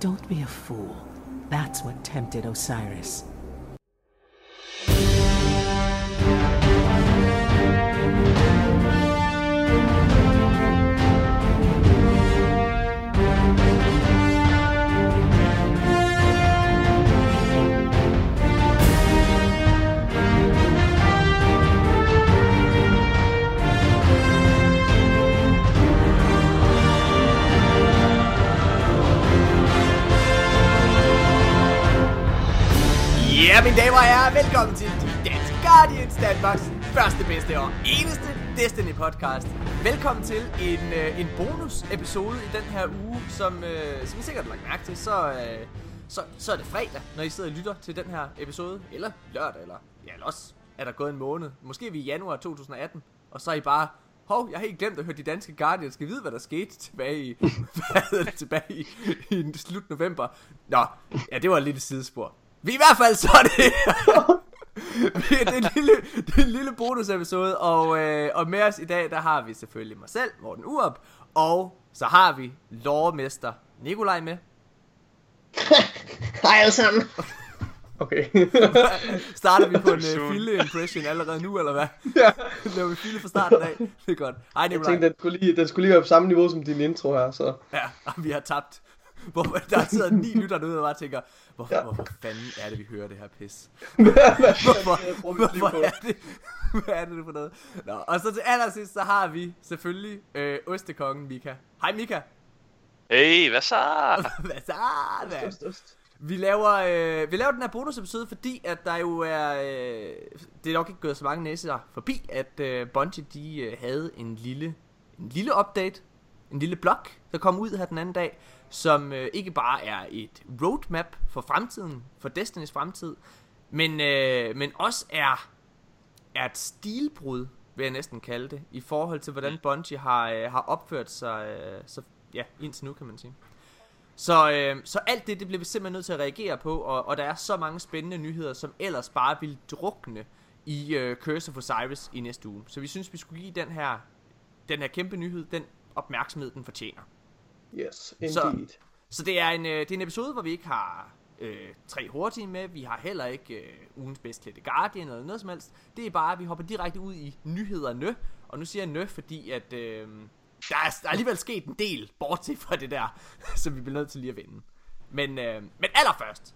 Don't be a fool. That's what tempted Osiris. Ja, mine damer og herrer, velkommen til The Danske Guardians, Danmarks første, bedste og eneste Destiny podcast. Velkommen til en, øh, en bonus episode i den her uge, som, øh, som I sikkert har lagt mærke til, så, øh, så, så er det fredag, når I sidder og lytter til den her episode, eller lørdag, eller, ja, eller også er der gået en måned. Måske er vi i januar 2018, og så er I bare, hov, jeg har helt glemt at høre De Danske Guardians, skal vide, hvad der skete tilbage i, hvad det, tilbage i, i slut november. Nå, ja, det var lidt et sidespor. Vi er i hvert fald så er det det, er en lille, det er en lille bonus episode Og, øh, og med os i dag Der har vi selvfølgelig mig selv, Morten Urup Og så har vi Lårmester Nikolaj med Hej alle sammen. Okay. Starter vi på en uh, fille impression allerede nu Eller hvad? ja. Laver vi fille fra starten af Det er godt Hej Jeg Nikolaj tænkte, den skulle, lige, den skulle lige være på samme niveau som din intro her, så... Ja, og vi har tabt hvor der sidder ni lytter derude og bare tænker hvorfor, ja. Hvorfor fanden er det vi hører det her pis Hvorfor? Hvorfor, er det Hvad er det for noget Nå, og så til allersidst så har vi selvfølgelig øh, Ostekongen Mika Hej Mika Hey, hvad så? Hvad så mand? Vi laver, øh, vi laver den her bonusepisode, fordi at der jo er... Øh, det er nok ikke gået så mange næser forbi, at øh, Bungie de øh, havde en lille, en lille update, en lille blog, der kom ud her den anden dag, som øh, ikke bare er et roadmap for fremtiden, for Destinys fremtid, men, øh, men også er, er et stilbrud, vil jeg næsten kalde det, i forhold til, hvordan Bungie har, øh, har opført sig, øh, så, ja, indtil nu, kan man sige. Så, øh, så alt det, det bliver vi simpelthen nødt til at reagere på, og, og der er så mange spændende nyheder, som ellers bare vil drukne i øh, Curse of Osiris i næste uge. Så vi synes, vi skulle give den her, den her kæmpe nyhed, den opmærksomhed, den fortjener. Yes, Så- indeed. Så det er en, øh, det er en episode, hvor vi ikke har øh, tre hurtige med. Vi har heller ikke øh, ugens bedst klædte Guardian eller noget som helst. Det er bare, at vi hopper direkte ud i nyhederne. Og nu siger jeg nø, fordi at øh, der, er, der er alligevel sket en del, bortset fra det der, som vi bliver nødt til lige at vende. Men, øh, men allerførst,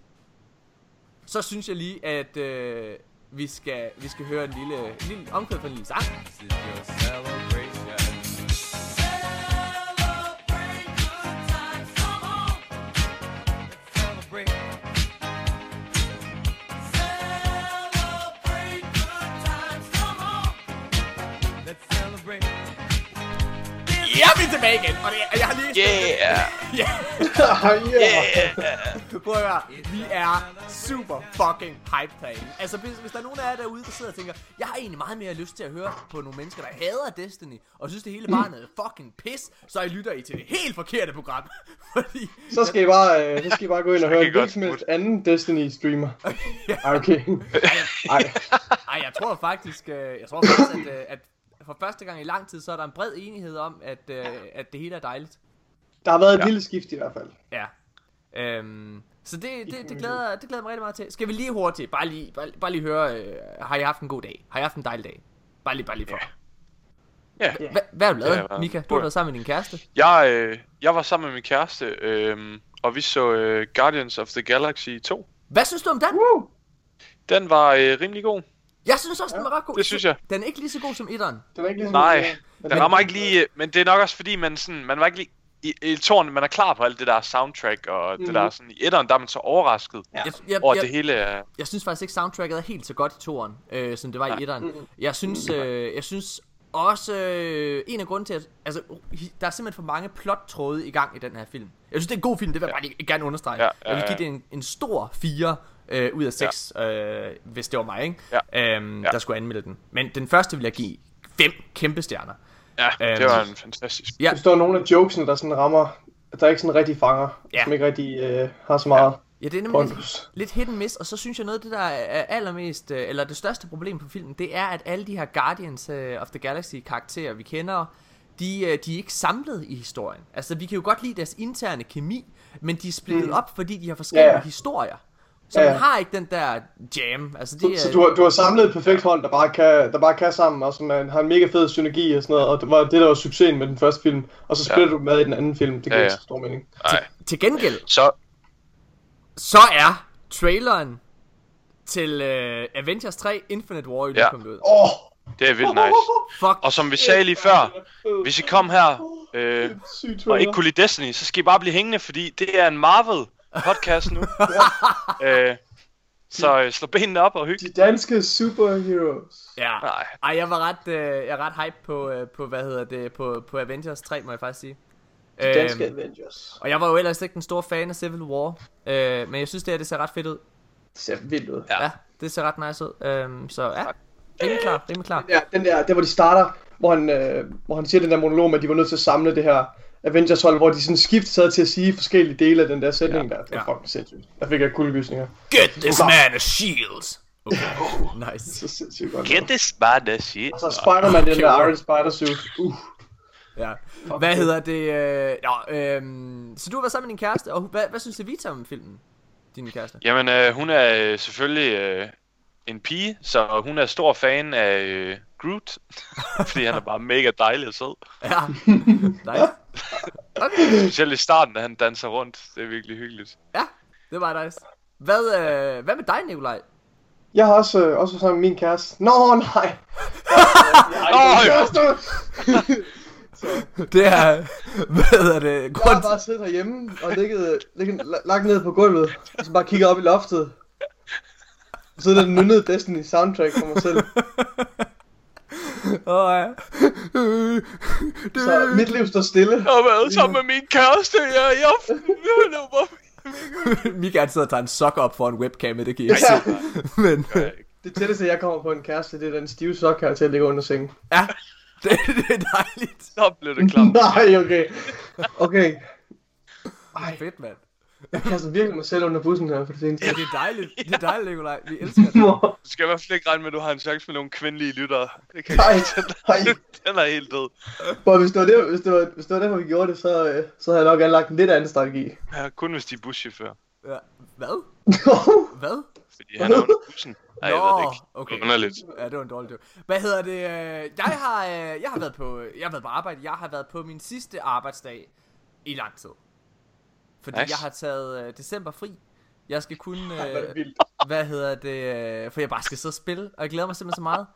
så synes jeg lige, at øh, vi, skal, vi skal høre en lille, en lille omkvæd fra en lille sang. Tilbage igen, og det, er- jeg har lige... Yeah! Ja. yeah. Yeah! Prøv at høre, vi er super fucking hyped herinde. Altså, hvis, hvis der er nogen af jer derude, der sidder og tænker, jeg har egentlig meget mere lyst til at høre på nogle mennesker, der hader Destiny, og synes, det hele bare er fucking pis, så I lytter I til det helt forkerte program. Fordi... Så skal I bare, øh, så skal I bare gå ind og høre en som helst anden Destiny-streamer. Okay. Ej, Ej, jeg tror faktisk, øh, jeg tror faktisk at, øh, at for første gang i lang tid, så er der en bred enighed om, at, øh, at det hele er dejligt. der har været et Ja. lille skift i hvert fald. Ja. Øhm, så det, det, det, glæder, det glæder mig rigtig meget til. Skal vi lige hurtigt, bare lige, bare, bare lige høre, øh, har I haft en god dag? Har I haft en dejlig dag? Bare lige, bare lige for. Ja, Hva, hvad har du lavet, Ja, Mika? Du har været sammen med din kæreste. jeg, øh, jeg var sammen med min kæreste, øh, og vi så øh, Guardians of the Galaxy 2. Hvad synes du om den? Woo! Den var øh, rimelig god. Jeg synes også, den var ret god. det synes jeg. Den er ikke lige så god som etteren. Det var ikke ligesom... Nej, Men den rammer ikke lige, men det er nok også fordi, man sådan, man var ikke lige, i, i tårn, man er klar på alt det der soundtrack, og mm. det der sådan, i etteren, der er man så overrasket Ja. Jeg, jeg, over, jeg, det hele er, jeg synes faktisk ikke, soundtracket er helt så godt i toeren, øh, som det var Nej. i etteren. Jeg synes, øh, jeg synes også, øh, en af grunden til, at altså, der er simpelthen for mange plottråde i gang i den her film. Jeg synes, det er en god film, det vil jeg bare lige gerne understrege. Ja, ja, jeg vil give ja. det en, en stor 4 øh, ud af 6, øh, hvis det var mig, ikke? Ja. Øhm, Ja. der skulle anmelde den. Men den første vil jeg give 5 kæmpe stjerner. ja, Øhm, det var en fantastisk. Ja. Jeg forstår nogle af jokesene, der sådan rammer, der ikke sådan rigtig fanger, Ja. som ikke rigtig øh, har så meget Ja, det er nemlig pondus. lidt hit and miss, og så synes jeg noget af det, der er allermest, øh, eller det største problem på filmen, det er, at alle de her Guardians øh, of the Galaxy karakterer, vi kender, de, øh, de er ikke samlet i historien. Altså, vi kan jo godt lide deres interne kemi, men de er splittet mm. op, fordi de har forskellige Ja, ja. historier. Så Ja, man har ikke den der jam. Altså, det Så, er, så du, har, du har samlet et perfekt hold, der bare kan, der bare kan sammen, og som er, har en mega fed synergi og sådan noget, og det var det, der var succesen med den første film, og så spiller ja. du med i den anden film, det giver Ja, ja, ja. ja. stor mening. Nej. til gengæld, Så, så er traileren til øh, Avengers 3 Infinite War jo Ja. kommet ud. Åh! det er vildt nice. Fuck. Og som vi sagde lige før, hvis I kom her øh, og ikke kunne lide Destiny, så skal I bare blive hængende, fordi det er en Marvel podcast nu. øh, så øh, slå benene op og hygge. De danske superheroes. Ja. Nej. Ej, jeg var ret, øh, jeg er ret hype på, øh, på, hvad hedder det, på, på Avengers 3, må jeg faktisk sige. De danske Øhm, Avengers. og jeg var jo ellers ikke den store fan af Civil War, øh, men jeg synes det her, det ser ret fedt ud. Det ser vildt ud. Ja. Ja, det ser ret nice ud. Øhm, så ja, rimelig klar, rimelig klar. Ja, den der, der hvor de starter, hvor han, øh, hvor han siger den der monolog med, at de var nødt til at samle det her Avengers hold, hvor de sådan skift sad til at sige forskellige dele af den der sætning ja, der. Det var ja. fucking sindssygt. Der fik jeg kuldegysninger. Get this man a shields! Okay, nice. Så sindssygt godt. Get this man the shit. Og så Spider-Man, den der. Iron Spider suit. Uh. Ja. Hvad hedder det? Øh, nå, øhm, så du har været sammen med din kæreste, og hvad, hvad synes Vita om filmen? Din kæreste? Jamen, øh, hun er øh, selvfølgelig øh, en pige, så hun er stor fan af øh, Groot. fordi han er bare mega dejlig og sød. Ja. nice. Okay. Specielt i starten, da han danser rundt. Det er virkelig hyggeligt. Ja, det var nice. Hvad, øh, hvad med dig, Nikolaj? Jeg har også, øh, også sammen med min kæreste. Nå, nej. Åh, Kæreste! Det er, hvad hedder det? Jeg har Grund, bare siddet herhjemme og ligget, ligget, lagt ned på gulvet, og så bare kigget op i loftet. Og så er der nynnet Destiny soundtrack for mig selv. Åh, ja. Så mit liv står stille. Jeg har været sammen med min kæreste her i aften. Det var bare- Michael sidder og tager en sok op for en webcam, det kan I ikke se. Men, Det tætteste, jeg kommer på en kæreste, det er den stive sok her til at ligge under sengen. ja, det, det er dejligt. Så blev det klart. Nej, okay. Okay. Ej, Fedt, mand. Jeg kaster virkelig mig selv under bussen her for det seneste. Ja, det er dejligt. Det er dejligt, Nikolaj. Vi elsker det. Du skal i hvert fald ikke regne med, at du har en chance med nogle kvindelige lyttere. Det kan Nej, nej. Den er helt død. Hvor hvis det var, det, hvis det var, hvis det var derfor, vi gjorde det, så, øh, så havde jeg nok anlagt en lidt anden strategi. Ja, kun hvis de er buschauffør. Ja. Hvad? Hvad? Fordi han er under bussen. Nej, jeg ved det ikke. okay. Underligt. Ja, det var en dårlig joke. Hvad hedder det? øh, Jeg har, øh, jeg har været på, jeg har været på arbejde. Jeg har været på min sidste arbejdsdag i lang tid. Fordi Nice. jeg har taget øh, december fri. Jeg skal kun, øh, hvad hedder det, øh, for jeg bare skal sidde og spille, og jeg glæder mig simpelthen så meget.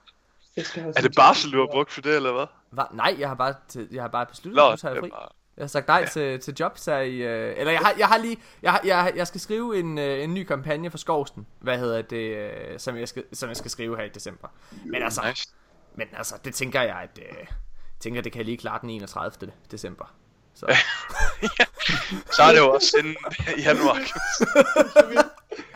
Jeg skal have Er det barsel, du har brugt for det, eller hvad? Hva? Nej, jeg har bare, til, jeg har bare besluttet, Nå, at nu tager jeg det fri. bare... Jeg har sagt nej ja. til, til jobs her i... Øh, eller jeg har, jeg har lige... Jeg, har, jeg, jeg skal skrive en, øh, en ny kampagne for Skovsten. Hvad hedder det? Øh, som, jeg skal, som jeg skal skrive her i december. Men altså, Nice. men altså det tænker jeg, at... Øh, tænker, det kan jeg lige klare den 31. december. Så. Så er det jo også inden januar.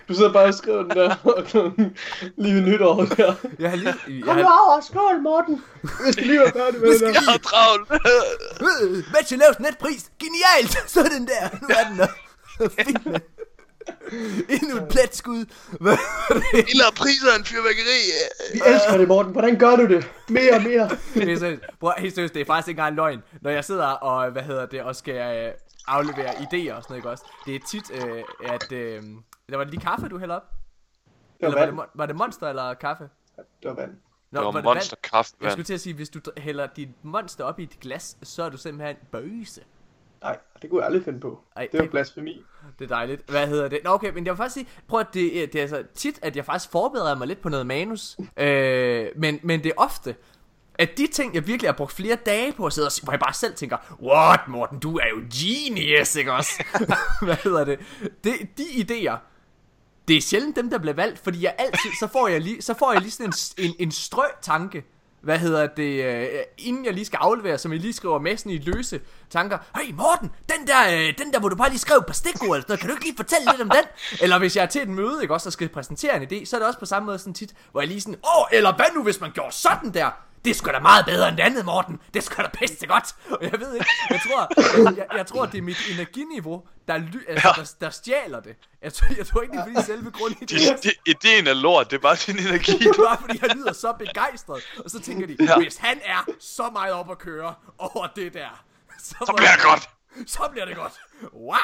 Du sidder bare og skriver den der og klokken lige ved nytår der. Jeg har lige... Jeg Kom nu har, over, skål Morten! Jeg skal lige være færdig med det der. Jeg har travlt. øh, Match lavs netpris! Genialt! Sådan der! Nu er den der. Fint. Endnu et pletskud. Hvad er det? Vildere priser end fyrværkeri. Vi elsker det, Morten. Hvordan gør du det? Mere og mere. Det er seriøst. Bror, helt seriøst, det er faktisk ikke engang løgn. Når jeg sidder og, hvad hedder det, og skal øh, aflevere idéer og sådan noget, ikke også? Det er tit, øh, at... Øh, der var det lige kaffe, du hælder op? Det Eller var var det, vand. var det monster eller kaffe? Det var vand. Nå, Det var vand? monster kraft, Jeg skulle til at sige, hvis du hælder dit monster op i et glas, så er du simpelthen bøse. Nej, det kunne jeg aldrig finde på. Ej, Det var det- blasfemi. Det er dejligt. Hvad hedder det? Nå, okay, men jeg vil faktisk sige, prøv at det, det er altså tit, at jeg faktisk forbereder mig lidt på noget manus. Øh, men, men det er ofte, at de ting, jeg virkelig har brugt flere dage på at sidde og se, hvor jeg bare selv tænker, what Morten, du er jo genius, ikke også? Hvad hedder det? det? De idéer, det er sjældent dem, der bliver valgt, fordi jeg altid, så får jeg lige, så får jeg lige sådan en, en, en strø tanke, hvad hedder det, øh, inden jeg lige skal aflevere, som jeg lige skriver med sådan i løse tanker. Hey Morten, den der, øh, den der, hvor du bare lige skrev et par stikord eller sådan noget, kan du ikke lige fortælle lidt om den? Eller hvis jeg er til et møde, ikke også, og skal præsentere en idé, så er det også på samme måde sådan tit, hvor jeg lige sådan, åh, eller hvad nu hvis man gjorde sådan der? Det er sgu da meget bedre end det andet, Morten. Det er sgu da pisse godt. Og jeg ved ikke, jeg tror, jeg, jeg tror, det er mit energiniveau, der, ly, altså, ja. der, der stjæler det. Jeg tror, jeg tror ikke, det er fordi selve grunden i det. det, ideen er lort, det er bare din energi. det er bare fordi, jeg lyder så begejstret. Og så tænker de, ja. hvis han er så meget op at køre over det der, så, så bliver det godt. Så bliver det godt. Wow.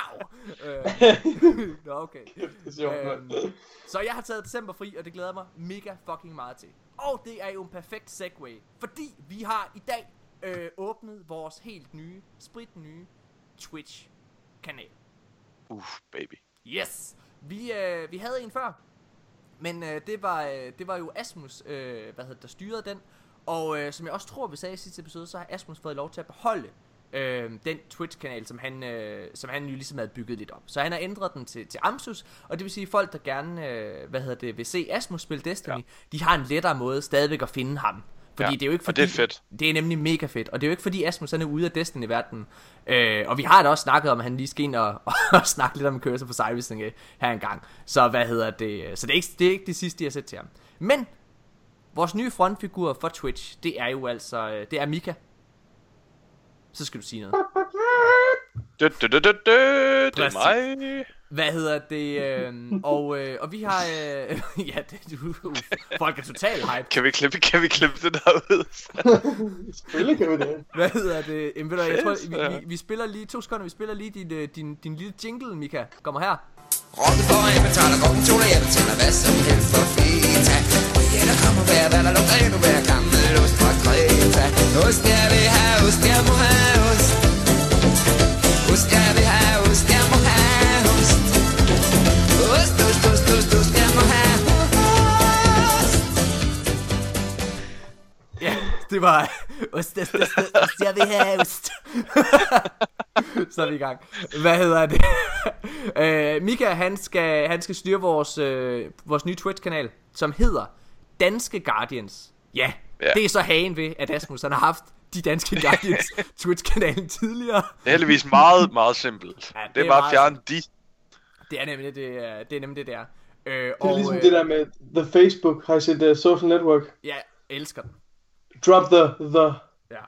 øh, Nå, okay. Øhm, så jeg har taget december fri, og det glæder mig mega fucking meget til. Og det er jo en perfekt segue, fordi vi har i dag øh, åbnet vores helt nye, sprit nye Twitch-kanal. Uff, baby. Yes! Vi, øh, vi havde en før, men øh, det, var, øh, det var jo Asmus, øh, hvad hedder der styrede den. Og øh, som jeg også tror, vi sagde i sidste episode, så har Asmus fået lov til at beholde øh, den Twitch-kanal, som han, øh, som han jo ligesom havde bygget lidt op. Så han har ændret den til, til Amsus, og det vil sige, folk, der gerne øh, hvad hedder det, vil se Asmus spille Destiny, ja. de har en lettere måde stadigvæk at finde ham. Fordi Ja, det er jo ikke og fordi, det er fedt. Det er nemlig mega fedt, og det er jo ikke fordi Asmus han er ude af Destiny-verdenen. Øh, og vi har da også snakket om, at han lige skal ind og, og snakke lidt om kørsel på Cyrusing øh, her engang. Så hvad hedder det? Så det er ikke det, er ikke det sidste, jeg har set til ham. Men vores nye frontfigur for Twitch, det er jo altså, øh, det er Mika. Så skal du sige noget. Du, du, du, du, du, det er mig. Hvad hedder det? Øh, og, øh, og vi har... Øh, ja, det, du, uh, folk er totalt hype. Kan vi klippe, kan vi klippe det der ud? Selvfølgelig kan vi det. Hvad hedder det? Jamen, ved du, jeg tror, vi, vi, vi spiller lige to sekunder. Vi spiller lige din, øh, din, din lille jingle, Mika. Kommer her. Rundt for en betaler to, jeg betaler hvad som helst for feta der kommer hver, hvad der lugter endnu hver gammel ost fra Kreta Ost, jeg vil have ost, jeg må have ost Ost, jeg vil have ost, jeg Ja, det var... Ost, ost, ost, ost, ost, jeg vil have ost. Så er vi i gang. Hvad hedder det? øh, Mika, han skal, han skal styre vores, øh, vores nye Twitch-kanal, som hedder Danske Guardians. Ja, Ja. det er så hagen ved, at Asmus han har haft de Danske Guardians Twitch-kanalen tidligere. Det er heldigvis meget, meget simpelt. Ja, det det er bare meget at fjerne de. Det er nemlig det, er, det, er nemlig det der. Øh, Det er og, ligesom øh, det der med The Facebook. Har I set uh, Social Network? Ja, jeg elsker den. Drop the, the, Ja,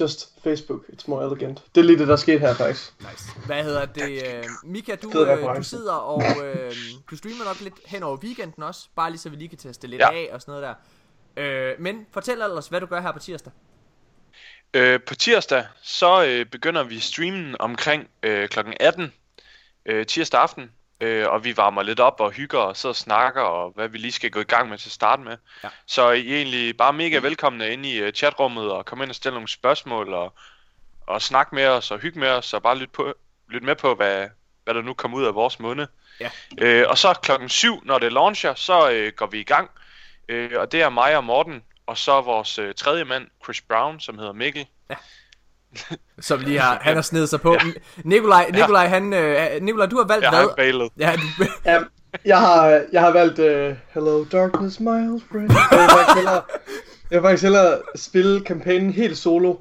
just Facebook. It's more elegant. Det er lige det, der skete her faktisk. nice. Hvad hedder det? Øh, Mika, du, øh, du sidder og øh, du streamer nok lidt hen over weekenden også, bare lige så vi lige kan teste lidt Ja. af og sådan noget der. Øh, men fortæl ellers, hvad du gør her på tirsdag. Øh, på tirsdag, så øh, begynder vi streamen omkring øh, kl. 18 øh, tirsdag aften. Øh, og vi varmer lidt op og hygger og sidder og snakker, og hvad vi lige skal gå i gang med til at starte med. Ja. Så I er egentlig bare mega velkomne ind i øh, chatrummet og komme ind og stille nogle spørgsmål og, og snakke med os og hygge med os og bare lytte, på, lytte med på, hvad, hvad der nu kommer ud af vores munde. Ja. Øh, og så klokken 7, når det launcher, så øh, går vi i gang. Øh, og det er mig og Morten, og så vores øh, tredje mand, Chris Brown, som hedder Mikkel. Som lige har, han har snedet sig på. Ja. Nikolaj, Nikolaj, han, øh, Nikolaj, du har valgt Jeg hvad? har ikke bailet. Ja, du, Ja, jeg har, jeg har valgt uh, Hello Darkness, my old friend. Jeg vil faktisk hellere, jeg spille kampagnen helt solo.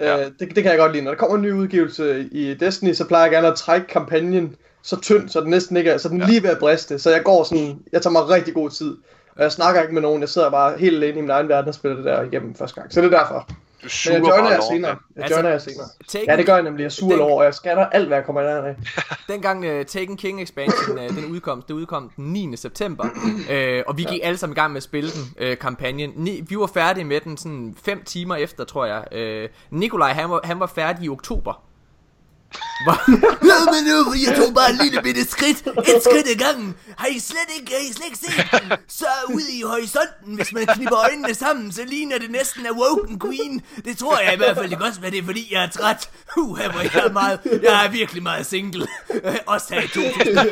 Ja. Uh, det, det kan jeg godt lide. Når der kommer en ny udgivelse i Destiny, så plejer jeg gerne at trække kampagnen så tynd, så den næsten ikke er, så den ja. lige ved at briste. Så jeg går sådan, jeg tager mig rigtig god tid. Og jeg snakker ikke med nogen, jeg sidder bare helt alene i min egen verden og spiller det der igennem første gang. Så det er derfor. Du Men suger jeg joiner jer senere. Jeg Altså, joiner jer senere. Taken, Ja, det gør jeg nemlig. Jeg suger Den- over, og jeg skatter alt, hvad jeg kommer i nærheden af. Dengang uh, Taken King expansion uh, den udkom, det udkom den 9. september, uh, og vi gik alle sammen i gang med at spille den uh, kampagnen. Ni, vi var færdige med den sådan 5 timer efter, tror jeg. Uh, Nikolaj, han var, han var færdig i oktober. Ja, men nu, jeg tog bare en lille bitte skridt. Et skridt ad gangen. Har I slet ikke, har I slet ikke set? Så ude i horisonten, hvis man knipper øjnene sammen, så ligner det næsten af Woken Queen. Det tror jeg i hvert fald ikke også, men det er fordi, jeg er træt. Uh, her hvor jeg er meget, jeg er virkelig meget single. Øh, Også her i 2000. Jeg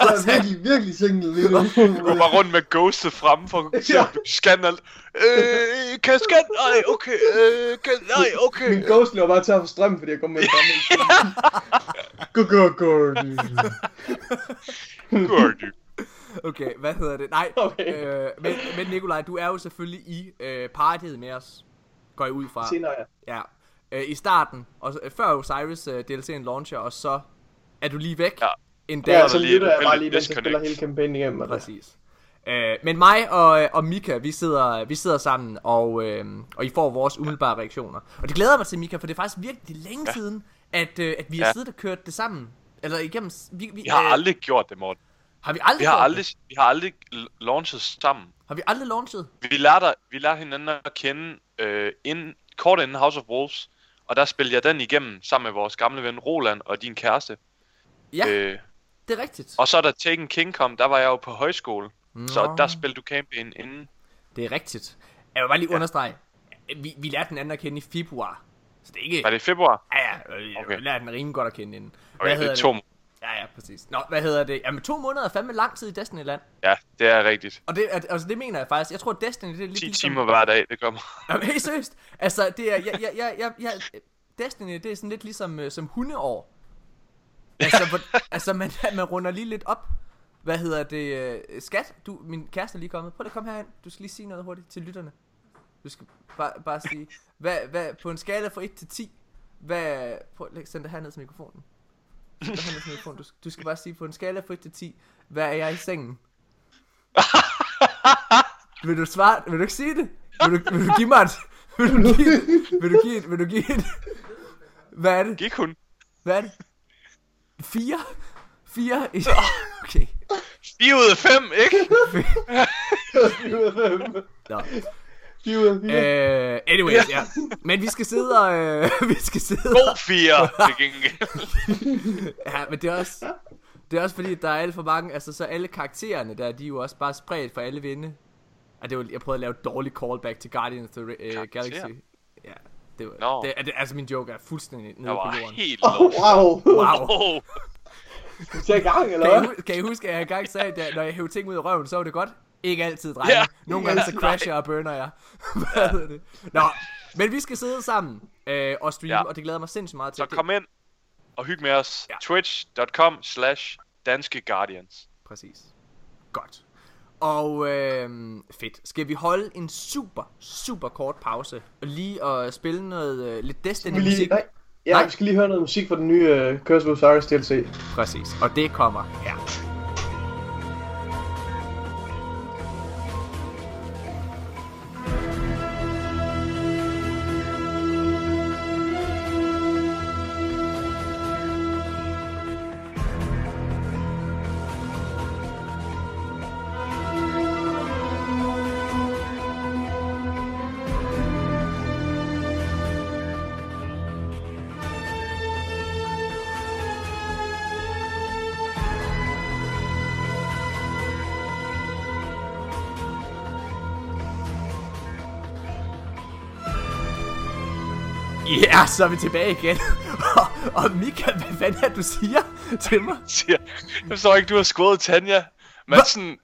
er virkelig, virkelig single lige nu. Du går bare rundt med ghostet frem for at se, om du kan scanne alt. Øh, kan jeg scanne? Nej, okay. Øh, kan, nej, okay. Min ghost løber bare tør for strøm, fordi jeg kommer med en gå. Godt. Okay, hvad hedder det? Nej, Okay. øh, men, men Nikolaj, du er jo selvfølgelig i øh, partiet med os. Går jeg ud fra. Senere, ja. Ja. Øh, I starten, og så- før Osiris øh, DLC'en launcher, og så er du lige væk. Ja. En dag. Ja, der så lige lytter jeg bare lige, mens jeg spiller hele kampagnen igennem. Altså. Præcis. Øh, men mig og, og Mika, vi sidder, vi sidder sammen, og, øh, og I får vores umiddelbare reaktioner. Og det glæder mig til, Mika, for det er faktisk virkelig længe ja. siden, at, øh, at vi har Ja. siddet og kørt det sammen. Eller igennem... Vi, vi, Vi har øh, aldrig gjort det, Morten. har vi aldrig, Vi har aldrig, Det? vi har aldrig launchet sammen. Har vi aldrig launchet? Vi lærte, vi lærte hinanden at kende øh, inden, kort inden House of Wolves. Og der spillede jeg den igennem sammen med vores gamle ven Roland og din kæreste. Ja, øh, det er rigtigt. og så da Taken King kom, der var jeg jo på højskole. Nå. Så der spillede du campaign inden. Det er rigtigt. Jeg vil bare lige understrege. Vi, vi lærte den anden at kende i februar. Så det er ikke... Var det i februar? Ja, ja, øh, Okay. vi lærte den rimelig godt at kende inden. Okay, det er to. Ja, ja, præcis. Nå, hvad hedder det? Jamen, to måneder er fandme lang tid i Destiny-land. Ja, det er rigtigt. Og det, altså, det mener jeg faktisk. Jeg tror, at Destiny, det er lidt 10 ligesom... timer hver dag, det kommer. Jamen, helt seriøst. Altså, det er... Jeg, jeg, jeg, jeg, jeg, Destiny, det er sådan lidt ligesom øh, som hundeår. Altså, hvor, altså man, man runder lige lidt op. Hvad hedder det? øh, Skat, du, min kæreste er lige kommet. Prøv at komme herind. Du skal lige sige noget hurtigt til lytterne. Du skal bare, bare sige, hvad, hvad, på en skala fra 1 til 10, hvad, prøv at send det herned til mikrofonen. Send det herned til mikrofonen. Du, du skal bare sige, på en skala fra 1 til 10, hvad er jeg i sengen? vil du svare, vil du ikke sige det? Vil du, vil du give mig et, vil du give, vil du give, et, vil du give et, hvad er det? Gik hun? Hvad er det? 4? 4? Okay. 4 ud af 5, ikke? 4 ud af 5. Nå. 4 ud af 4. Øh, anyways, ja. Men vi skal sidde og... Øh, vi skal sidde God 4 til gengæld. Ja, men det er også... Det er også fordi, der er alt for mange... Altså, så alle karaktererne der, de er jo også bare spredt for alle vinde. Og det var, jeg prøvede at lave et dårligt callback til Guardians of the uh? Galaxy. Ja, det var... Nå. Det, er- det, altså, min joke er fuldstændig nede Jeg på var jorden. helt Oh, wow. Wow. Du er i gang, eller Kan I, hvad? kan I huske, at jeg engang sagde, at når jeg hævde ting ud af røven, så var det godt? Ikke altid, drenge. Ja. Nogle gange så crasher jeg og burner jeg. Hvad hedder det? Nå, men vi skal sidde sammen øh, og streame, Ja. og det glæder mig sindssygt meget til. så Det- kom ind og hyg med os. Ja. Twitch.com slash Danske Guardians. Præcis. Godt. Og øh, fedt. Skal vi holde en super, super kort pause og lige at spille noget øh, lidt Destiny Vi lige, musik? nej. Ja, Nej. vi skal lige høre noget musik fra den nye uh, Curse of Osiris DLC. Præcis. Og det kommer her. Ja, så er vi tilbage igen. og, og Michael, hvad fanden er du siger til mig? Siger, jeg forstår ikke, du har skåret Tanja. Man Hva? sådan...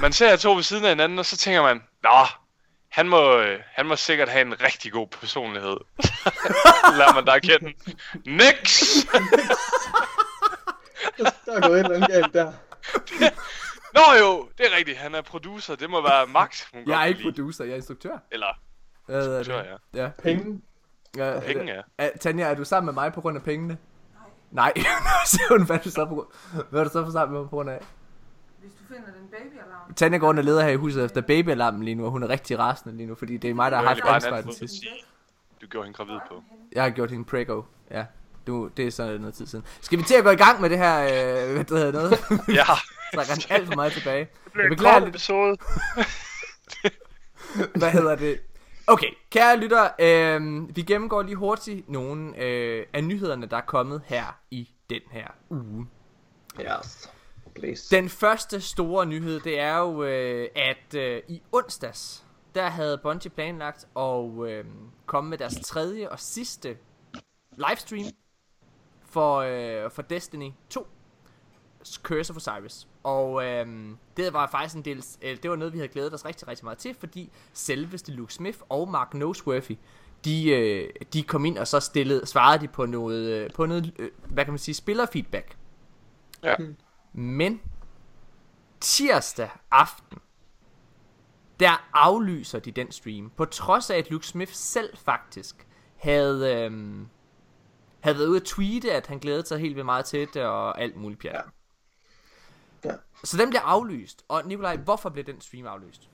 Man ser jer to ved siden af hinanden, og så tænker man, Nå, han må, øh, han må sikkert have en rigtig god personlighed. Lad man dig at kende. Nix! Der er gået et eller andet galt der. Nå jo, det er rigtigt. Han er producer. Det må være Max. hun godt Jeg er ikke producer, jeg er instruktør. Eller Hvad instruktør, det? ja. Ja. Penge. Ja. Penge, ja. Er, Tanja, er du sammen med mig på grund af pengene? Nej. Nej. hun, hvad er du så på grund Hvad er du så for sammen med mig på grund af? Hvis du finder den babyalarm. Tanja går og leder her i huset efter babyalarmen lige nu, og hun er rigtig rasende lige nu, fordi det er mig, der har er haft ansvaret anden til sidst. Du gjorde hende gravid på. Jeg har gjort hende prego. Ja, du, det er sådan noget tid siden. Skal vi til at gå i gang med det her, øh, hvad det hedder noget? Ja, Trækker han alt for meget tilbage. det blev Jeg en kort episode. Hvad hedder det? Okay, kære lytter, øh, vi gennemgår lige hurtigt nogle øh, af nyhederne, der er kommet her i den her uge. Yes. Please. Den første store nyhed, det er jo, øh, at øh, i onsdags, der havde Bungie planlagt at øh, komme med deres tredje og sidste livestream for, øh, for Destiny 2. Curse of Osiris. Og øhm, det var faktisk en del, øh, det var noget vi havde glædet os rigtig rigtig meget til, fordi selveste Luke Smith og Mark Noseworthy, de, øh, de kom ind og så stillede, svarede de på noget, øh, på noget øh, hvad kan man sige, spillerfeedback. Ja. Men tirsdag aften, der aflyser de den stream, på trods af at Luke Smith selv faktisk havde, øhm, havde været ude at tweete, at han glædede sig helt vildt meget til det og alt muligt pjat. Ja. Ja. Så den bliver aflyst. Og Nikolaj, hvorfor blev den stream aflyst?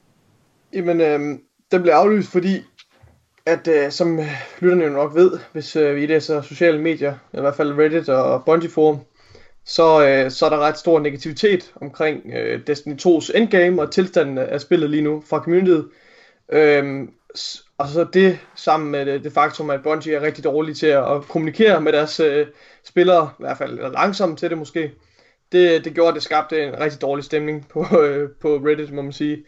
Jamen, øh, den blev aflyst, fordi, at øh, som øh, lytterne jo nok ved, hvis øh, vi læser sociale medier, i hvert fald Reddit og Bungie Forum, så, øh, så er der ret stor negativitet omkring øh, Destiny 2's endgame og tilstanden af spillet lige nu fra communityet. Øhm, og så det sammen med det, det faktum, at Bungie er rigtig dårlige til at, kommunikere med deres øh, spillere, i hvert fald langsomt til det måske. Det, det gjorde, at det skabte en rigtig dårlig stemning på, øh, på Reddit, må man sige.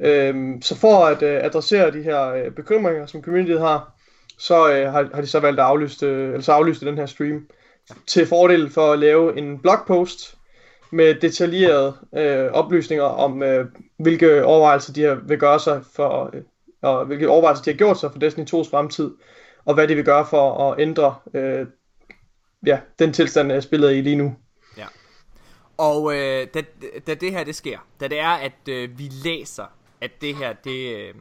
Ja. Øhm, så for at øh, adressere de her øh, bekymringer, som communityet har, så øh, har, har de så valgt at aflyse, øh, eller så aflyse den her stream til fordel for at lave en blogpost med detaljerede øh, oplysninger om, øh, hvilke overvejelser de her vil gøre sig for, øh, og hvilke overvejelser de har gjort sig for Destiny 2's fremtid, og hvad de vil gøre for at ændre øh, ja, den tilstand, jeg spillet i lige nu. Og øh, da, da det her det sker, da det er, at øh, vi læser, at det her, det, øh,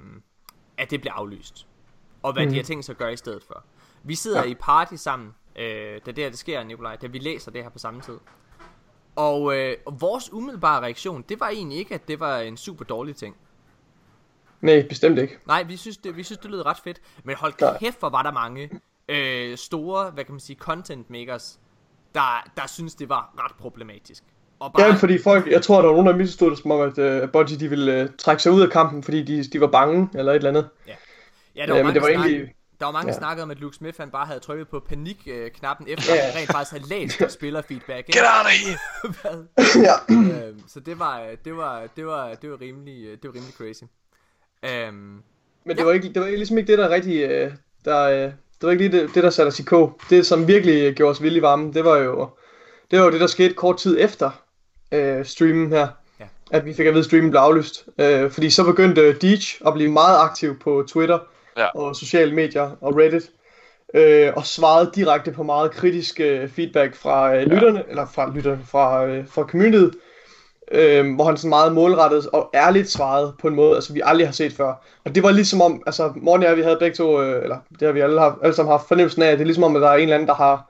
at det bliver aflyst, og hvad mm. de har tænkt sig at gøre i stedet for. Vi sidder ja. i party sammen, øh, da det her det sker, Nikolaj, da vi læser det her på samme tid. Og øh, vores umiddelbare reaktion, det var egentlig ikke, at det var en super dårlig ting. Nej, bestemt ikke. Nej, vi synes, det, vi synes, det lød ret fedt. Men hold Nej. kæft, hvor var der mange øh, store, hvad kan man sige, content makers, der, der synes, det var ret problematisk. Og Ja, fordi folk, jeg tror, der var nogen, der misforstod det som om, at uh, Bungie de ville uh, trække sig ud af kampen, fordi de, de var bange, eller et eller andet. Ja, Ja, der var, men mange det var snak, egentlig- der var mange, der ja. snakkede om, at Luke Smith han bare havde trykket på panik-knappen, efter Ja, han ja. rent faktisk havde læst spillerfeedback. ikke? Get out of here! Ja. øhm, så det var, det var, det var, det var rimelig, øh, det var rimelig crazy. Øhm, Men det Ja. var, ikke, det var ligesom ikke det, der rigtig... Øh, der, øh, det var ikke lige det, det, der satte os i kog. Det, som virkelig øh, gjorde os vildt varme, det var jo det, var jo det der skete kort tid efter øh, streamen her. Ja. At vi fik at vide, at streamen blev aflyst. Øh, fordi så begyndte Deej at blive meget aktiv på Twitter Ja. og sociale medier og Reddit. Øh, og svarede direkte på meget kritisk øh, feedback fra øh, lytterne, eller fra lytterne, fra, øh, fra communityet. Øh, hvor han sådan meget målrettet og ærligt svarede på en måde, altså vi aldrig har set før. Og det var ligesom om, altså Morten og jeg, vi havde begge to, øh, eller det har vi alle, haft, alle sammen haft fornemmelsen af, at det er ligesom om, at der er en eller anden, der har,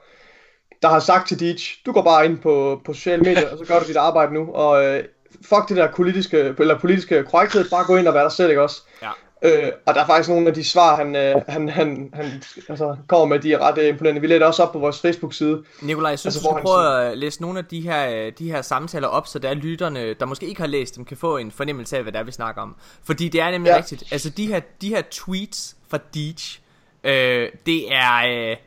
der har sagt til Deej, du går bare ind på, på sociale medier, og så gør du dit arbejde nu, og øh, fuck det der politiske, eller politiske korrekthed, bare gå ind og være dig selv, ikke også? ja. Øh, og der er faktisk nogle af de svar, han, øh, han, han, han altså, kommer med, de er ret øh, imponerende. Vi lægger det også op på vores Facebook-side. Nikolaj, jeg synes, Altså, du skal prøve at læse nogle af de her, øh, de her samtaler op, så der er lytterne, der måske ikke har læst dem, kan få en fornemmelse af, hvad det er, vi snakker om. Fordi det er nemlig ja. Rigtigt. Altså, de her, de her tweets fra Deej, øh, det er... Øh,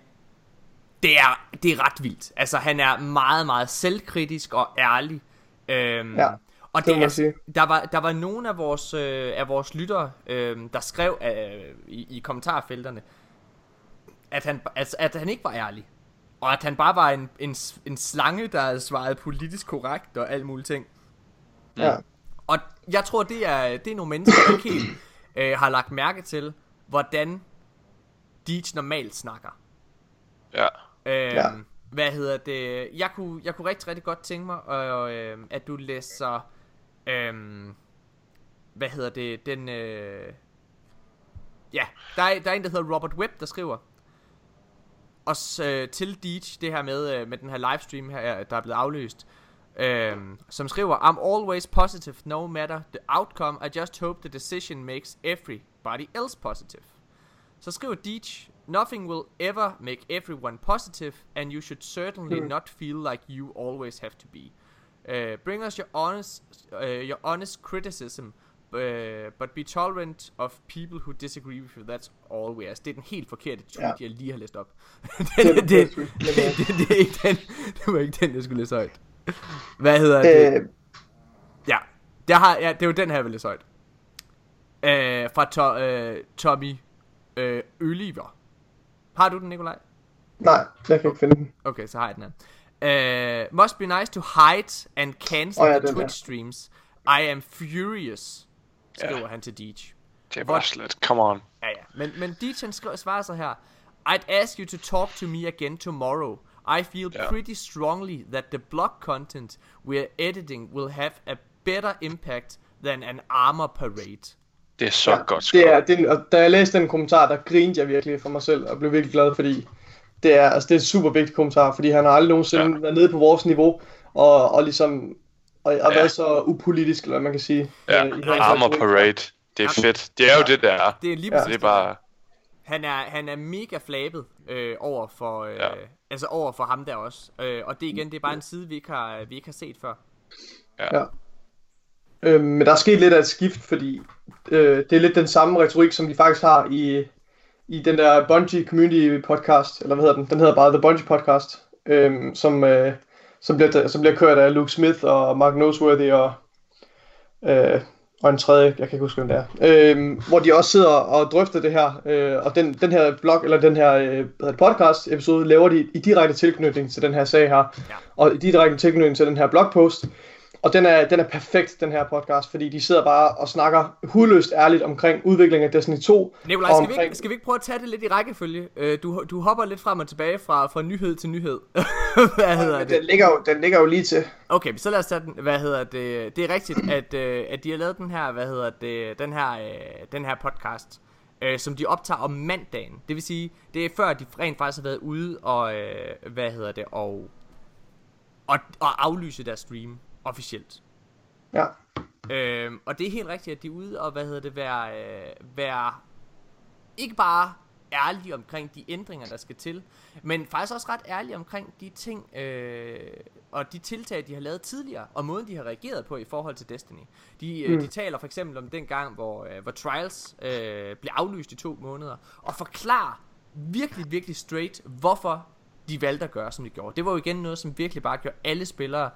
det er, det er ret vildt. Altså, han er meget, meget selvkritisk og ærlig. Øhm, Ja, og det det er, sige. der var, der var nogle af vores, øh, af vores lyttere, øh, der skrev øh, i, i kommentarfelterne, at han, altså, at han ikke var ærlig. Og at han bare var en, en, en slange, der havde svaret politisk korrekt og alt muligt ting. Ja. Og jeg tror, det er, det er nogle mennesker, der ikke helt øh, har lagt mærke til, hvordan Deej normalt snakker. Ja. Øhm, Ja. Hvad hedder det? Jeg kunne, jeg kunne rigtig, rigtig godt tænke mig, øh, øh, at du læser... Øh, hvad hedder det? Den... Øh, ja, der er, der er en, der hedder Robert Webb, der skriver... Og øh, til Deej, det her med, øh, med den her livestream her, der er blevet afløst. Øh, som skriver I'm always positive no matter the outcome I just hope the decision makes everybody else positive så skriver Deej, Nothing will ever make everyone positive, and you should certainly Hmm. not feel like you always have to be. Uh, bring us your honest, uh, your honest criticism, uh, but be tolerant of people who disagree with you. That's all we ask. Det er den helt forkerte tweet, Ja. jeg lige har læst op. Det det, det, det, det, er ikke den, det var ikke den, jeg skulle læse højt. Hvad hedder det? Øh, Ja, det, har, ja, det er jo den her, jeg vil læse højt. Øh, fra to, øh, Tommy øh, Oliver. Har du den, Nikolaj? nej, jeg kan ikke finde den. Okay, så har jeg den her. Uh, must be nice to hide and cancel Åh, ja, the Twitch her. streams. I am furious, skriver Ja. han til Deej. Det er bare slet. Come on. Ja, ja. Men, men Deej han skriver, svarer så her. I'd ask you to talk to me again tomorrow. I feel Ja. pretty strongly that the blog content we're editing will have a better impact than an armor parade. Det er så Ja, godt skrevet. det er, det, er- og da jeg læste den kommentar, der grinede jeg virkelig for mig selv, og blev virkelig glad, fordi det er, altså, det er et super vigtigt kommentar, fordi han har aldrig nogensinde Ja. ja. været nede på vores niveau, og, og ligesom og, og Ja. været så upolitisk, eller hvad man kan sige. Ja, øh, Armor. Parade. Det er fedt. Det er jo det, der er. Det er lige Ja. præcis Det er bare... Han er, han er mega flabet øh, over for øh, Ja. altså over for ham der også. Øh, og det igen, det er bare en side vi ikke har vi ikke har set før. Ja. Øh, men der er sket lidt af et skift, fordi øh, det er lidt den samme retorik, som de faktisk har i, i den der Bungie Community podcast, eller hvad hedder den? Den hedder bare The Bungie Podcast, øh, som, øh, som, bliver, som bliver kørt af Luke Smith og Mark Noseworthy og, øh, og en tredje, jeg kan ikke huske, hvem det er, øh, hvor de også sidder og drøfter det her, øh, og den, den her blog, eller den her øh, podcast episode, laver de i direkte tilknytning til den her sag her, Ja. og i direkte tilknytning til den her blogpost, og den er, den er perfekt, den her podcast, fordi de sidder bare og snakker hudløst ærligt omkring udviklingen af Destiny 2. Nikolaj, skal, vi ikke, skal vi ikke prøve at tage det lidt i rækkefølge? Øh, du, du hopper lidt frem og tilbage fra, fra nyhed til nyhed. Hvad hedder Men det? den, ligger jo, den ligger jo lige til. Okay, så lad os tage den. Hvad hedder det? Det er rigtigt, at, øh, at de har lavet den her, hvad hedder det, den her, øh, den her podcast, øh, som de optager om mandagen. Det vil sige, det er før de rent faktisk har været ude og, øh, hvad hedder det, og, og, og aflyse deres stream officielt. Ja. Øhm, og det er helt rigtigt, at de er ude og, hvad hedder det, være, øh, være ikke bare ærlige omkring de ændringer, der skal til, men faktisk også ret ærlige omkring de ting øh, og de tiltag, de har lavet tidligere, og måden, de har reageret på i forhold til Destiny. De, øh, de taler for eksempel om den gang, hvor, øh, hvor Trials øh, blev aflyst i to måneder, og forklarer virkelig, virkelig straight, hvorfor de valgte at gøre, som de gjorde. Det var jo igen noget, som virkelig bare gjorde alle spillere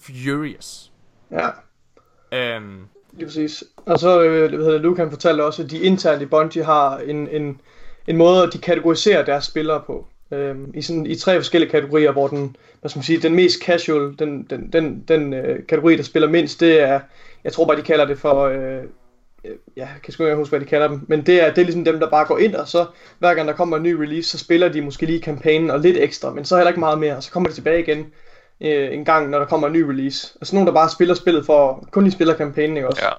furious. Ja, Øhm, lige præcis. Og så, øh, hvad hedder det, Luke han fortalte også, at de internt i Bungie har en, en, en måde, de kategoriserer deres spillere på. Øhm, i, sådan, I tre forskellige kategorier, hvor den, hvad skal man sige, den mest casual, den, den, den, den øh, kategori, der spiller mindst, det er, jeg tror bare, de kalder det for, øh, ja, jeg kan sgu ikke huske, hvad de kalder dem, men det er, det er ligesom dem, der bare går ind, og så hver gang der kommer en ny release, så spiller de måske lige kampagnen og lidt ekstra, men så heller ikke meget mere, og så kommer de tilbage igen øh, en gang, når der kommer en ny release. Altså nogen, der bare spiller spillet for, kun lige spiller kampagnen, ikke også? Ja.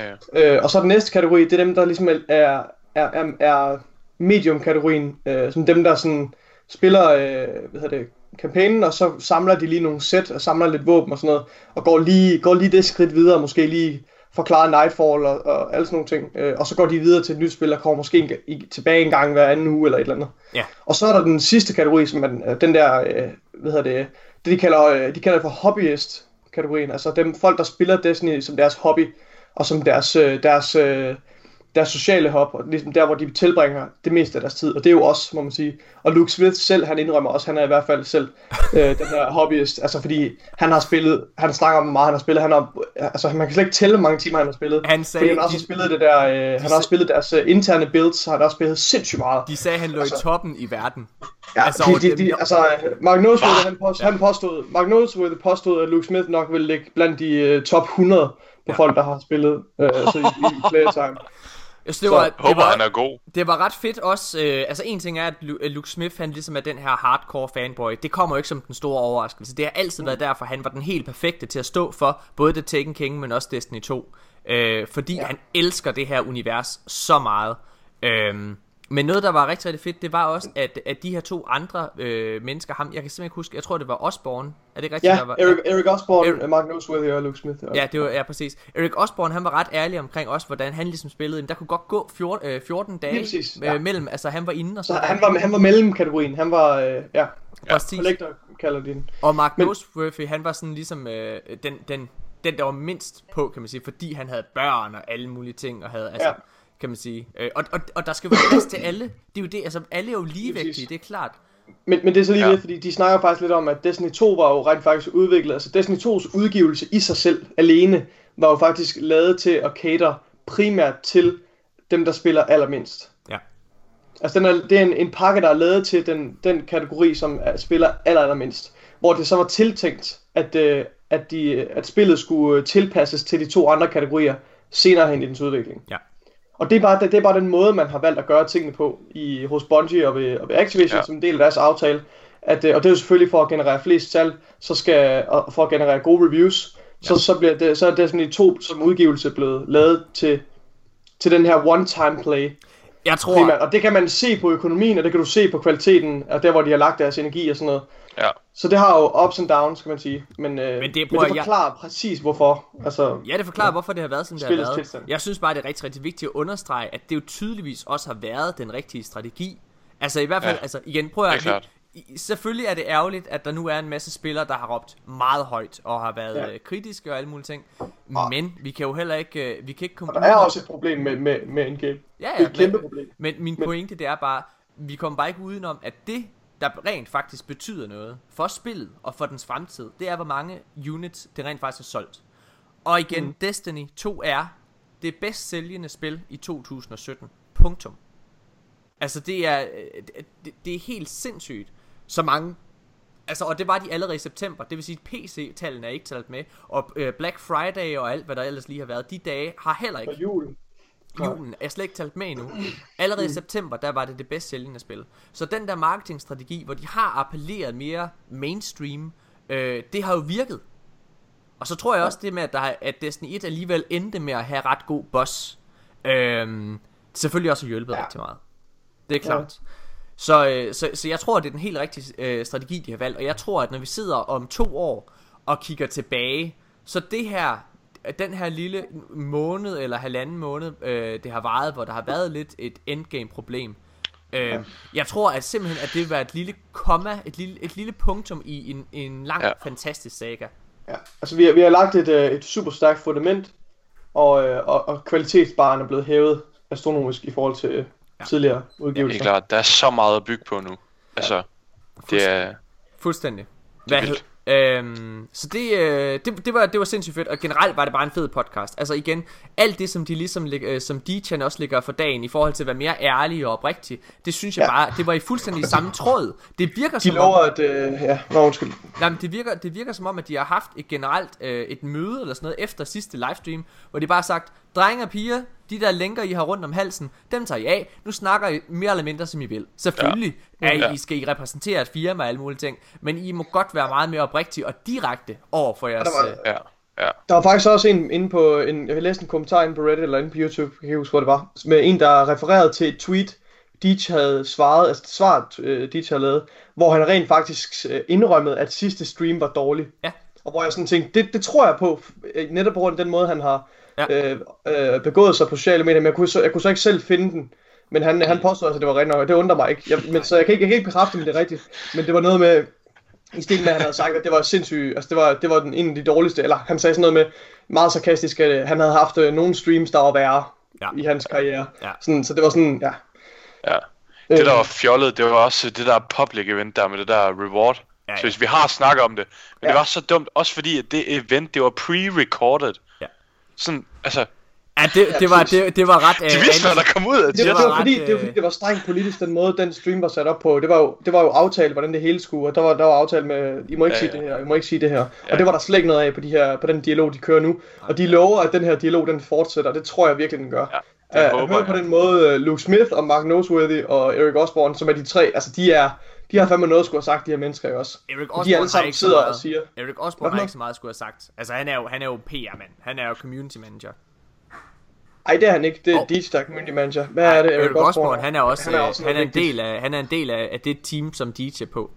Ja, ja. Øh, og så den næste kategori, det er dem, der ligesom er, er, er, er medium-kategorien, øh, som dem, der sådan spiller, øh, hvad hedder det, kampagnen, og så samler de lige nogle sæt, og samler lidt våben og sådan noget, og går lige, går lige det skridt videre, måske lige forklarer Nightfall og, og alle sådan nogle ting, øh, og så går de videre til et nyt spil, og kommer måske en, i, tilbage en gang hver anden uge, eller et eller andet. Ja. Og så er der den sidste kategori, som er den, øh, den der, øh, hvad hedder det, det de kalder, øh, de kalder det for hobbyist-kategorien, altså dem folk, der spiller Destiny som deres hobby, og som deres, øh, deres, øh, deres sociale hop, og ligesom der, hvor de tilbringer det meste af deres tid, og det er jo også, må man sige. Og Luke Smith selv, han indrømmer også, han er i hvert fald selv øh, den her hobbyist, altså fordi han har spillet, han snakker om, hvor meget han har spillet, han har, altså man kan slet ikke tælle, hvor mange timer han har spillet. Han sagde, fordi han har også de- spillet det der, øh, han har også spillet deres øh, interne builds, han har også spillet sindssygt meget. de sagde, han lå Altså- i toppen i verden. Ja, Altså, de, de, dem- de, altså, Mark Noseworthy, han, påstod, han påstod, Mark Noseworthy påstod, at Luke Smith nok ville ligge blandt de uh, top 100 på ja. folk, der har spillet uh, så i, i playtime. Jeg synes, det var, det Håber, var, han er god. det var ret fedt også. Øh, altså en ting er, at at Luke Smith, han ligesom er den her hardcore fanboy. Det kommer jo ikke som den store overraskelse. Det har altid været derfor, han var den helt perfekte til at stå for både The Taken King, men også Destiny 2. Øh, fordi ja. han elsker det her univers så meget. Øh, men noget, der var rigtig, rigtig fedt, det var også, at, at de her to andre øh, mennesker, ham, jeg kan simpelthen ikke huske, jeg tror, det var Osborne. Er det ikke rigtigt? Ja, der var, Eric, Eric Osborne, Eric-. Mark Noseworthy og Luke Smith. Og, Ja, det var ja, præcis. Eric Osborne, han var ret ærlig omkring også, hvordan han ligesom spillede. Jamen, der kunne godt gå 14, øh, 14 dage præcis, øh, ja. mellem, altså han var inde og Så så. han var, han var mellemkategorien, han var, øh, ja, præcis. collector kalder de den. Og Mark Men- Noseworthy, han var sådan ligesom øh, den, den, den, der var mindst på, kan man sige, fordi han havde børn og alle mulige ting, og havde, altså, Ja. Kan man sige. Øh, og, og, og der skal være plads til alle. Det er jo det, altså alle er jo ligevægtige, det er klart. Men, men det er så lige Ja. det, fordi de snakker faktisk lidt om, at Destiny 2 var jo rent faktisk udviklet. Altså Destiny 2's udgivelse i sig selv alene var jo faktisk lavet til at cater primært til dem, der spiller allermindst. Ja. Altså den er, det er en, en pakke, der er lavet til den, den kategori, som er, spiller aller, allermindst. Hvor det så var tiltænkt, at, øh, at, de, at spillet skulle øh, tilpasses til de to andre kategorier senere hen i dens udvikling. Ja. Og det er, bare, det, det er bare den måde, man har valgt at gøre tingene på i, hos Bungie og ved, og ved Activision Ja. ja. som en del af deres aftale. At, øh, og det er jo selvfølgelig for at generere flest salg, så skal, og for at generere gode reviews, så, så, bliver det, så er Destiny 2 som udgivelse blevet lavet til, til den her one-time play Jeg tror, primært. Og det kan man se på økonomien, og det kan du se på kvaliteten, og der hvor de har lagt deres energi og sådan noget. Ja. Så det har jo ups and downs, kan man sige. Men, øh, Men det men prøver det jeg- forklarer præcis hvorfor. Altså, Ja, det forklarer, hvorfor det har været, som det har Spillets været. tilstand. Jeg synes bare, det er rigtig, rigtig vigtigt at understrege, at det jo tydeligvis også har været den rigtige strategi. Altså i hvert fald, ja, Ja, altså igen, prøv at det er Selvfølgelig er det ærgerligt, at der nu er en masse spillere, der har råbt meget højt og har været Ja. ja. kritiske og alle mulige ting. Men vi kan jo heller ikke, øh, vi kan ikke komme og der er også et problem med, med, med en game. Ja, Det ja, er et kæmpe men, problem. Men min Men- pointe, det er bare, vi kommer bare ikke udenom, at det, der rent faktisk betyder noget for spillet og for dens fremtid, det er, hvor mange units det rent faktisk er solgt. Og igen, mm. Destiny 2 er det bedst sælgende spil i 2017. Punktum. Altså, det er, øh, det, det er helt sindssygt, så mange Altså, og det var de allerede i september. Det vil sige, at PC-tallene er ikke talt med. Og øh, Black Friday og alt, hvad der ellers lige har været, de dage har heller ikke Og julen. julen er slet ikke talt med endnu. Allerede i september, der var det det bedst sælgende spil. Så den der marketingstrategi, hvor de har appelleret mere mainstream, øh, det har jo virket. Og så tror jeg også det med, at, der, er- at Destiny 1 alligevel endte med at have ret god boss. Øh, selvfølgelig også hjulpet ja. rigtig meget. Det er klart. Så, øh, så, så jeg tror, det er den helt rigtige øh, strategi, de har valgt. Og jeg tror, at når vi sidder om to år og kigger tilbage, så det her, den her lille måned eller halvanden måned, øh, det har varet, hvor der har været lidt et endgame-problem. Øh, jeg tror at simpelthen, at det vil være et lille komma, et lille, et lille punktum i en, en lang, ja. Fantastisk saga. Ja, altså vi har, vi har lagt et, øh, et super stærkt fundament, og, øh, og, og kvalitetsbaren er blevet hævet astronomisk i forhold til Ja. tidligere Det udgivelser. er klart, der er så meget at bygge på nu. Altså, det er... Fuldstændig. Det er Hvad vildt. hed, øhm, så det, øh, det, det, var, det var sindssygt fedt, og generelt var det bare en fed podcast. Altså igen, alt det, som de ligesom, lig- øh, som DJ'en også ligger for dagen, i forhold til at være mere ærlige og oprigtige, det synes jeg Ja. bare, det var i fuldstændig samme tråd. Det virker De som lover, om, at... Øh, ja, nå, undskyld. nej, men det virker, det virker som om, at de har haft et generelt øh, et møde eller sådan noget efter sidste livestream, hvor de bare har sagt, drenge og piger, de der lænker, I har rundt om halsen, dem tager I af. Nu snakker I mere eller mindre, som I vil. Selvfølgelig ja. er I, Ja. I skal I repræsentere et firma og alle mulige ting, men I må godt være meget mere oprigtige og direkte over for jeres... der var- øh, Ja, ja. Der var faktisk også en inde på, en, jeg læste en kommentar inde på Reddit eller inde på YouTube, jeg kan ikke huske, hvor det var, med en, der refererede til et tweet, Deitch havde svaret, altså svaret uh, Deitch havde lavet, hvor han rent faktisk uh, indrømmede, at sidste stream var dårlig. Ja. Og hvor jeg sådan tænkte, det, det tror jeg på, øh, netop på grund af den måde, han har Ja. øh, øh, begået sig på sociale medier, men jeg kunne, så, jeg kunne så ikke selv finde den. Men han, han påstod altså, at det var rigtigt nok, og det undrer mig ikke. Jeg, men, så jeg kan, ikke, jeg kan ikke bekræfte, om det er rigtigt. Men det var noget med, i stil med, at han havde sagt, at det var sindssygt, altså det var, det var den, en af de dårligste, eller han sagde sådan noget med, meget sarkastisk, at øh, han havde haft øh, nogle streams, der var værre Ja. i hans karriere. Ja. Sådan, så det var sådan, ja. ja. Det, der var fjollet, det var også det der public event der med det der reward. Ja, Ja. Så hvis vi har snakket om det. Men. Ja. det var så dumt, også fordi at det event, det var pre-recorded. Sådan, altså, Ja, det, det, var, det, det var ret... de vidste, hvad der kom ud af Det, det. det, var det, var ret, fordi, det var øh, fordi, det var strengt politisk, den måde, den stream var sat op på. Det var jo, det var jo aftalt, hvordan det hele skulle, og der var, der var aftalt med, I må ikke Ja, sige ja. det her, I må ikke sige det her. Ja. Og det var der slet ikke noget af på, de her, på den dialog, de kører nu. Og de lover, at den her dialog, den fortsætter, det tror jeg virkelig, den gør. Ja, det at håber høre på jeg. den måde, Luke Smith og Mark Noseworthy og Eric Osborne, som er de tre, altså de er, de har fandme noget at skulle have sagt, de her mennesker jo også. Erik de Osborne alle har sammen ikke sidder og meget. siger, Erik Osborne har ikke så meget at skulle have sagt. Altså, han er jo, han er jo PR-mand. Han er jo community manager. ej det er han ikke, det er oh. Er community manager. Hvad er det, Erik Osborne, han er også, han er, han er, også han er en del af, han er en del af, af det team, som DJ er på.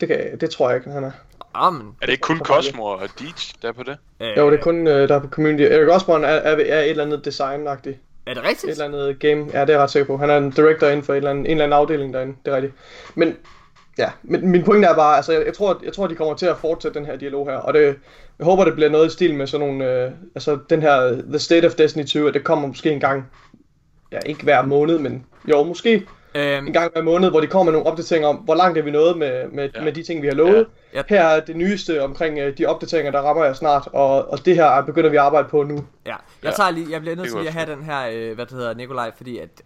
Det, kan, det tror jeg ikke, han er. Amen. Er det ikke kun Cosmo og Deej, der er på det? Øh, Jo, det er kun, øh, der er på community. Eric Osborne er, er, er et eller andet design-agtigt. Er det Et eller andet game. Ja, det er jeg ret sikker på. Han er en director inden for et eller andet, en eller anden afdeling derinde. Det er rigtigt. Men, ja, men min pointe er bare, altså jeg, jeg, tror, jeg tror, de kommer til at fortsætte den her dialog her. Og det, jeg håber, det bliver noget i stil med sådan nogle, øh, altså den her The State of Destiny 2, at det kommer måske en gang, ja, ikke hver måned, men jo, måske Øhm, en gang hver måned, hvor de kommer med nogle opdateringer om, hvor langt er vi nået med, med, ja. Med de ting, vi har lovet. Ja. Ja. Her er det nyeste omkring øh, de opdateringer, der rammer jeg snart, og, og det her begynder vi at arbejde på nu. ja. Jeg tager lige, jeg bliver nødt til lige at jeg have den her, øh, hvad det hedder, Nikolaj, fordi at,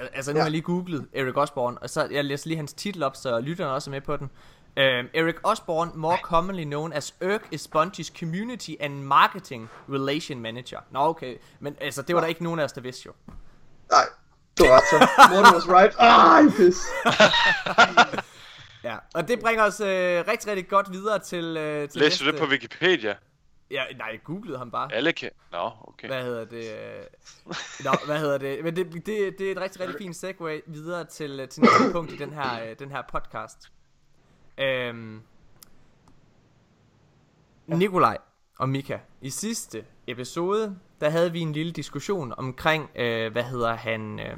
øh, altså nu Ja. har jeg lige googlet Erik Osborne, og så jeg læser lige hans titel op, så lytterne også er med på den. Um, Eric Osborne, more commonly known as Erk, is Bungie's Community and Marketing Relation Manager. Nå, okay. Men altså, det var der ikke nogen af os, der vidste jo. Nej, du har ret så. Morten was right. Ej, pis. Ja, og det bringer os øh, rigtig, rigtig godt videre til, øh, til Læste du det på Wikipedia? Ja, nej, jeg googlede ham bare. Alle kan... Nå, okay. Hvad hedder det? øh, Nå, hvad hedder det? Men det, det, det er et rigtig, rigtig fint segue videre til, øh, til næste punkt i den her, øh, den her podcast. Øhm, Nikolaj og Mika, i sidste episode, der havde vi en lille diskussion omkring, øh, hvad hedder han, øh,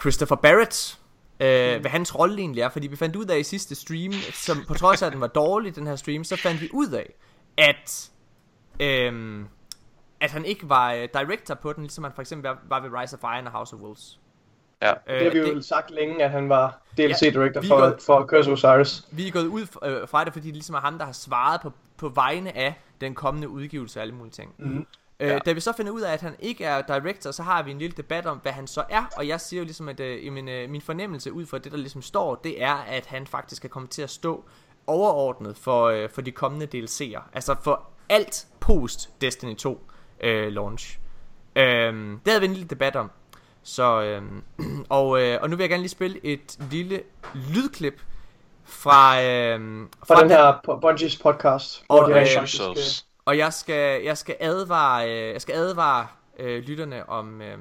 Christopher Barrett, øh, mm. hvad hans rolle egentlig er, fordi vi fandt ud af i sidste stream, som på trods af, at den var dårlig, den her stream, så fandt vi ud af, at, øh, at han ikke var øh, director på den, ligesom han for eksempel var, var ved Rise of Iron og House of Wolves. Ja. Det har vi jo det, sagt længe, at han var DLC-director vi for, for Curse of Osiris. Vi er gået ud øh, fra det, fordi det ligesom er ham, der har svaret på, på vegne af den kommende udgivelse og alle mulige ting. Øh, Ja. Da vi så finder ud af, at han ikke er director, så har vi en lille debat om, hvad han så er. Og jeg siger jo ligesom, at øh, i min, øh, min fornemmelse ud fra det, der ligesom står, det er, at han faktisk er kommet til at stå overordnet for, øh, for de kommende DLC'er. Altså for alt post Destiny 2 øh, launch. Øh, det havde vi en lille debat om. Så, øh, og, øh, og nu vil jeg gerne lige spille et lille lydklip fra, øh, Fra den her Bungies podcast. Og, hvor de øh, faktisk, øh. Og jeg skal, jeg skal advare, øh, jeg skal advare øh, lytterne om, øh,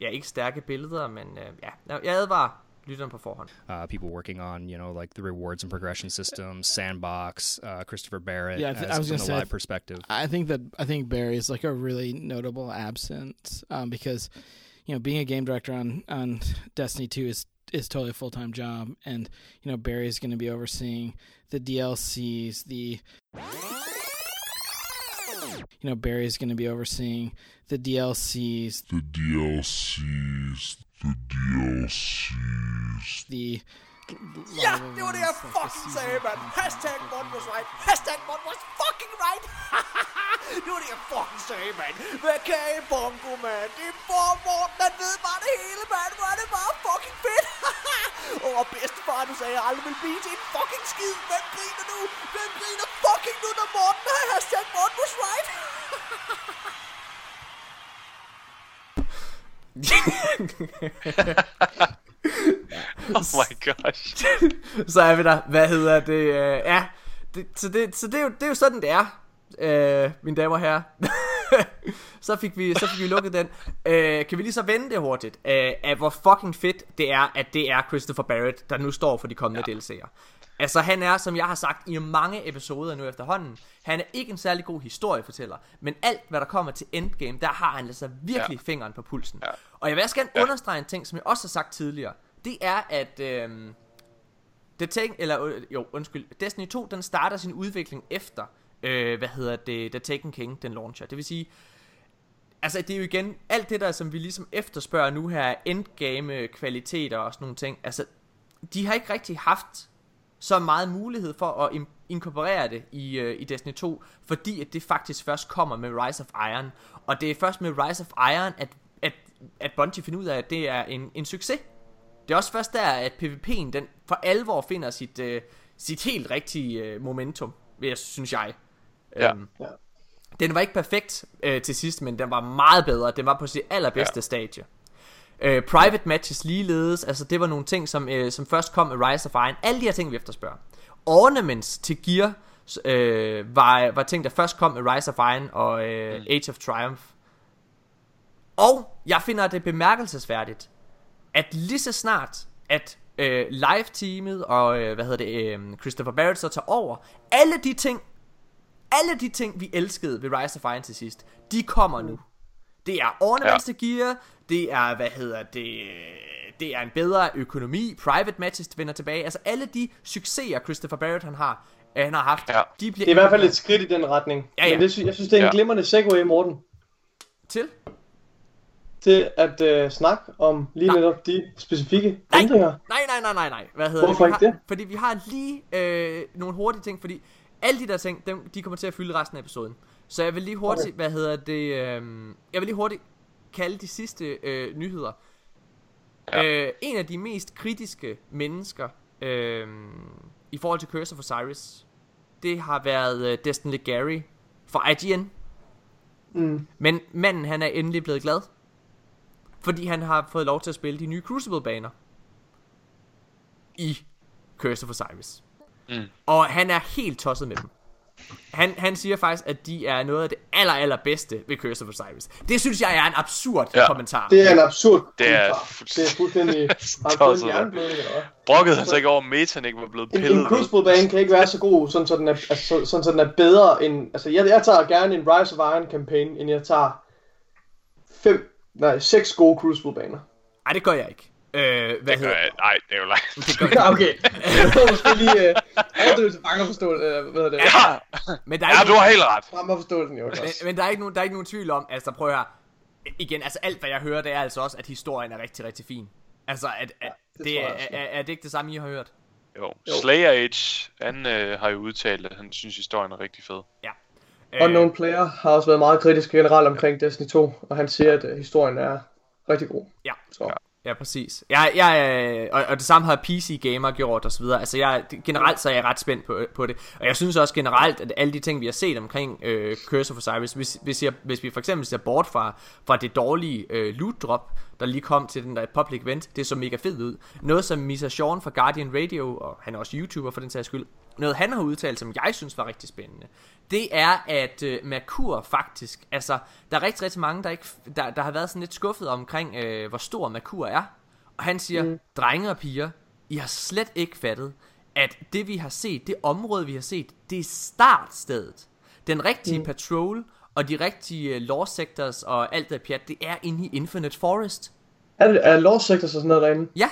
ja ikke stærke billeder, men øh, ja, jeg advarer lytterne på forhånd. uh, people working on you know like the rewards and progression systems, sandbox, uh, Christopher Barrett Yeah, I th- I as was from the say, live perspective. I think that I think Barry is like a really notable absence um, because you know being a game director on on Destiny Two is is totally a full time job, and you know Barry's going to be overseeing the DLCs, the you know Barry's going to be overseeing the DLCs, the DLCs, the DLCs. the Ja, det var det jeg fucking sagde, mand. Hashtag Mon was right. Hashtag Mon was fucking right. det var det jeg fucking sagde, mand. Hvad kan I bongo, mand? Det er for Morten, han ved bare det hele, mand. Hvor er det bare fucking fedt. Åh, bedstefar, du sagde, at jeg aldrig ville blive til en fucking skid. Hvem griner nu? Hvem griner fucking nu, når Morten har hashtag Mon was right? Oh my gosh. så er vi der. Hvad hedder det? Øh, ja, det, så, det, så det, er jo, det er jo sådan, det er, øh, mine damer og herrer. så, fik vi, så fik vi lukket den. Øh, kan vi lige så vende det hurtigt? Øh, af hvor fucking fedt det er, at det er Christopher Barrett, der nu står for de kommende ja. DLC'er. Altså han er, som jeg har sagt i mange episoder nu efterhånden, han er ikke en særlig god historiefortæller, men alt hvad der kommer til Endgame, der har han altså virkelig ja. fingeren på pulsen. Ja. Og jeg vil også gerne ja. Understrege en ting, som jeg også har sagt tidligere. Det er, at øhm, The Taken, eller øh, jo, undskyld, Destiny 2, den starter sin udvikling efter, øh, hvad hedder det, The Taken King, den launcher. Det vil sige, altså det er jo igen, alt det der, som vi ligesom efterspørger nu her, endgame kvaliteter og sådan nogle ting, altså, de har ikke rigtig haft så meget mulighed for at im- inkorporere det i, øh, i Destiny 2, fordi at det faktisk først kommer med Rise of Iron. Og det er først med Rise of Iron, at, at, at Bungie finder ud af, at det er en, en succes. Det er også først der, at PvP'en den for alvor finder sit, øh, sit helt rigtige øh, momentum, vil jeg, synes jeg. Ja. Øhm, Den var ikke perfekt øh, til sidst, men den var meget bedre. Den var på sit allerbedste ja. Ja. stadie. Øh, private matches ligeledes, altså det var nogle ting, som, øh, som først kom med Rise of Iron. Alle de her ting, vi efterspørger. Ornaments til gear øh, var, var ting, der først kom med Rise of Iron og øh, mm. Age of Triumph. Og jeg finder det bemærkelsesværdigt, at lige så snart, at øh, live-teamet og, øh, hvad hedder det, øh, Christopher Barrett så tager over, alle de ting, alle de ting, vi elskede ved Rise of Iron til sidst, de kommer nu. Det er ornaments ja. gear, det er, hvad hedder det, det er en bedre økonomi, private matches vender tilbage, altså alle de succeser, Christopher Barrett han har, øh, han har haft, Ja. de bliver Det er i hvert fald et skridt i den retning. Ja, ja. Men det, jeg synes, det er en Ja. glimrende segue, Morten, til. til at øh, snakke om lige Nej. netop de specifikke Nej. ændringer. Nej, nej, nej, nej, nej. Hvad hedder Hvorfor det? Vi ikke har, det? Fordi vi har lige øh, nogle hurtige ting, fordi alle de der ting, dem, de kommer til at fylde resten af episoden. Så jeg vil lige hurtigt, okay. hvad hedder det, øh, jeg vil lige hurtigt kalde de sidste øh, nyheder. Ja. Øh, en af de mest kritiske mennesker øh, i forhold til Curse of Osiris, det har været øh, Destin Legary fra IGN. Mm. Men manden, han er endelig blevet glad. Fordi han har fået lov til at spille de nye Crucible-baner. I Curse of Osiris. Mm. Og han er helt tosset med dem. Han, han siger faktisk, at de er noget af det aller, aller bedste ved Curse of Osiris. Det synes jeg er en absurd ja. Kommentar. Det er en absurd Det er kommentar. Det er fuldstændig... En hvad? Brokkede han sig ikke over, at Metan ikke var blevet En, pillet en ved? Crucible bane kan ikke være så god, sådan så den er, altså, så- sådan, så den er bedre end... Altså, jeg, jeg tager gerne en Rise of Iron campaign, end jeg tager fem, nej, seks gode Crucible baner. Nej, det gør jeg ikke. Øh, hvad Det gør hedder jeg. Nej, det er jo langt. det? Gør. Ja, okay. Jeg må måske lige øh, overdrive fangerforståelsen, øh, hvad hedder det? Ja, Men der er ja ikke du har helt ret. Fremmerforståelsen, jo Men, også. men der er ikke nogen, der er ikke nogen tvivl om, altså prøv at høre. Igen, altså alt hvad jeg hører, det er altså også, at historien er rigtig, rigtig fin. Altså, at, at det det, tror er, er, er, det ikke det samme, I har hørt? Jo. Slayer Age, han øh, har jo udtalt, at han synes, historien er rigtig fed. Ja. Unknown Player har også været meget kritisk generelt omkring Destiny 2, og han siger, at øh, historien er rigtig god. Ja. Så. Ja, Ja, præcis. Jeg, jeg, og, og det samme har PC Gamer gjort og så videre. Altså jeg, generelt så er jeg ret spændt på, på det. Og jeg synes også generelt, at alle de ting, vi har set omkring øh, Curse of Osiris, hvis, hvis, jeg, hvis vi for eksempel ser bort fra, fra det dårlige øh, loot drop, der lige kom til den der public event, det så mega fedt ud. Noget som Misa Sean fra Guardian Radio, og han er også YouTuber for den sags skyld, noget han har udtalt, som jeg synes var rigtig spændende, det er, at øh, Merkur faktisk, altså, der er rigtig, rigtig mange, der, ikke, der, der har været sådan lidt skuffet omkring, øh, hvor stor Merkur er. Og han siger, mm. drenge og piger, I har slet ikke fattet, at det vi har set, det område vi har set, det er startstedet. Den rigtige mm. patrol og de rigtige uh, law sectors og alt det pjat, det er inde i Infinite Forest. Er, det, er Law Sectors og sådan noget derinde? Ja,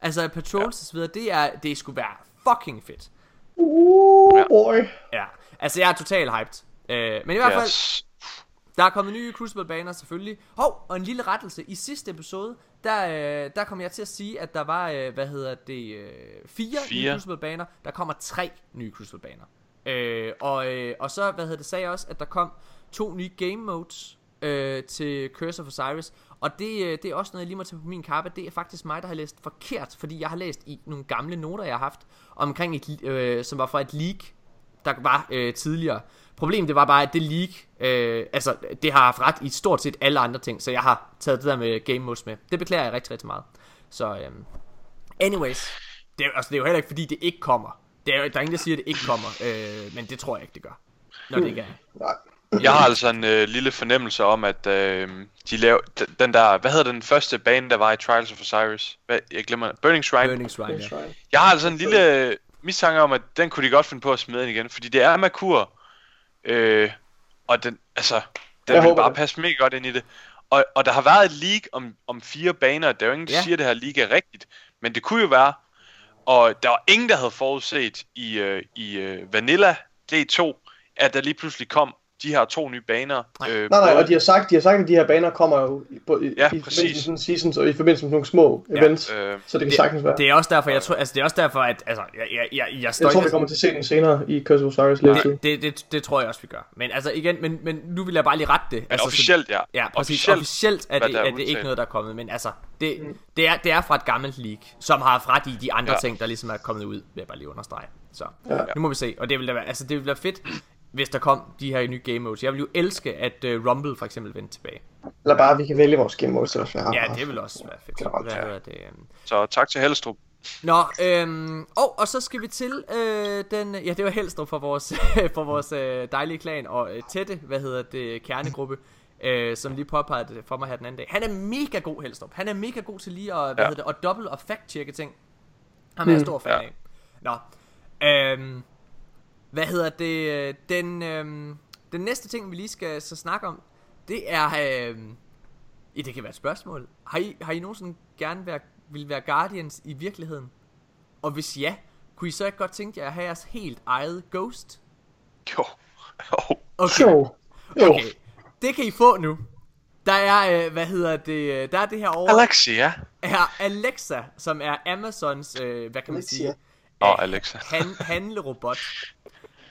altså patrols ja. og så videre, det, er, det skulle være fucking fedt. Uh, boy. Ja, altså jeg er totalt hyped. Uh, men i hvert fald, Yes. Der er kommet nye Crucible-baner selvfølgelig. Hov, og en lille rettelse. I sidste episode, der, øh, der kom jeg til at sige, at der var, øh, hvad hedder det, øh, fire, Fire. nye Crucible-baner. Der kommer tre nye Crucible-baner. Øh, og, øh, og så, hvad hedder det, sagde jeg også, at der kom to nye game modes øh, til Curse of Osiris. Og det, øh, det er også noget, jeg lige må tage på min kappe. Det er faktisk mig, der har læst forkert, fordi jeg har læst i nogle gamle noter, jeg har haft, omkring et, øh, som var fra et leak, der var øh, tidligere. Problemet det var bare, at det leak, øh, altså det har haft ret i stort set alle andre ting, så jeg har taget det der med game modes med. Det beklager jeg rigtig, rigtig meget. Så øh, anyways, det er, altså, det er jo heller ikke fordi, det ikke kommer. Det er, der er ingen, der siger, at det ikke kommer, øh, men det tror jeg ikke, det gør. Når det ikke er. Nej. Jeg har altså en øh, lille fornemmelse om, at øh, de laver den der, hvad hedder den første bane, der var i Trials of Osiris? Hvad, jeg glemmer det. Burning Shrine. Burning Shrine, ja. Shrine. Jeg har altså en lille mistanke om, at den kunne de godt finde på at smide ind igen, fordi det er Merkur, øh, og den, altså, den Jeg vil bare det. passe mega godt ind i det. Og, og der har været et leak om, om fire baner, der er jo ingen, der Ja. siger, at det her leak er rigtigt, men det kunne jo være, og der var ingen, der havde forudset i, øh, i øh, Vanilla D2, at der lige pludselig kom de her to nye baner. Nej. Øh, Nej, nej, både- og de har sagt, de har sagt, at de her baner kommer jo i, på, i, Ja, i præcis. forbindelse med sådan seasons og i forbindelse med nogle små Ja, events. øh, så det kan Det, sagtens være. det er også derfor, jeg tror, altså det er også derfor, at altså, jeg, jeg, jeg, jeg står jeg tror, vi kommer til at se den senere i Curse of Osiris tid. det, det, det, det, tror jeg også, vi gør. Men altså igen, men, men nu vil jeg bare lige rette det. Men altså, så- officielt, ja. Ja, præcis. Officielt, Officielt, er, det, er er det ikke noget, der er kommet. Men altså, det, det, er, det er fra et gammelt leak, som har ret i de andre ja. Ja. ting, der ligesom er kommet ud, vil jeg bare lige understrege. Så Ja. nu må vi se. Og det vil da være, altså, det vil være fedt, hvis der kom de her nye game modes. Jeg vil jo elske, at uh, Rumble for eksempel vendte tilbage. Eller bare, vi kan vælge vores game mode, så også være. Ja, det vil også være fedt. Klart, Hvad ja. hedder det? øhm. Så tak til Helstrup. Nå, øhm, og, og så skal vi til øh, den, ja det var Helstrup for vores, for vores øh, dejlige klan og øh, tætte, hvad hedder det, kernegruppe, øh, som lige påpegede det for mig her den anden dag. Han er mega god, Helstrup. Han er mega god til lige at, hvad Ja. hedder det, at dobbelt og fact-checke ting. Ham er jeg stor fan Ja. af. Nå, øhm, hvad hedder det, øh, den, øhm, den næste ting, vi lige skal så snakke om, det er, øhm, ja, det kan være et spørgsmål. Har I, har I nogensinde gerne være, vil være Guardians i virkeligheden? Og hvis ja, kunne I så ikke godt tænke jer at have jeres helt eget Ghost? Jo. Jo. Okay, Jo. Jo. okay. Det kan I få nu. Der er, øh, hvad hedder det, øh, der er det her over, Alexia. er Alexa, som er Amazons, øh, hvad kan man Alexia. sige, Åh, oh, Alexa. han, handlerobot.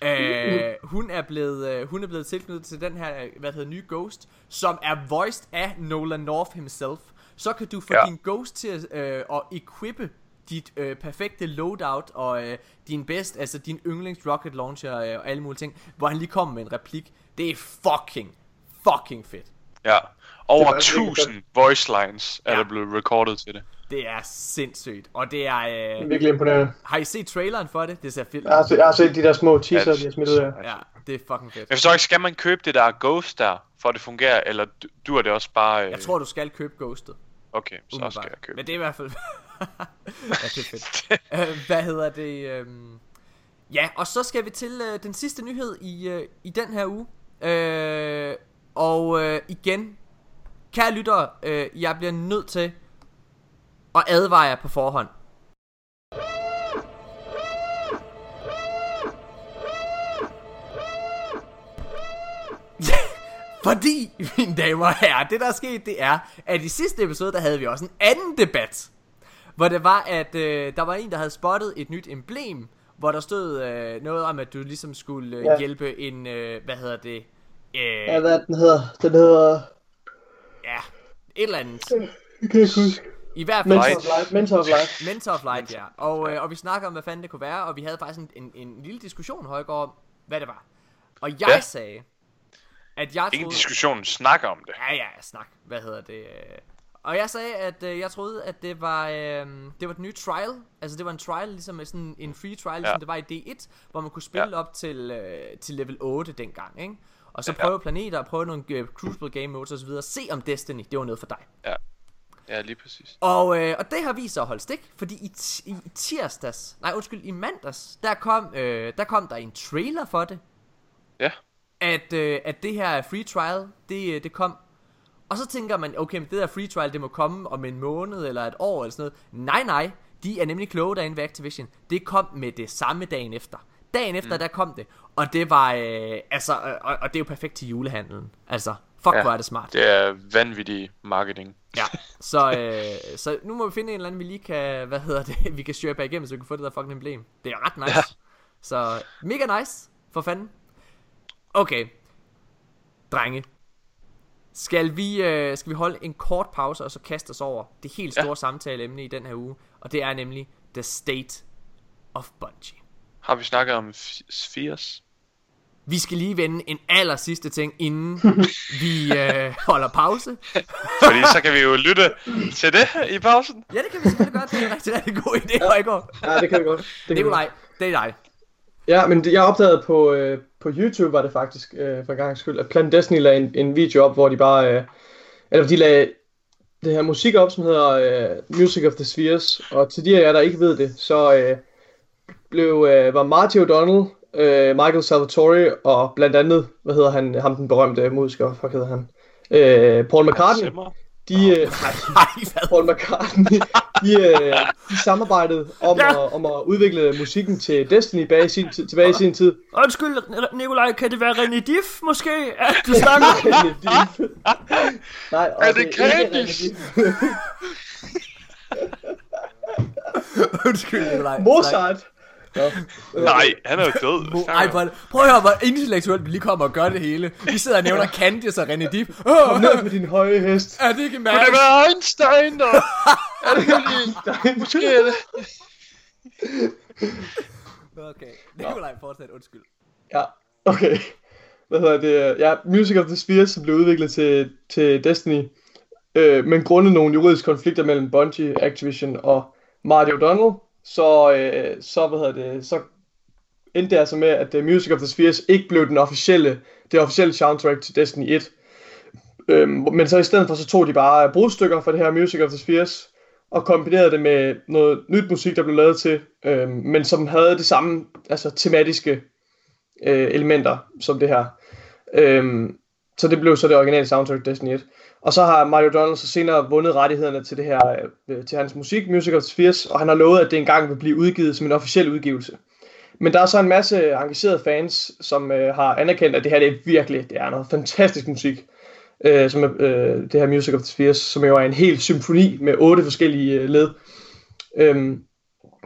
Øh, hun er blevet øh, hun er blevet tilknyttet til den her øh, hvad hedder nye Ghost, som er voiced af Nolan North himself. Så kan du få ja. Ja. din Ghost til at, øh, at equippe dit øh, perfekte loadout og øh, din bedst, altså din yndlings rocket launcher øh, og alle mulige ting, hvor han lige kommer med en replik. Det er fucking fucking fedt. Ja. Over Det var altså virkelig 1000 voice lines er Ja. der blevet recordet til det. Det er sindssygt. Og det er... Øh... Virkelig imponerende. Har I set traileren for det? Det ser fedt ud. Jeg har, set, jeg har set de der små teaser, Ja, de har smidt ud af. Ja, det er fucking fedt. Jeg forstår ikke, skal man købe det der Ghost der, for at det fungerer, eller du- duer det også bare... Øh... Jeg tror, du skal købe Ghosted. Okay, så skal umiddelbart. jeg købe Men det er i hvert fald... ja, det er fedt. øh, hvad hedder det? øhm, Ja, og så skal vi til øh, den sidste nyhed i, øh, i den her uge. Øh, og øh, igen, kære lyttere, øh, jeg bliver nødt til at advare jer på forhånd. Fordi, mine damer og herrer, det der er sket, det er, at i sidste episode, der havde vi også en anden debat. Hvor det var, at øh, der var en, der havde spottet et nyt emblem, hvor der stod øh, noget om, at du ligesom skulle øh, Ja. hjælpe en, øh, hvad hedder det, øh, Ja, hvad den hedder? Den hedder... ja, et eller andet. Jeg kan ikke huske. I hvert fald Mentor of Life. Mentor of Life. Mentor of Light, ja. Og, øh, og vi snakker om, hvad fanden det kunne være, og vi havde faktisk en, en, en lille diskussion, Højgaard, om, hvad det var. Og jeg Ja. sagde, at jeg Ingen troede... diskussion, snak om det. Ja, ja, snak. Hvad hedder det? Og jeg sagde, at øh, jeg troede, at det var, øh, det var et nyt trial. Altså, det var en trial, ligesom sådan en free trial, ligesom Ja. det var i D1, hvor man kunne spille Ja. op til, øh, til level 8 dengang, ikke? Og så Ja. prøve planeter, prøve nogle øh, crucible game modes osv. Se om Destiny, det var noget for dig. Ja, ja lige præcis. Og, øh, og det har vist sig at holde stik, fordi i, ti- i tirsdags, nej undskyld, i mandags, der kom, øh, der kom der en trailer for det, Ja, at, øh, at det her free trial, det, øh, det kom. Og så tænker man, okay, men det der free trial, det må komme om en måned eller et år eller sådan noget. Nej, nej, de er nemlig kloge derinde ved Activision. Det kom med det samme dagen efter. Dagen efter, mm. der kom det. Og det var, øh, altså, øh, og, og det er jo perfekt til julehandlen. Altså, fuck, Ja. hvor er det smart. det er vanvittig marketing. Ja, så, øh, så nu må vi finde en eller anden, vi lige kan, hvad hedder det, vi kan sørge igennem, så vi kan få det der fucking emblem. Det er ret nice. Ja. Så mega nice, for fanden. Okay, drenge. Skal vi, øh, skal vi holde en kort pause, og så kaste os over det helt store. Ja. samtaleemne i den her uge, og det er nemlig The State of Bungie. Har vi snakket om f- Spheres? Vi skal lige vende en aller sidste ting, inden vi øh, holder pause. Fordi så kan vi jo lytte til det i pausen. Ja, det kan vi selvfølgelig godt. Det er en rigtig, rigtig god idé, Højgaard. Ja, det kan vi godt. Det kan. Nikolaj, det er dig. Ja, men det, jeg opdagede på, øh, på YouTube, var det faktisk, øh, for en gang skyld, at Planet Destiny lagde en, en video op, hvor de bare, øh, eller de lagde det her musik op, som hedder øh, Music of the Spheres, og til de af jer, der ikke ved det, så øh, blev, øh, var Marty O'Donnell, øh, Michael Salvatore, og blandt andet, hvad hedder han, ham den berømte musiker, hvad hedder han, øh, Paul McCartney, de, øh, Nej? Paul McCartney, de, øh, de samarbejdede om, Ja. at, om at udvikle musikken til Destiny bag i sin, tid- tilbage i sin tid. Undskyld, Nikolaj, kan det være René Diff, måske? At du snakker? Nej, Er det Candice? Undskyld, Nikolaj. Mozart! Nej, han er jo død. Ej, for, prøv at høre, hvor intellektuelt vi lige kommer og gør det hele. Vi sidder og nævner Candice og René Diff. Kom Åh, ned med din høje hest. er det ikke Kunne mærke? det være Einstein, der? er det lige? Måske er det. Okay, Nikolaj, fortsæt, undskyld. Ja, okay. Hvad hedder det? Ja, Music of the Spheres, som blev udviklet til, til Destiny. Øh, men grundet nogle juridiske konflikter mellem Bungie, Activision og Marty O'Donnell, så, øh, så, hvad hedder det, så endte det altså med, at uh, Music of the Spheres ikke blev den officielle, det officielle soundtrack til Destiny 1. Øhm, men så i stedet for, så tog de bare brudstykker fra det her Music of the Spheres, og kombinerede det med noget nyt musik, der blev lavet til, øhm, men som havde det samme, altså tematiske øh, elementer som det her. Øhm, så det blev så det originale soundtrack Destiny 1. Og så har Mario Donald så senere vundet rettighederne til det her, øh, til hans musik, Music of the Spheres, og han har lovet, at det engang vil blive udgivet som en officiel udgivelse. Men der er så en masse engagerede fans, som øh, har anerkendt, at det her det er virkelig, det er noget fantastisk musik. Øh, som er, øh, det her Music of the Spheres, som jo er en hel symfoni med otte forskellige øh, led. Øhm,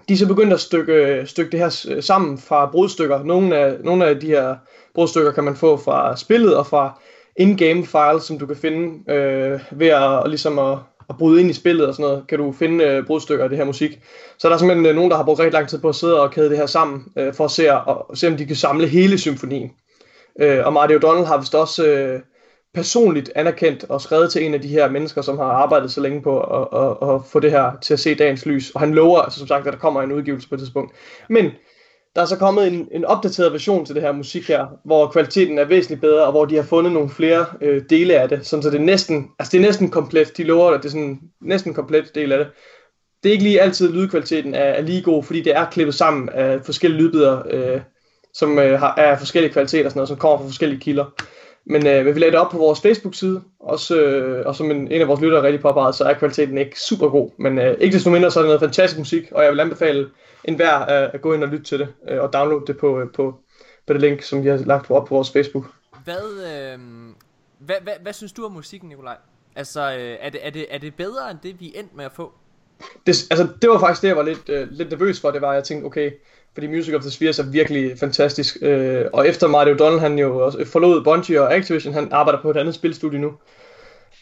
de er så begyndt at stykke, øh, stykke det her øh, sammen fra brudstykker. Nogle af, nogle af de her brudstykker kan man få fra spillet og fra in-game files, som du kan finde øh, ved at, ligesom at, at bryde ind i spillet og sådan noget, kan du finde øh, brudstykker af det her musik. Så der er simpelthen øh, nogen, der har brugt rigtig lang tid på at sidde og kæde det her sammen, øh, for at se, og, se, om de kan samle hele symfonien. Øh, og Marty O'Donnell har vist også øh, personligt anerkendt og skrevet til en af de her mennesker, som har arbejdet så længe på at, at, at få det her til at se dagens lys. Og han lover, altså som sagt, at der kommer en udgivelse på et tidspunkt. Men der er så kommet en, en opdateret version til det her musik her, hvor kvaliteten er væsentligt bedre, og hvor de har fundet nogle flere øh, dele af det, sådan så det er næsten, altså det er næsten komplet, de lover, at det er sådan næsten komplet del af det. Det er ikke lige altid lydkvaliteten er, er lige god, fordi det er klippet sammen af forskellige lydbidder, øh, som øh, har, er forskellige kvaliteter, sådan noget, som kommer fra forskellige kilder. Men øh, vi lagde det op på vores Facebook-side, også, øh, og som en, en af vores lyttere rigtig påpegede, så er kvaliteten ikke super god. Men øh, ikke desto mindre, så er det noget fantastisk musik, og jeg vil anbefale enhver at, at gå ind og lytte til det, øh, og downloade det på, øh, på, på det link, som vi har lagt op på vores Facebook. Hvad, øh, hvad, hvad, hvad synes du om musikken, Nikolaj? Altså, øh, er, det, er, det, er det bedre end det, vi endte med at få? Det, altså, det var faktisk det, jeg var lidt, øh, lidt nervøs for, det var, jeg tænkte, okay, fordi Music of the Spheres er virkelig fantastisk. Øh, og efter Mario Donald, han jo også forlod Bungie og Activision, han arbejder på et andet spilstudie nu.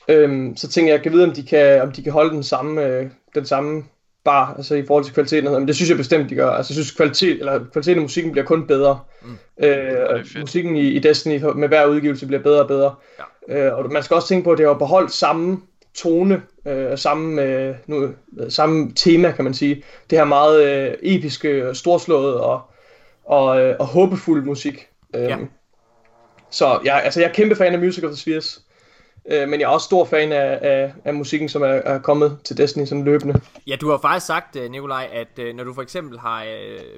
Øh, så tænker jeg, jeg kan vide, om de kan, om de kan holde den samme, øh, den samme bar, altså i forhold til kvaliteten. Men det synes jeg bestemt, de gør. Altså, jeg synes, kvalitet, eller kvaliteten af musikken bliver kun bedre. Mm. Øh, musikken i, i Destiny med hver udgivelse bliver bedre og bedre. Ja. Øh, og man skal også tænke på, at det har beholdt samme tone, øh, samme, øh, nu, samme tema, kan man sige. Det her meget øh, episke, storslået og, og, øh, og håbefuld musik. Øh, ja. Så jeg, altså, jeg er kæmpe fan af Music of the Spheres. Øh, men jeg er også stor fan af, af, af musikken, som er, er kommet til Destiny sådan løbende. Ja, du har faktisk sagt, øh, Nikolaj, at øh, når du for eksempel har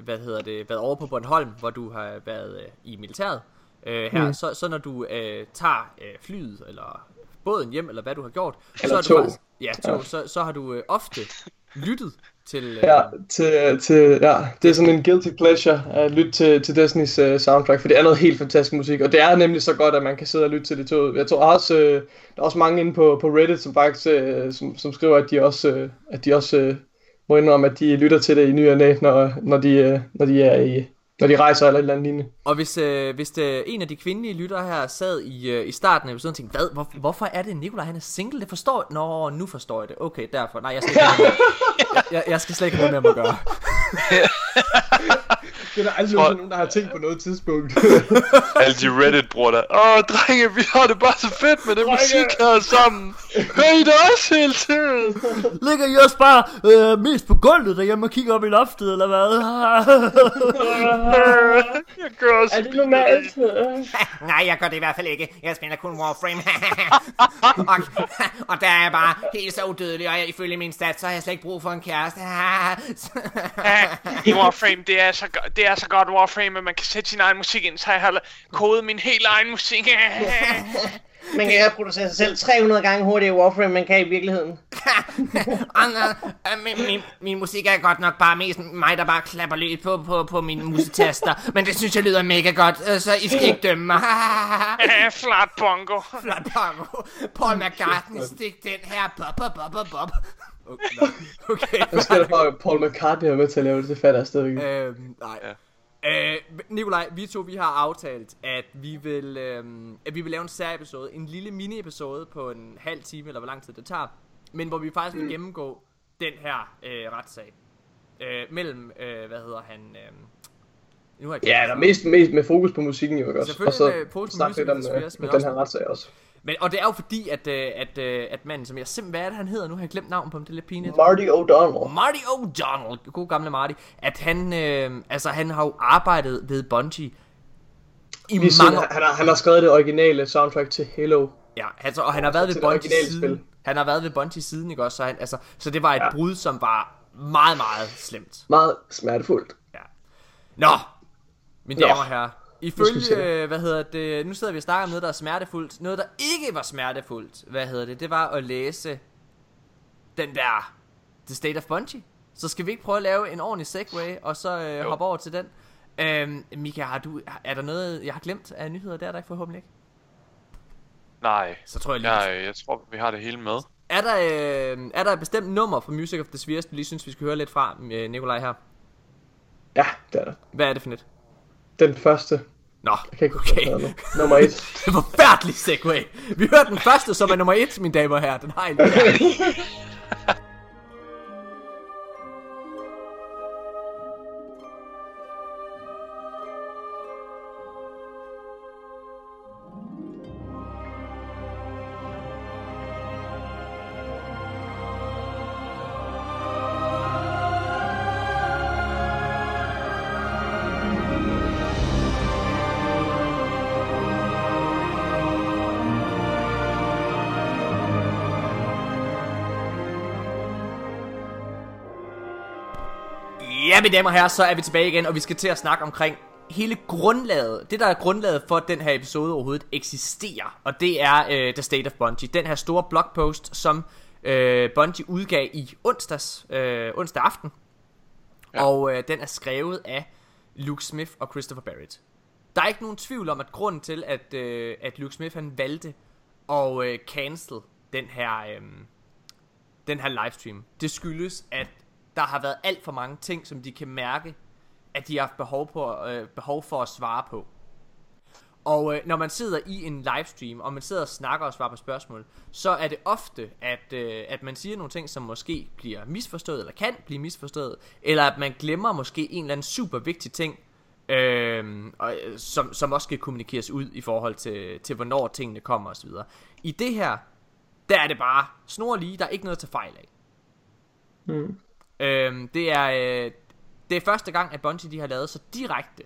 hvad hedder det, været over på Bornholm, hvor du har været i militæret, øh, her, mm. så, så når du øh, tager øh, flyet, eller båden hjem, eller hvad du har gjort, eller så, tog. du faktisk, ja, tog, ja. Så, så har du øh, ofte lyttet til... Øh... Ja, til, til, ja, det er sådan en guilty pleasure at lytte til, til Disneys øh, soundtrack, for det er noget helt fantastisk musik, og det er nemlig så godt, at man kan sidde og lytte til det to. Jeg tror også, øh, der er også mange inde på, på Reddit, som faktisk øh, som, som skriver, at de også, øh, at de også øh, må indrømme, at de lytter til det i ny og næ, når, når, de, øh, når de er i, når de rejser eller et eller andet lignende. Og hvis, øh, hvis det, en af de kvindelige lyttere her sad i, øh, i starten af episoden og tænkte, hvad, hvor, hvorfor er det Nikolaj, han er single? Det forstår jeg. Nå, nu forstår jeg det. Okay, derfor. Nej, jeg skal, ikke jeg, jeg, jeg skal slet ikke have noget med at gøre. det er der aldrig For... nogen, der har tænkt på noget tidspunkt. Alle de Reddit-brugere der. Åh, drenge, vi har det bare så fedt med det drenge. musik her sammen. Hører I det også hele tiden? Ligger I også bare øh, mest på gulvet derhjemme og kigger op i loftet, eller hvad? jeg gør også Er det normalt? Nej, jeg gør det i hvert fald ikke. Jeg spiller kun Warframe. og, og der er jeg bare helt så udødelig, og jeg, ifølge min stats, så har jeg slet ikke brug for en kæreste. I Warframe, det er, så, det er så godt Warframe, at man kan sætte sin egen musik ind, så jeg har kodet min helt egen musik. Man kan producere sig selv 300 gange hurtigere i Warframe, man kan i virkeligheden. min, min, min musik er godt nok bare mest mig, der bare klapper løs på, på, på mine musetaster. Men det synes jeg lyder mega godt, øh, så I skal ikke dømme mig. Flat bongo. Flat bongo. Paul McCartney, stik den her. Bob, bob, bob, bob, Okay, okay. Jeg skal bare Paul McCartney er med til at lave det, det fatter jeg stadig ikke. Øhm, nej. Ja. Øh, Nikolaj, vi to vi har aftalt, at vi vil, øh, at vi vil lave en særiepisode, en lille mini-episode på en halv time, eller hvor lang tid det tager, men hvor vi faktisk vil gennemgå den her øh, retssag. Øh, mellem, øh, hvad hedder han... Øh, nu har jeg ja, der er mest, mest med fokus på musikken jo også. Og så snakke lidt om øh, den her retssag også. Men, og det er jo fordi, at, øh, at, øh, at manden, som jeg simpelthen, hvad er det, han hedder? Nu har jeg glemt navn på ham, det er lidt pinligt. Marty O'Donnell. Marty O'Donnell, god gamle Marty. At han, øh, altså han har jo arbejdet ved Bungie i Lige mange år. Han har, han har skrevet det originale soundtrack til Halo. Ja, altså, og han har været ved Bungie siden. Spil. Han har været ved Bungie siden, ikke også? Så, han, altså, så det var et ja. brud, som var meget, meget slemt. Meget smertefuldt. Ja. Nå, mine damer og herrer. Ifølge, hvad hedder det, nu sidder vi og snakker om noget, der er smertefuldt. Noget, der ikke var smertefuldt, hvad hedder det, det var at læse den der The State of Bungie. Så skal vi ikke prøve at lave en ordentlig segway, og så øh, hoppe over til den. Øhm, Mika, har du, er der noget, jeg har glemt af nyheder? Der er der ikke forhåbentlig ikke. Nej, så tror jeg, lige, jeg, jeg tror, vi har det hele med. Er der, øh, er der et bestemt nummer fra Music of the Spheres, du lige synes, vi skal høre lidt fra, øh, Nikolaj her? Ja, det er der. Hvad er det for net? Den første. Nå, jeg kan ikke okay. Nummer et. det er forfærdelig segway. Vi hører den første, som er nummer et, mine damer og herrer. Den har en mine damer og herrer, så er vi tilbage igen, og vi skal til at snakke omkring hele grundlaget, det der er grundlaget for, at den her episode overhovedet eksisterer, og det er uh, The State of Bungie, den her store blogpost, som uh, Bungie udgav i onsdags, uh, onsdag aften, ja. og uh, den er skrevet af Luke Smith og Christopher Barrett. Der er ikke nogen tvivl om, at grunden til, at, uh, at Luke Smith han valgte at uh, cancel den her, uh, den her livestream, det skyldes, at der har været alt for mange ting, som de kan mærke, at de har haft behov, på, øh, behov for at svare på. Og øh, når man sidder i en livestream, og man sidder og snakker og svarer på spørgsmål, så er det ofte, at, øh, at man siger nogle ting, som måske bliver misforstået, eller kan blive misforstået, eller at man glemmer måske en eller anden super vigtig ting, øh, og, øh, som, som også skal kommunikeres ud i forhold til, til hvornår tingene kommer osv. I det her, der er det bare snor lige, der er ikke noget til fejl af. Mm. Øhm, det er øh, det er første gang at Bungie de har lavet så direkte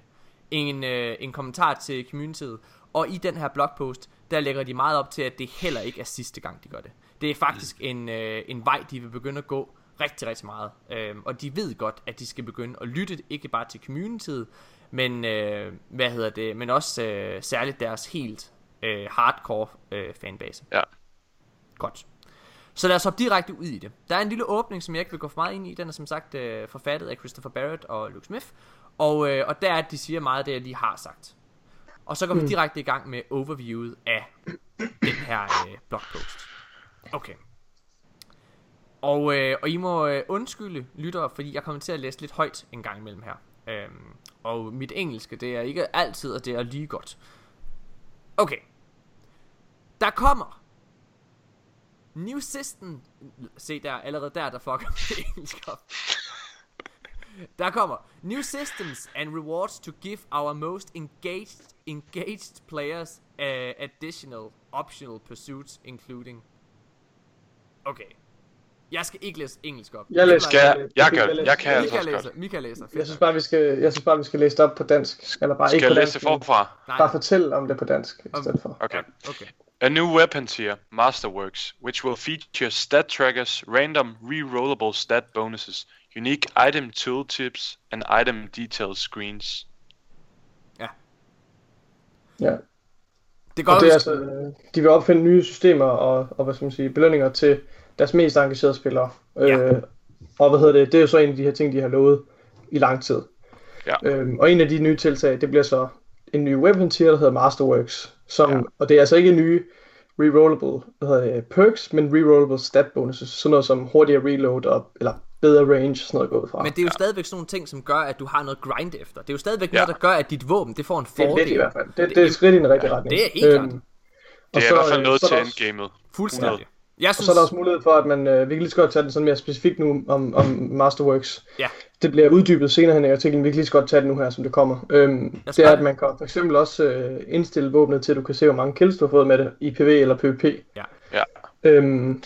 en øh, en kommentar til communityet og i den her blogpost der lægger de meget op til at det heller ikke er sidste gang de gør det. Det er faktisk en øh, en vej de vil begynde at gå rigtig rigtig meget. Øhm, og de ved godt at de skal begynde at lytte ikke bare til communityet, men øh, hvad hedder det, men også øh, særligt deres helt øh, hardcore øh, fanbase. Ja. Godt. Så lad os hoppe direkte ud i det. Der er en lille åbning, som jeg ikke vil gå for meget ind i. Den er som sagt øh, forfattet af Christopher Barrett og Luke Smith. Og, øh, og der er, at de siger meget af det, jeg lige har sagt. Og så går mm. vi direkte i gang med overviewet af den her øh, blogpost. Okay. Og, øh, og I må øh, undskylde, lyttere, fordi jeg kommer til at læse lidt højt en gang imellem her. Øhm, og mit engelske, det er ikke altid, og det er lige godt. Okay. Der kommer New System... Se der, allerede der, der fucker det engelsk op. Der kommer New systems and rewards to give our most engaged engaged players uh, additional optional pursuits including Okay. Jeg skal ikke læse engelsk op. Jeg læser. Skal jeg, jeg, kan, jeg, jeg kan altså læser. godt. Michael læser. Jeg synes bare, vi skal, jeg synes bare, vi skal læse det op på dansk. Eller bare Skal ikke jeg på læse dansk, det forfra? Nej. Bare fortæl om det på dansk i stedet for. Okay. Okay. A new weapon tier, Masterworks, which will feature stat trackers, random re-rollable stat bonuses, unique item tooltips, and item detail screens. Ja. Det går Og det er altså, de vil opfinde nye systemer og, og hvad skal man sige, belønninger til deres mest engagerede spillere. Ja. Øh, og hvad hedder det, det er jo så en af de her ting, de har lovet i lang tid. Ja. Øhm, og en af de nye tiltag, det bliver så en ny weapon tier, der hedder Masterworks. Som, Ja. ja. Og det er altså ikke nye rerollable hvad hedder det, perks, men rerollable stat bonuses. Sådan noget som hurtigere reload og, eller bedre range, sådan noget gået fra. Men det er jo stadigvæk sådan nogle ting, som gør, at du har noget grind efter. Det er jo stadigvæk Ja. noget, der gør, at dit våben, det får en det er fordel. lidt i hvert fald. Det, det er et skridt i den rigtige retning. det er helt klart. Det og er i så, hvert fald noget så er til der også- endgamet. Fuldstændig. Jeg Og synes, så er der også mulighed for, at man, øh, vi kan lige så godt tage den sådan mere specifikt nu om, om Masterworks. Ja. Det bliver uddybet senere hen i artiklen, vi kan lige så godt tage det nu her, som det kommer. Øhm, det er, at man kan for eksempel også øh, indstille våbnet til, at du kan se, hvor mange kills du har fået med det i PV eller PvP. Ja. Ja. Øhm,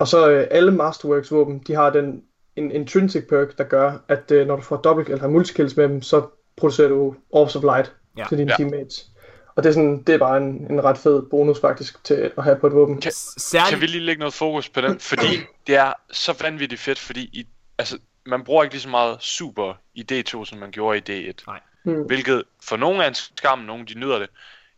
og så øh, alle Masterworks våben, de har den en intrinsic perk, der gør, at øh, når du får dobbelt eller multikills med dem, så producerer du Orbs of Light Ja. til dine Ja. teammates. Og det er, sådan, det er bare en, en ret fed bonus faktisk til at have på et våben. Kan, særligt... kan vi lige lægge noget fokus på den? Fordi det er så vanvittigt fedt, fordi i, altså, man bruger ikke lige så meget super i D2, som man gjorde i D1. Nej. Mm. Hvilket for nogle er en skam, nogle de nyder det.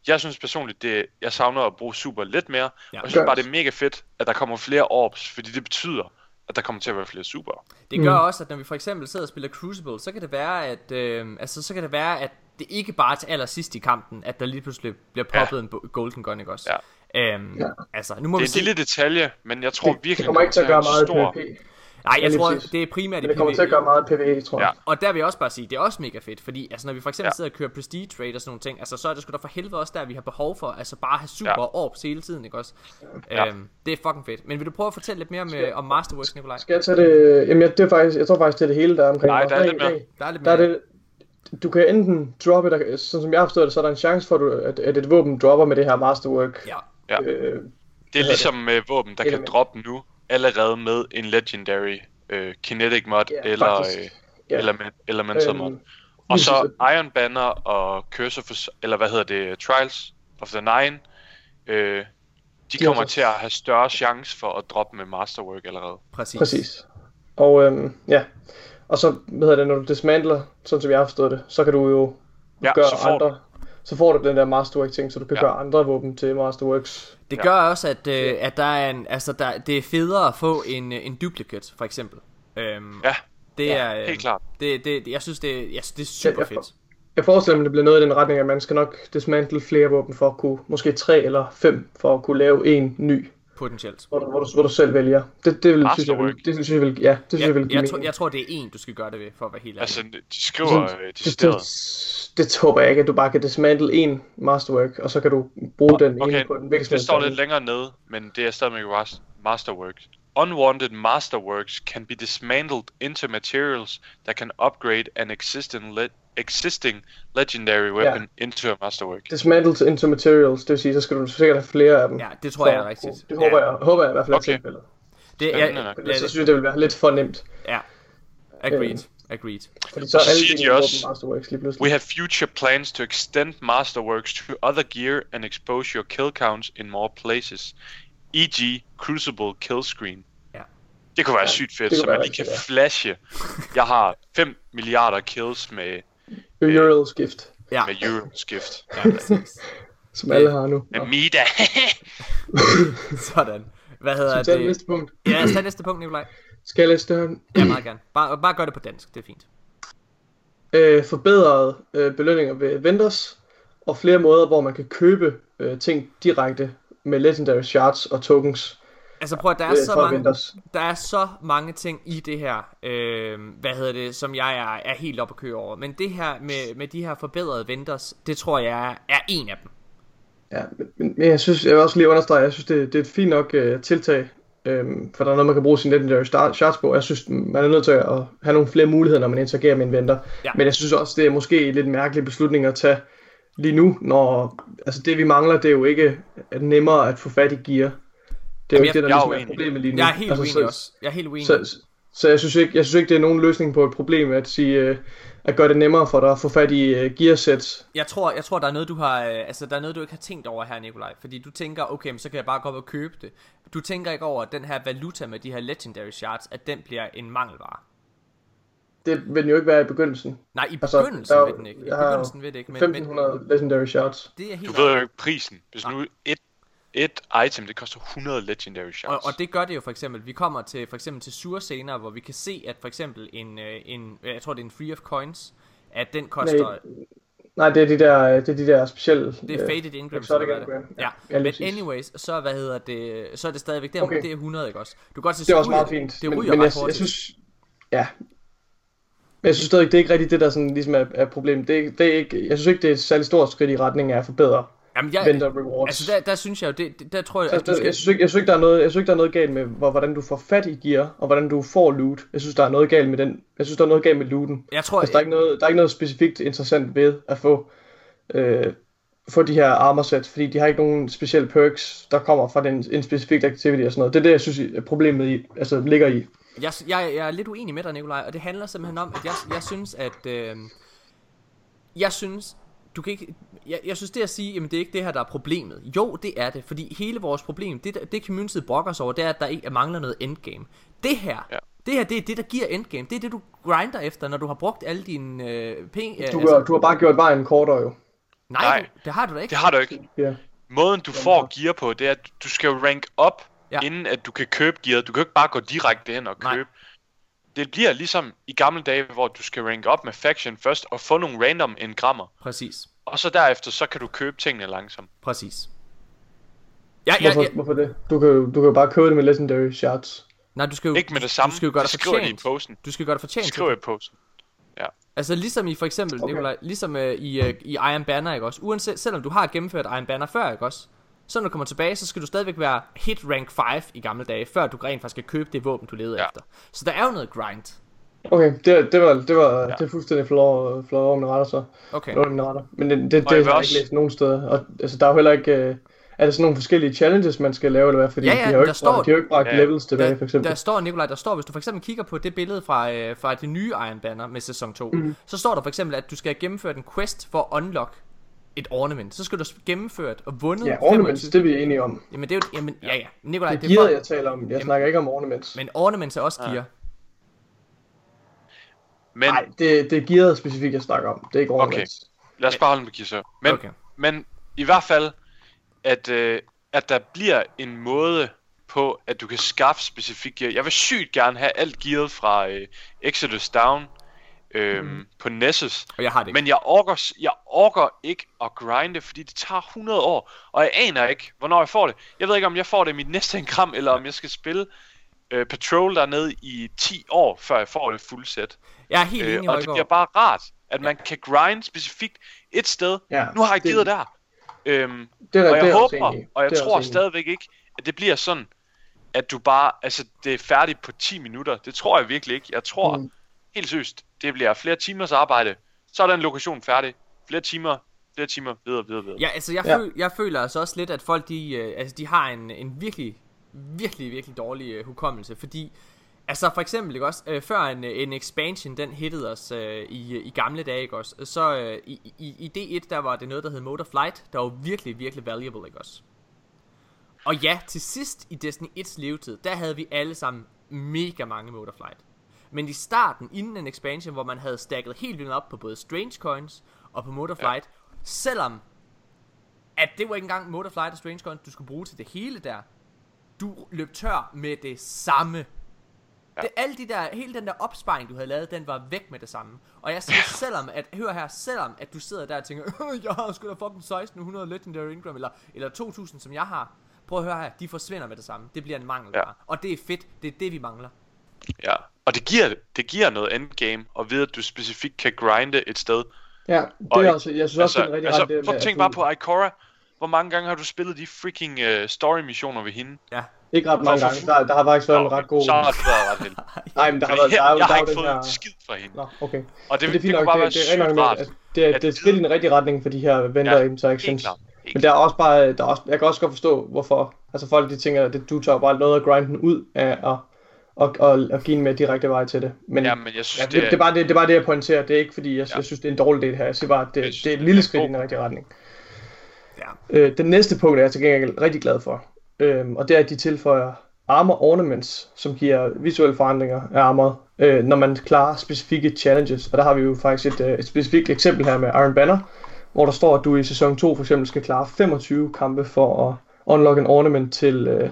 Jeg synes personligt, det, jeg savner at bruge super lidt mere. Ja. Og jeg synes bare, det. er mega fedt, at der kommer flere orbs, fordi det betyder, at der kommer til at være flere super. Det gør også, at når vi for eksempel sidder og spiller Crucible, så kan det være, at, øh, altså, så kan det være, at det ikke bare er til allersidst i kampen, at der lige pludselig bliver poppet ja. en golden gun, ikke også? Ja. Øhm, Ja. Altså, nu må Det vi er en se. lille detalje, men jeg tror Det, virkelig, det kommer ikke til at gøre meget stor... PvP. Nej, jeg tror, det er primært i det kommer til at gøre meget PvE, tror jeg. Ja. Og der vil jeg også bare sige, det er også mega fedt, fordi altså, når vi for eksempel Ja. sidder og kører prestige trade og sådan nogle ting, altså, så er det sgu da for helvede også der, vi har behov for, altså bare have super Ja. orbs hele tiden, ikke også? Ja. Øhm, det er fucking fedt. Men vil du prøve at fortælle lidt mere om, øh, om Masterworks, Nikolaj? Skal jeg tage det? Jamen, jeg, det er faktisk, jeg tror faktisk, det er det hele, der er omkring. Nej, der er lidt mere. Der er lidt Der mere. er det, du kan enten droppe det, sådan som jeg har forstået det, så er der en chance for, at, du, at, at et våben dropper med det her Masterwork. Ja. Ja. Øh, Det er ligesom med våben, der kan Element. droppe nu, allerede med en legendary øh, kinetic mod, Ja, eller, faktisk. øh, Ja. element, elemental mod. øhm, Og lige så. Iron Banner og Curse of, eller hvad hedder det, Trials of the Nine, øh, de De kommer også- til at have større chance for at droppe med Masterwork allerede. Præcis. Præcis. Og øhm, ja, Og så, hvad hedder det, når du dismantler, sådan som jeg har forstået det, så kan du jo Ja, gøre så får andre... Så får du den der Masterwork ting, så du kan Ja. gøre andre våben til Masterworks. Det Ja. gør også, at, øh, at der er en, altså der, det er federe at få en, øh, en duplicate, for eksempel. Øhm, Ja, det er, øh, helt klart. Det, det, jeg synes, det, jeg synes, det er super jeg- fedt. Jeg forestiller mig, det bliver noget i den retning, at man skal nok dismantle flere våben for at kunne, måske tre eller fem, for at kunne lave en ny, Potentielt. hvor du, hvor du, hvor du selv vælger. Det, det vil, synes jeg, vil, Masterwork. det synes jeg vil, ja, det synes jeg, Jeg, vil jeg, give jeg, tror, jeg tror, det er en, du skal gøre det ved, for at være helt ærlig. Altså, de skriver øh, det, decideret. det, det håber jeg ikke, at du bare kan dismantle en Masterwork, og så kan du bruge den Okay, ene på den som det står lidt længere nede, men det er stadigvæk masterworks. Unwanted masterworks can be dismantled into materials that can upgrade an existing le- existing legendary weapon into a masterwork. Dismantled into materials, det vil sige, så skal du sikkert have flere af dem. Ja, det tror jeg er for- rigtigt. Det håber ja. jeg, håber jeg i hvert fald er Okay. tilfældet. Det, Spændende ja, nok. ja, Ellers så det, synes jeg, det vil være lidt for nemt. ja. Agreed. Agreed. Fordi så Og er så alle siger de dine våben også, Masterworks lige pludselig. We have future plans to extend masterworks to other gear and expose your kill counts in more places. E.g. Crucible kill screen. Ja. Det kunne være sygt fedt, så man lige kan flashe. Jeg har 5 milliarder kills med, Uriel's gift, Ja, med Euroskift. ja præcis. som alle har nu. Med Mida. Sådan. Hvad hedder Så tag det det? næste punkt. Ja, tage næste punkt, Nikolaj. Skal jeg læse det her? Ja, meget gerne. Bare, bare gør det på dansk, det er fint. øh, forbedrede øh, belønninger ved vendors, og flere måder, hvor man kan købe øh, ting direkte med legendary shards og tokens Altså prøv at, der er øh, så mange, der er så mange ting i det her, øh, hvad hedder det, som jeg er, er helt op at køre over. Men det her med, med de her forbedrede vendors, det tror jeg er, er en af dem. Ja, men, men jeg synes, jeg vil også lige understrege, jeg synes, det, det er et fint nok øh, tiltag, øhm, for der er noget, man kan bruge sin legendary shards på. Jeg synes, man er nødt til at have nogle flere muligheder, når man interagerer med en vendor. Ja. Men jeg synes også, det er måske en lidt mærkelig beslutning at tage lige nu, når altså det vi mangler, det er jo ikke at nemmere at få fat i gear. Det er jo Jamen, ikke det, der jeg er ligesom er uenig. problemet lige nu. Jeg er helt uenig så, også. Jeg er helt uenig. Så, så jeg, synes ikke, jeg synes ikke, det er nogen løsning på et problem at sige, øh, at gøre det nemmere for dig at få fat i øh, gearsets. Jeg tror, jeg tror, der er noget, du har, øh, altså, der er noget, du ikke har tænkt over her, Nikolaj. Fordi du tænker, okay, men så kan jeg bare gå op og købe det. Du tænker ikke over, at den her valuta med de her legendary shards, at den bliver en mangelvare. Det vil den jo ikke være i begyndelsen. Nej, i Altså, begyndelsen der jo- ved den ikke. I begyndelsen ved det ikke, men, men 1500 legendary shards. det er helt Du ved jo ikke prisen. Hvis nu et, et item, det koster 100 legendary shards. Og, og det gør det jo for eksempel. Vi kommer til for eksempel til Sur senere, hvor vi kan se, at for eksempel en, øh, en jeg tror det er en Free of Coins, at den koster, Nej, Nej, det er de der, det er de der specielle... det er øh, Faded Ingrams, eller hvad det er. Ja, Ja, men anyways, så hvad hedder det, så er det stadigvæk, det er, Okay. det er 100, ikke også? Du kan godt se, Det er også meget det- fint. Det men, ryger men ret jeg, jeg synes... Ja. Men jeg synes stadig, det er ikke rigtigt det, der sådan, ligesom er, er problemet. Det er, det er ikke, jeg synes ikke, det er et særligt stort skridt i retning af at forbedre Jamen, jeg, vendor rewards. altså der, der synes jeg jo, det, der tror jeg, Så, at du skal, jeg, synes ikke, jeg, synes ikke, der er noget, jeg synes ikke, der er noget galt med, hvor, hvordan du får fat i gear, og hvordan du får loot. Jeg synes, der er noget galt med den. Jeg synes, der er noget galt med looten. jeg tror, Altså, der er ikke noget, der er ikke noget specifikt interessant ved at få, øh, få de her armor sets, fordi de har ikke nogen specielle perks, der kommer fra den, en specifik activity og sådan noget. Det er det, jeg synes, problemet i, altså, ligger i. Jeg, jeg, jeg er lidt uenig med dig, Nikolaj, og det handler simpelthen om, at jeg, jeg synes, at... Øh, jeg synes, du kan ikke... Jeg, jeg synes, det at sige, jamen det er ikke det her, der er problemet. Jo, det er det, fordi hele vores problem, det, det communityet brokker sig over, det er, at der ikke mangler noget endgame. Det her, Ja. det her, det er det, der giver endgame. Det er det, du grinder efter, når du har brugt alle dine øh, penge. øh, Du, altså, du har bare gjort vejen kortere jo. nej, Nej. Det har du da ikke. Det har du ikke. Ja. Måden du får gear på, det er, at du skal jo rank op, Ja. ja. inden at du kan købe gear. Du kan jo ikke bare gå direkte hen og Nej. købe. Det bliver ligesom i gamle dage, hvor du skal rank op med faction først og få nogle random engrammer. Præcis, Og så derefter, så kan du købe tingene langsomt. præcis. Ja, ja, Hvorfor, ja. hvorfor det? Du kan, jo- du kan jo bare købe det med legendary shards. Nej, du skal jo, Ikke med det samme. Du skal jo gøre det det skriver de i fortjent. posten. Du skal gøre det Det fortjent. til skriver i posten. Altså ligesom i for eksempel, okay. Nikolaj, ligesom uh, i, uh, i Iron Banner, ikke også? Uanset, selvom du har gennemført Iron Banner før, ikke også? Så når du kommer tilbage, så skal du stadigvæk være hit rank 5 i gamle dage, før du rent faktisk skal købe det våben, du leder Ja. efter. Så der er jo noget grind. Okay, det, det var, det var Ja. det er fuldstændig flået over mine retter så. Okay. Okay. mine retter. Men det, det, det, det har jeg også- ikke læst nogen steder. Og altså, der er jo heller ikke... Øh, er der sådan nogle forskellige challenges, man skal lave, eller hvad? Fordi Ja, ja, de har jo der ikke, står- de har jo ikke bragt Ja. levels tilbage, for Der, eksempel. der står, Nikolaj, der står, hvis du for eksempel kigger på det billede fra, øh, fra det nye Iron Banner med sæson 2, mm. så står der for eksempel, at du skal have gennemført en quest for at unlock et ornament. Så skal du have gennemført og vundet Ja, ornaments, det er vi enige om. Jamen det er jo, jamen, ja ja, Nikolaj, Det er gear, jeg taler om. Jeg snakker ikke om ornaments. Men ornaments er også gear. Men Nej, det, det er gearet specifikt, jeg snakker om. Det er ikke Okay. ornaments. lad os bare holde med Gears så. Men, Okay. men i hvert fald, at, øh, at der bliver en måde på, at du kan skaffe specifikt gear. Jeg vil sygt gerne have alt gearet fra øh, Exodus Down øh, mm. på Nessus. Og jeg har det ikke. Men jeg orker, jeg orker ikke at grinde, fordi det tager 100 år, og jeg aner ikke, hvornår jeg får det. Jeg ved ikke, om jeg får det i mit næste engram, eller om jeg skal spille øh, Patrol dernede i 10 år, før jeg får det fulde sæt. Jeg er helt Øh, enig, og det bliver bare rart, at man kan grind specifikt et sted. Ja, nu har jeg det- givet der. Øhm, Det er, og jeg det er håber, enig og jeg Det tror stadigvæk ikke, at det bliver sådan, at du bare, altså det er færdigt på 10 minutter. Det tror jeg virkelig ikke. Jeg tror, Mm. mm. helt seriøst, det bliver flere timers arbejde. Så er den lokation færdig. Flere timer, flere timer, videre, videre, videre. Ja, altså jeg, Ja. Føl, jeg føler altså også lidt, at folk de, øh, altså, de har en, en virkelig, virkelig, virkelig dårlig øh, hukommelse, fordi altså for eksempel, ikke også, øh, før en, en expansion, den hittede os øh, i, i gamle dage, ikke også, så øh, i, i, i D1, der var det noget, der hed Mode of Flight, der var virkelig, virkelig valuable, ikke også. Og ja, til sidst i Destiny 1's levetid, der havde vi alle sammen mega mange Mode of Flight. Men i starten, inden en expansion, hvor man havde stacket helt vildt op på både Strange Coins og på Mode of Flight, ja. selvom at det var ikke engang Mode of Flight og Strange Coins, du skulle bruge til det hele der. Du løb tør med det samme. Ja. Det, alle de der, hele den der opsparing, du havde lavet, den var væk med det samme. Og jeg siger, selvom at, hør her, selvom at du sidder der og tænker, "Øh, jeg har sgu da fucking 1600 Legendary Ingram, eller, eller 2000, som jeg har. Prøv at høre her, de forsvinder med det samme. Det bliver en mangel Ja. bare. Og det er fedt, det er det, vi mangler. Ja, og det giver, det giver noget endgame, at vide, at du specifikt kan grinde et sted. Ja, det Og er også, jeg synes også, det er rigtig altså, ret. tænke du- bare på Ikora. Hvor mange gange har du spillet de freaking uh, story-missioner ved hende? Ja. Ikke ret mange gange. Der, der har faktisk været en ret god... Så har det været ret heldigt. Nej, men der har været... Der er, jo- jeg der har er ikke fået her... skid fra hende. Nå, okay. Og det, Men det, det er fint kunne nok, bare det, være det er sygt rart. at det, er, det er et skridt i den rigtige retning for de her vendor Ja, interactions. helt klart. Men der er også bare, der er også, jeg kan også godt forstå, hvorfor, altså folk de tænker, at det, du tager bare noget af grinden ud af at, og, og, og give en mere direkte vej til det. Men, Ja, men jeg synes, ja, det, det det, er- er bare det, det er bare det, jeg pointerer. Det er ikke fordi, jeg, Ja. jeg synes, det er en dårlig del her. Jeg siger bare, at det, synes, det er et det lille er skridt i den rigtige retning. Ja. Øh, den næste punkt er jeg til gengæld rigtig glad for. Øhm, og det er, at de tilføjer armor ornaments, som giver visuelle forandringer af armor, øh, når man klarer specifikke challenges. Og der har vi jo faktisk et, øh, et specifikt eksempel her med Iron Banner, hvor der står, at du i sæson 2 for eksempel skal klare 25 kampe for at unlock en ornament til, øh,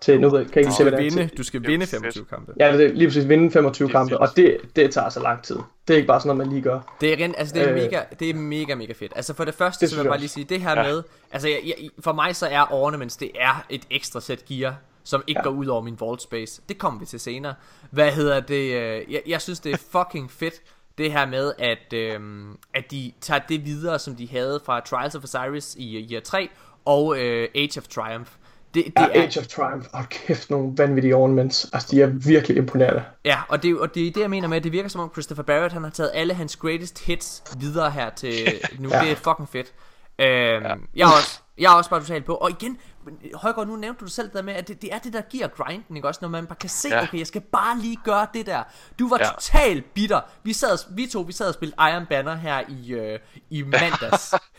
til nu ved kan jeg ikke Du se, hvad skal det er. du skal vinde fedt. 25 kampe. ja, det er lige præcis vinde 25 Det er kampe, og det, det tager altså lang tid. Det er ikke bare sådan noget, man lige gør. Det er, rent, altså det er, Øh, mega, det er mega, mega fedt. Altså for det første, det så vil jeg bare lige sige, det her Ja. med, altså jeg, jeg, for mig så er ornaments, det er et ekstra sæt gear, som ikke Ja. går ud over min vault space. Det kommer vi til senere. Hvad hedder det? øh, Jeg, jeg synes, det er fucking fedt, det her med, at, øhm, at de tager det videre, som de havde fra Trials of Osiris i year 3 og øh, Age of Triumph. Det, det Ja, er, Age of Triumph, og kæft nogle vanvittige ornaments. Altså, de er virkelig imponerende. Ja, og det, er og det er det, jeg mener med, at det virker som om Christopher Barrett, han har taget alle hans greatest hits videre her til nu. Ja. Det er fucking fedt. Øhm, jeg, er også, jeg er også bare totalt på. Og igen, Højgaard, nu nævnte du selv det der med, at det, det er det, der giver grinden, ikke også? Når man bare kan se, Ja. okay, jeg skal bare lige gøre det der. Du var Ja. totalt bitter. Vi, sad, vi to, vi sad og spillede Iron Banner her i, øh, i mandags.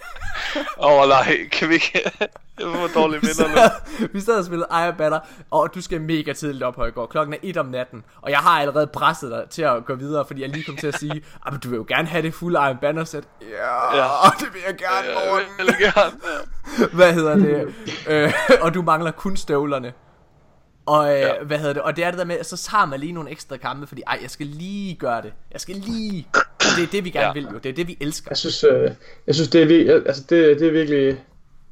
Åh oh, nej, kan vi ikke... det var dårlige minder nu. vi sad og spillede Iron Banner, og du skal mega tidligt op, Højgaard. Klokken er 1 om natten, og jeg har allerede presset dig til at gå videre, fordi jeg lige kom til at sige, "Ah, men du vil jo gerne have det fulde Iron Banner sæt. Ja, Ja. det vil jeg gerne, Jeg Morten. vil gerne. Hvad hedder det? øh, og du mangler kun støvlerne. Og øh, Ja. hvad hedder det? Og det er det der med, så tager man lige nogle ekstra kampe, fordi ej, jeg skal lige gøre det. Jeg skal lige. Det er det, vi gerne Ja. vil jo. Det er det, vi elsker. Jeg synes, øh, jeg synes det, er, altså det, det er virkelig,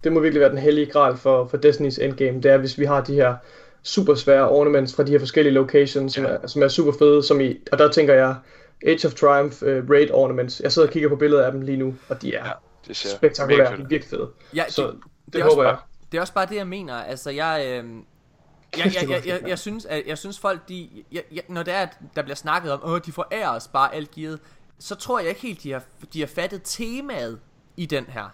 det må virkelig være den hellige gral for, for Destiny's endgame. Det er, hvis vi har de her super svære ornaments fra de her forskellige locations, som, er, som er super fede, som i, og der tænker jeg, Age of Triumph uh, Raid ornaments. Jeg sidder og kigger på billeder af dem lige nu, og de er Ja, det ser spektakulære. er virkelig fede. Ja, Så det- det, det er håber også jeg. Det er også bare det, jeg mener. Altså, jeg... Øh, jeg, jeg, det jeg, jeg, jeg, synes, at, jeg synes folk, de, jeg, jeg, når det er, at der bliver snakket om, åh, de forærer os bare alt gearet, så tror jeg ikke helt, de har, de har fattet temaet i den her.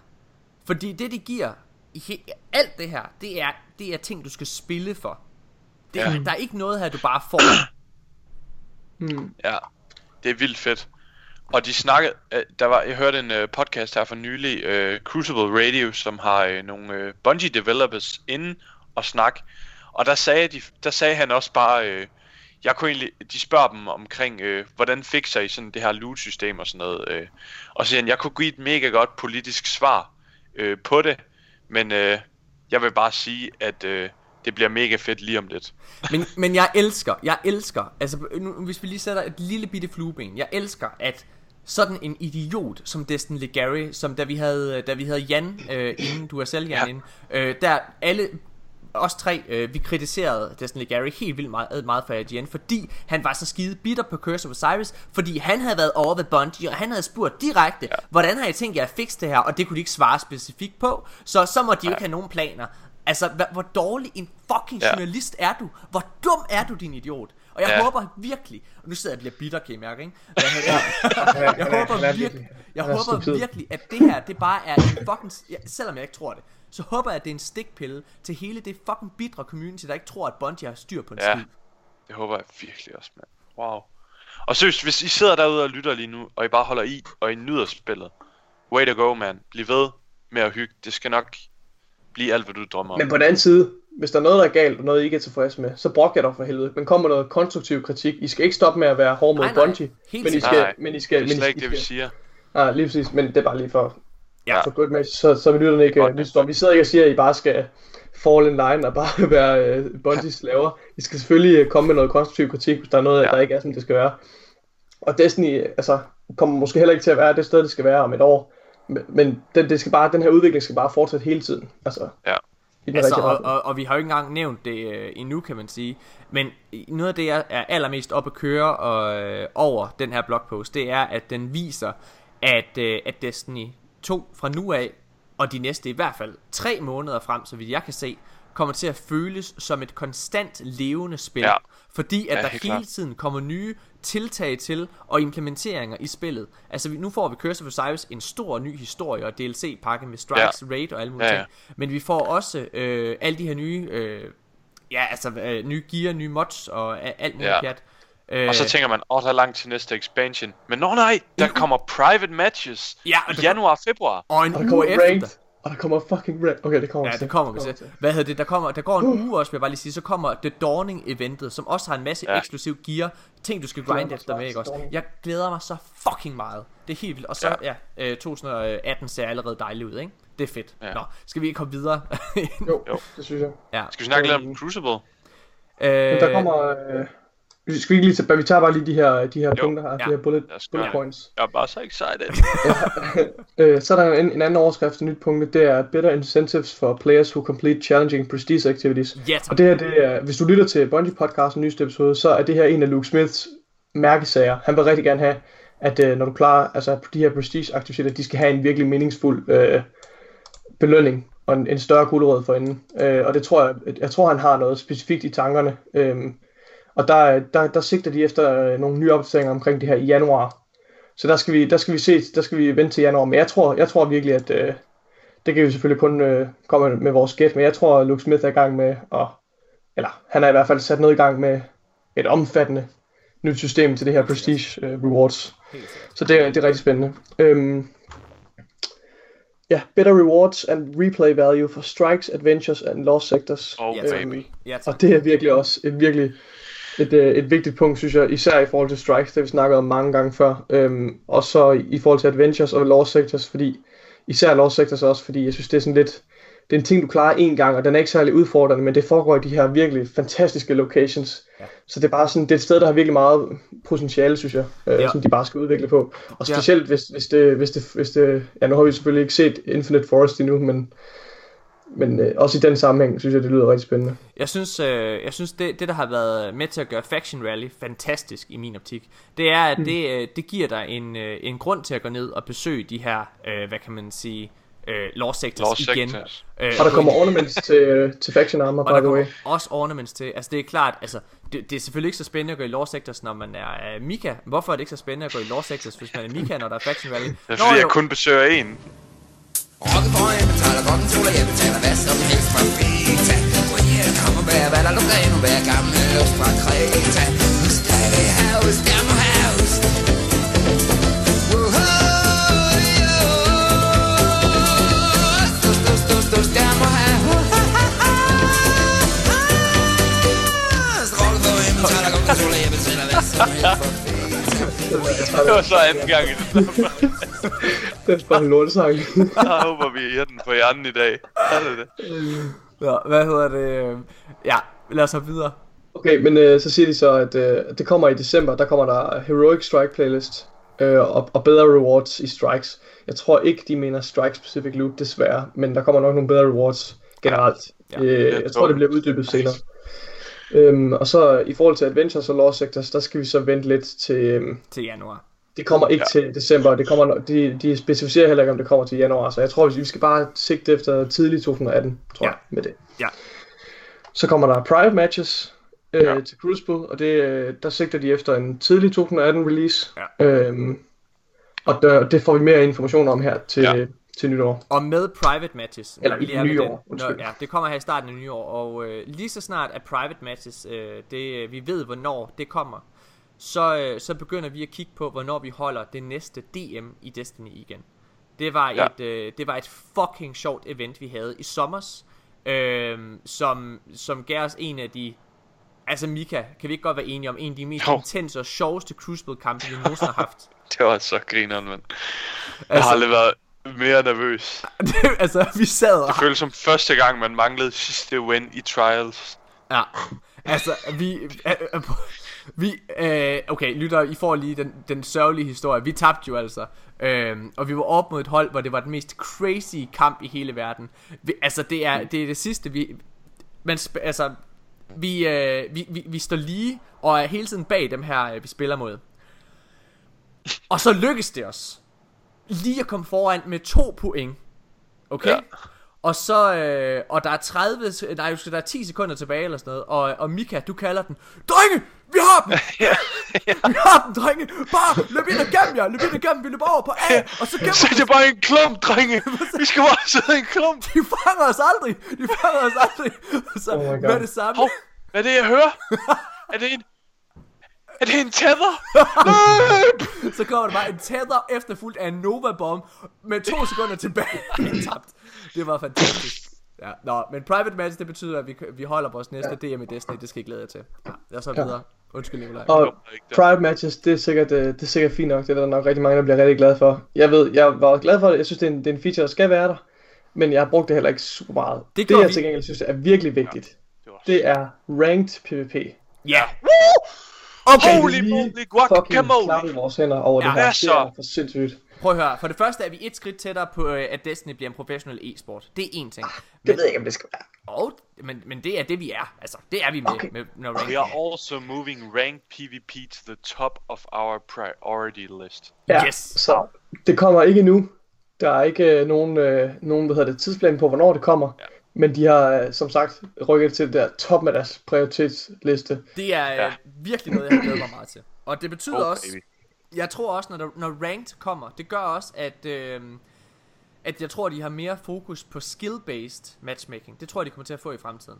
Fordi det, de giver, i alt det her, det er, det er ting, du skal spille for. Det, Ja. Der er ikke noget her, du bare får. Ja, det er vildt fedt. Og de snakkede, øh, der var, jeg hørte en øh, podcast her for nylig, øh, Crucible Radio, som har øh, nogle øh, Bungie developers inde og snak. Og der sagde, de, der sagde han også bare, øh, jeg kunne egentlig, de spørger dem omkring, øh, hvordan fikser I sådan det her loot-system og sådan noget. Øh, og siger jeg kunne give et mega godt politisk svar øh, på det, men øh, jeg vil bare sige, at øh, det bliver mega fedt lige om lidt. Men, men jeg elsker, jeg elsker, altså nu, hvis vi lige sætter et lille bitte flueben, jeg elsker, at sådan en idiot som Destin Legary, som da vi havde, da vi havde Jan øh, inden, du er selv Jan ja. inden, øh, der alle os tre, øh, vi kritiserede Destin Legary helt vildt meget, meget for IGN, fordi han var så skide bitter på Curse of Osiris, fordi han havde været over ved Bungie, og han havde spurgt direkte, ja. hvordan har I tænkt jer at fikse det her, og det kunne de ikke svare specifikt på, så så må de jo ikke have nogen planer. Altså, hvor dårlig en fucking ja. journalist er du? Hvor dum er du, din idiot? Og jeg ja. håber virkelig, og nu sidder jeg og bliver bitter, kan I mærke, ikke? Jeg, jeg, jeg håber virkelig, jeg håber virkelig, at det her, det bare er en fucking, selvom jeg ikke tror det, så håber jeg, at det er en stikpille til hele det fucking bitre community, der ikke tror, at Bungie har styr på en ja. skid. det håber jeg virkelig også, mand. Wow. Og seriøst, hvis I sidder derude og lytter lige nu, og I bare holder i, og I nyder spillet, way to go, man. Bliv ved med at hygge. Det skal nok blive alt, hvad du drømmer om. Men på den anden side, hvis der er noget, der er galt, og noget, I ikke er tilfreds med, så brok jeg dog for helvede. Men kommer noget konstruktiv kritik. I skal ikke stoppe med at være hård mod Bungie. Men I skal, nej, men I skal, det er slet men I, ikke det, vi siger. Ah, lige præcis, men det er bare lige for, ja. for good match, så, så vi lytter ikke uh, nyhedstorm. Vi sidder ikke og siger, at I bare skal fall in line og bare være uh, Bungies slaver. I skal selvfølgelig uh, komme med noget konstruktiv kritik, hvis der er noget, ja. der ikke er, som det skal være. Og Destiny, altså, kommer måske heller ikke til at være det sted, det skal være om et år. Men, men den, det skal bare, den her udvikling skal bare fortsætte hele tiden. Altså, ja. Altså, og, og, og vi har jo ikke engang nævnt det uh, endnu, kan man sige. Men noget af det, jeg er allermest op at køre og, uh, over den her blogpost, det er, at den viser, at, uh, at Destiny 2 fra nu af, og de næste i hvert fald tre måneder frem, så vidt jeg kan se, kommer til at føles som et konstant levende spil. Ja. Fordi at ja, der hele klart. tiden kommer nye tiltag til og implementeringer i spillet. Altså nu får vi Curse of Osiris en stor ny historie og DLC-pakke med Strikes, ja. Raid og alle mulige ja, ja. ting. Men vi får også øh, alle de her nye, øh, ja altså øh, nye gear, nye mods og alt muligt ja. pjat. Øh, og så tænker man, åh, der er langt til næste expansion. Men nå nej, der kommer private matches ja, i januar og februar. Og en uge efter. Ranked. Og der kommer fucking red. Okay, det kommer Ja, det kommer vi til. Hvad hedder det? Der kommer der går en uh. uge også, vil jeg bare lige sige, så kommer The Dawning eventet, som også har en masse ja. eksklusiv gear, ting du skal grind efter med, ikke også? Jeg glæder mig så fucking meget. Det er helt vildt. Og så ja, ja øh, 2018 ser allerede dejligt ud, ikke? Det er fedt. Ja. Nå, skal vi ikke komme videre? jo, jo, det synes jeg. Ja. Skal vi snakke lidt om Crucible? Øh, Men der kommer øh, vi skal ikke lige tilbage, vi tager bare lige de her, de her jo, punkter her, ja. de her bullet, bullet points. Jeg er bare så excited. ja. så er der en, en anden overskrift, en nyt punkt, det er Better Incentives for Players Who Complete Challenging Prestige Activities. Ja, og det her, det er, hvis du lytter til Bungie Podcast, nyeste episode, så er det her en af Luke Smiths mærkesager. Han vil rigtig gerne have, at uh, når du klarer, altså de her prestige aktiviteter, de skal have en virkelig meningsfuld uh, belønning og en, en større guldrød for inden. Uh, og det tror jeg, jeg tror han har noget specifikt i tankerne. Uh, og der, der, der sigter de efter øh, nogle nye opdateringer omkring det her i januar. Så der skal vi, der skal vi se, der skal vi vente til januar. Men jeg tror, jeg tror virkelig, at øh, det kan vi selvfølgelig kun øh, komme med vores gæt, men jeg tror, at Luke Smith er i gang med, at, eller han er i hvert fald sat noget i gang med et omfattende nyt system til det her Prestige øh, Rewards. Så det, det er rigtig spændende. Øhm, ja, better rewards and replay value for strikes, adventures and lost sectors. Oh, øhm, baby. Og det er virkelig også et virkelig et, øh, et vigtigt punkt, synes jeg, især i forhold til strikes, det vi snakket om mange gange før, øhm, og så i forhold til adventures og lost sectors, fordi især lost sectors også, fordi jeg synes, det er sådan lidt, det er en ting, du klarer en gang, og den er ikke særlig udfordrende, men det foregår i de her virkelig fantastiske locations. Ja. Så det er bare sådan, det er et sted, der har virkelig meget potentiale, synes jeg, øh, ja. som de bare skal udvikle på. Og specielt ja. hvis, hvis, det, hvis, det, hvis det, ja nu har vi selvfølgelig ikke set Infinite Forest endnu, men men øh, også i den sammenhæng synes jeg det lyder rigtig spændende. Jeg synes, øh, jeg synes det, det der har været med til at gøre Faction Rally fantastisk i min optik, det er at mm. det, øh, det giver dig en, øh, en grund til at gå ned og besøge de her, øh, hvad kan man sige, øh, law sectors law igen. Sectors. Øh, og der kommer ornaments til, øh, til Faction Armor, by the way. også ornaments til, altså det er klart, altså det, det er selvfølgelig ikke så spændende at gå i law sectors, når man er uh, Mika. Hvorfor er det ikke så spændende at gå i law sectors, hvis man er Mika, når der er Faction Rally? Det er fordi, Nå, jeg kun besøger en. Rockefrøje betaler godt en betaler og jeg betaler hvad som helst fra Vita her, kom og bær, hvad der lugter endnu hver gammel øst fra Kreta Husk, dig det have, husk, uhuh, uhuh, uhuh, der må have, Ha ha ha! Det var så anden gang i det. Det er bare en lortesang. Jeg håber, vi er den på hjernen i dag. Er det det? Ja, hvad hedder det? Ja, lad os hoppe videre. Okay, men øh, så siger de så, at øh, det kommer i december, der kommer der Heroic Strike Playlist øh, og, og bedre rewards i Strikes. Jeg tror ikke, de mener Strike Specific Loot, desværre, men der kommer nok nogle bedre rewards generelt. Ja, Ja, øh, jeg tror, det bliver uddybet senere. Øhm, og så i forhold til Adventures og Lost Sectors, der skal vi så vente lidt til... Øhm, Til januar. det kommer ikke ja. til december, det kommer, de, de specificerer heller ikke, om det kommer til januar, så jeg tror, vi skal bare sigte efter tidlig 2018, tror Ja. jeg, med det. Ja. Så kommer der private matches øh, Ja. til Crucible, og det, øh, der sigter de efter en tidlig 2018 release. Ja. Øhm, og der, det får vi mere information om her til, Ja. Til nytår. Og med private matches. Eller i den. undskyld. Nå, ja, det kommer her i starten af nyår. Og øh, lige så snart at private matches, øh, det, vi ved hvornår det kommer, så, øh, så begynder vi at kigge på, hvornår vi holder det næste DM i Destiny igen. Det var, Ja. et, øh, det var et fucking sjovt event, vi havde i sommers, øh, som, som gav os en af de... Altså Mika, kan vi ikke godt være enige om, en af de mest Jo. intense og sjoveste Crucible-kampe, vi nogensinde har haft? Det var så grineren, mand. Jeg Altså- har aldrig været mere nervøs. altså, vi sad og Det føltes som første gang, man manglede sidste win i Trials. Ja, altså vi... Øh, øh, vi øh, okay, lytter, I får lige den, den sørgelige historie. Vi tabte jo altså. Øh, og vi var op mod et hold, hvor det var den mest crazy kamp i hele verden. Vi, altså, det er, det er det sidste, vi... Sp- altså, vi, øh, vi, vi, vi står lige og er hele tiden bag dem her, øh, vi spiller mod. Og så lykkes det os lige at komme foran med to point. Okay? Ja. Ja. Og så, øh, og der er 30, nej, der er 10 sekunder tilbage eller sådan noget, og, og Mika, du kalder den, Drenge, vi har dem! Vi har dem, drenge! Bare løb ind og gem jer, løb ind og gem, vi løber over på A, og så gemmer Så vi det er bare en klump, drenge. Vi skal bare sidde i en klump. De fanger os aldrig! De fanger os aldrig! Så Oh med det samme, Hov, hvad er det, jeg hører? Er det en... Er det en tether? så kommer der bare en tether efterfulgt af en Nova Bomb med to sekunder tilbage. Tabt. Det var fantastisk. Ja, nå, men private match, det betyder, at vi, vi holder vores næste ja. DM i Destiny. Det skal I glæde jer til. Ja, lad os så Ja. videre. Undskyld, Nikolaj. Og håber ikke det. private matches, det er, sikkert, øh, det er sikkert fint nok. Det er der nok rigtig mange, der bliver rigtig glade for. Jeg ved, jeg var glad for det. Jeg synes, det er en, det er en feature, der skal være der. Men jeg har brugt det heller ikke super meget. Det Det, jeg vi. til gengæld synes er virkelig vigtigt, Det var det er ranked PvP. Ja. Okay. Holy moly, fucking guacamole. vores hænder over Ja. det her. Det så? er for sindssygt. Prøv at høre. For det første er vi et skridt tættere på, øh, at Destiny bliver en professionel e-sport. Det er én ting. Men, Det ved jeg ikke, om det skal være. og, men, men det er det, vi er. Altså, det er vi med, Okay. med, med We ranking. are also moving ranked PvP to the top of our priority list. Ja, Yes. så det kommer ikke nu. Der er ikke øh, nogen, øh, nogen hvad hedder det, tidsplan på, hvornår det kommer. Ja. Men de har, øh, som sagt, rykket til det der top med deres prioritetsliste. Det er Ja. ja. virkelig noget, jeg har glædet mig meget til. Og det betyder Oh, også, baby. jeg tror også, når, der, når ranked kommer, det gør også, at, øh, at jeg tror, de har mere fokus på skill-based matchmaking. Det tror jeg, de kommer til at få i fremtiden.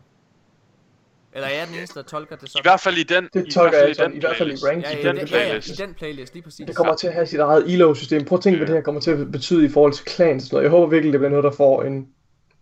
Eller er jeg den eneste, der tolker det I sådan? hvert fald i den, Det i tolker hvert fald jeg sådan, den i hvert fald i ranked. Ja, i den det, ja, ja, playlist. i den playlist, lige præcis. Det kommer til at have sit eget elo-system. Prøv at tænke, hvad det her kommer til at betyde i forhold til clans og sådan noget. Jeg håber virkelig, det bliver noget, der får en...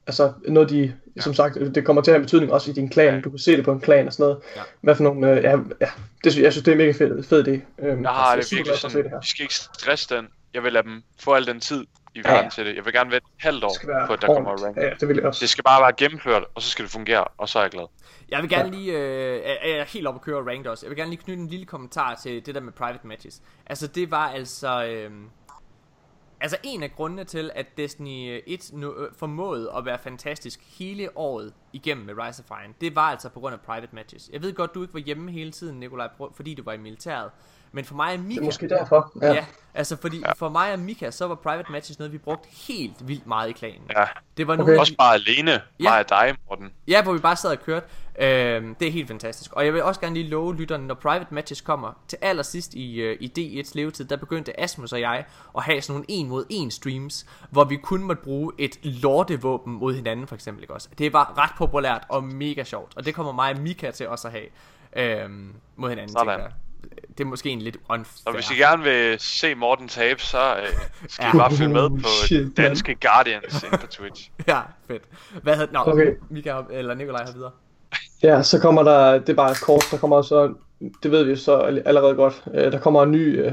Altså noget, de... Ja. Som sagt, det kommer til at have betydning også i din clan. Ja. Du kan se det på en clan og sådan noget. Ja. Hvad for nogle... Øh, ja, ja, det, synes- jeg synes, det er mega fed, fed idé. Øhm, Jeg har er det super virkelig se det sådan, her. vi skal ikke stresse den. Jeg vil lade dem få al den tid i Ja, verden ja. til det. Jeg vil gerne vente et halvt år Det på, at der kommer ordentligt. rank. Ja, det vil jeg også. Det skal bare være gennemført, og så skal det fungere, og så er jeg glad. Jeg vil gerne lige, øh, er, er helt op at køre ranked også. Jeg vil gerne lige knytte en lille kommentar til det der med private matches. Altså det var altså, øh, altså en af grundene til, at Destiny øh, 1 nu, øh, formåede at være fantastisk hele året igennem med Rise of Iron, det var altså på grund af private matches. Jeg ved godt, du ikke var hjemme hele tiden, Nikolaj, fordi du var i militæret. Men for mig og Mika... Det er måske derfor. Ja. Ja. altså fordi ja. for mig og Mika, så var private matches noget, vi brugte helt vildt meget i klanen. Ja. Det var Okay. nogle Også bare alene, Ja. mig og dig, Morten. Ja, hvor vi bare sad og kørte. Øhm, det er helt fantastisk. Og jeg vil også gerne lige love lytterne, når private matches kommer til allersidst i, øh, i D1's levetid, der begyndte Asmus og jeg at have sådan nogle en mod en streams, hvor vi kun måtte bruge et lortevåben mod hinanden for eksempel. Ikke også? Det var ret populært og mega sjovt. Og det kommer mig og Mika til også at have øhm, mod hinanden. Sådan. Det er måske en lidt unfair. Og hvis I gerne vil se Morten tabe, så øh, skal Ja. I bare følge med på Shit, man. Danske Guardians inde på Twitch. Ja, fedt. Hvad hedder Nå, Okay. Mika eller Nikolaj har videre. Ja, så kommer der, det er bare kort, der kommer så, det ved vi jo så allerede godt, øh, der kommer en ny, øh,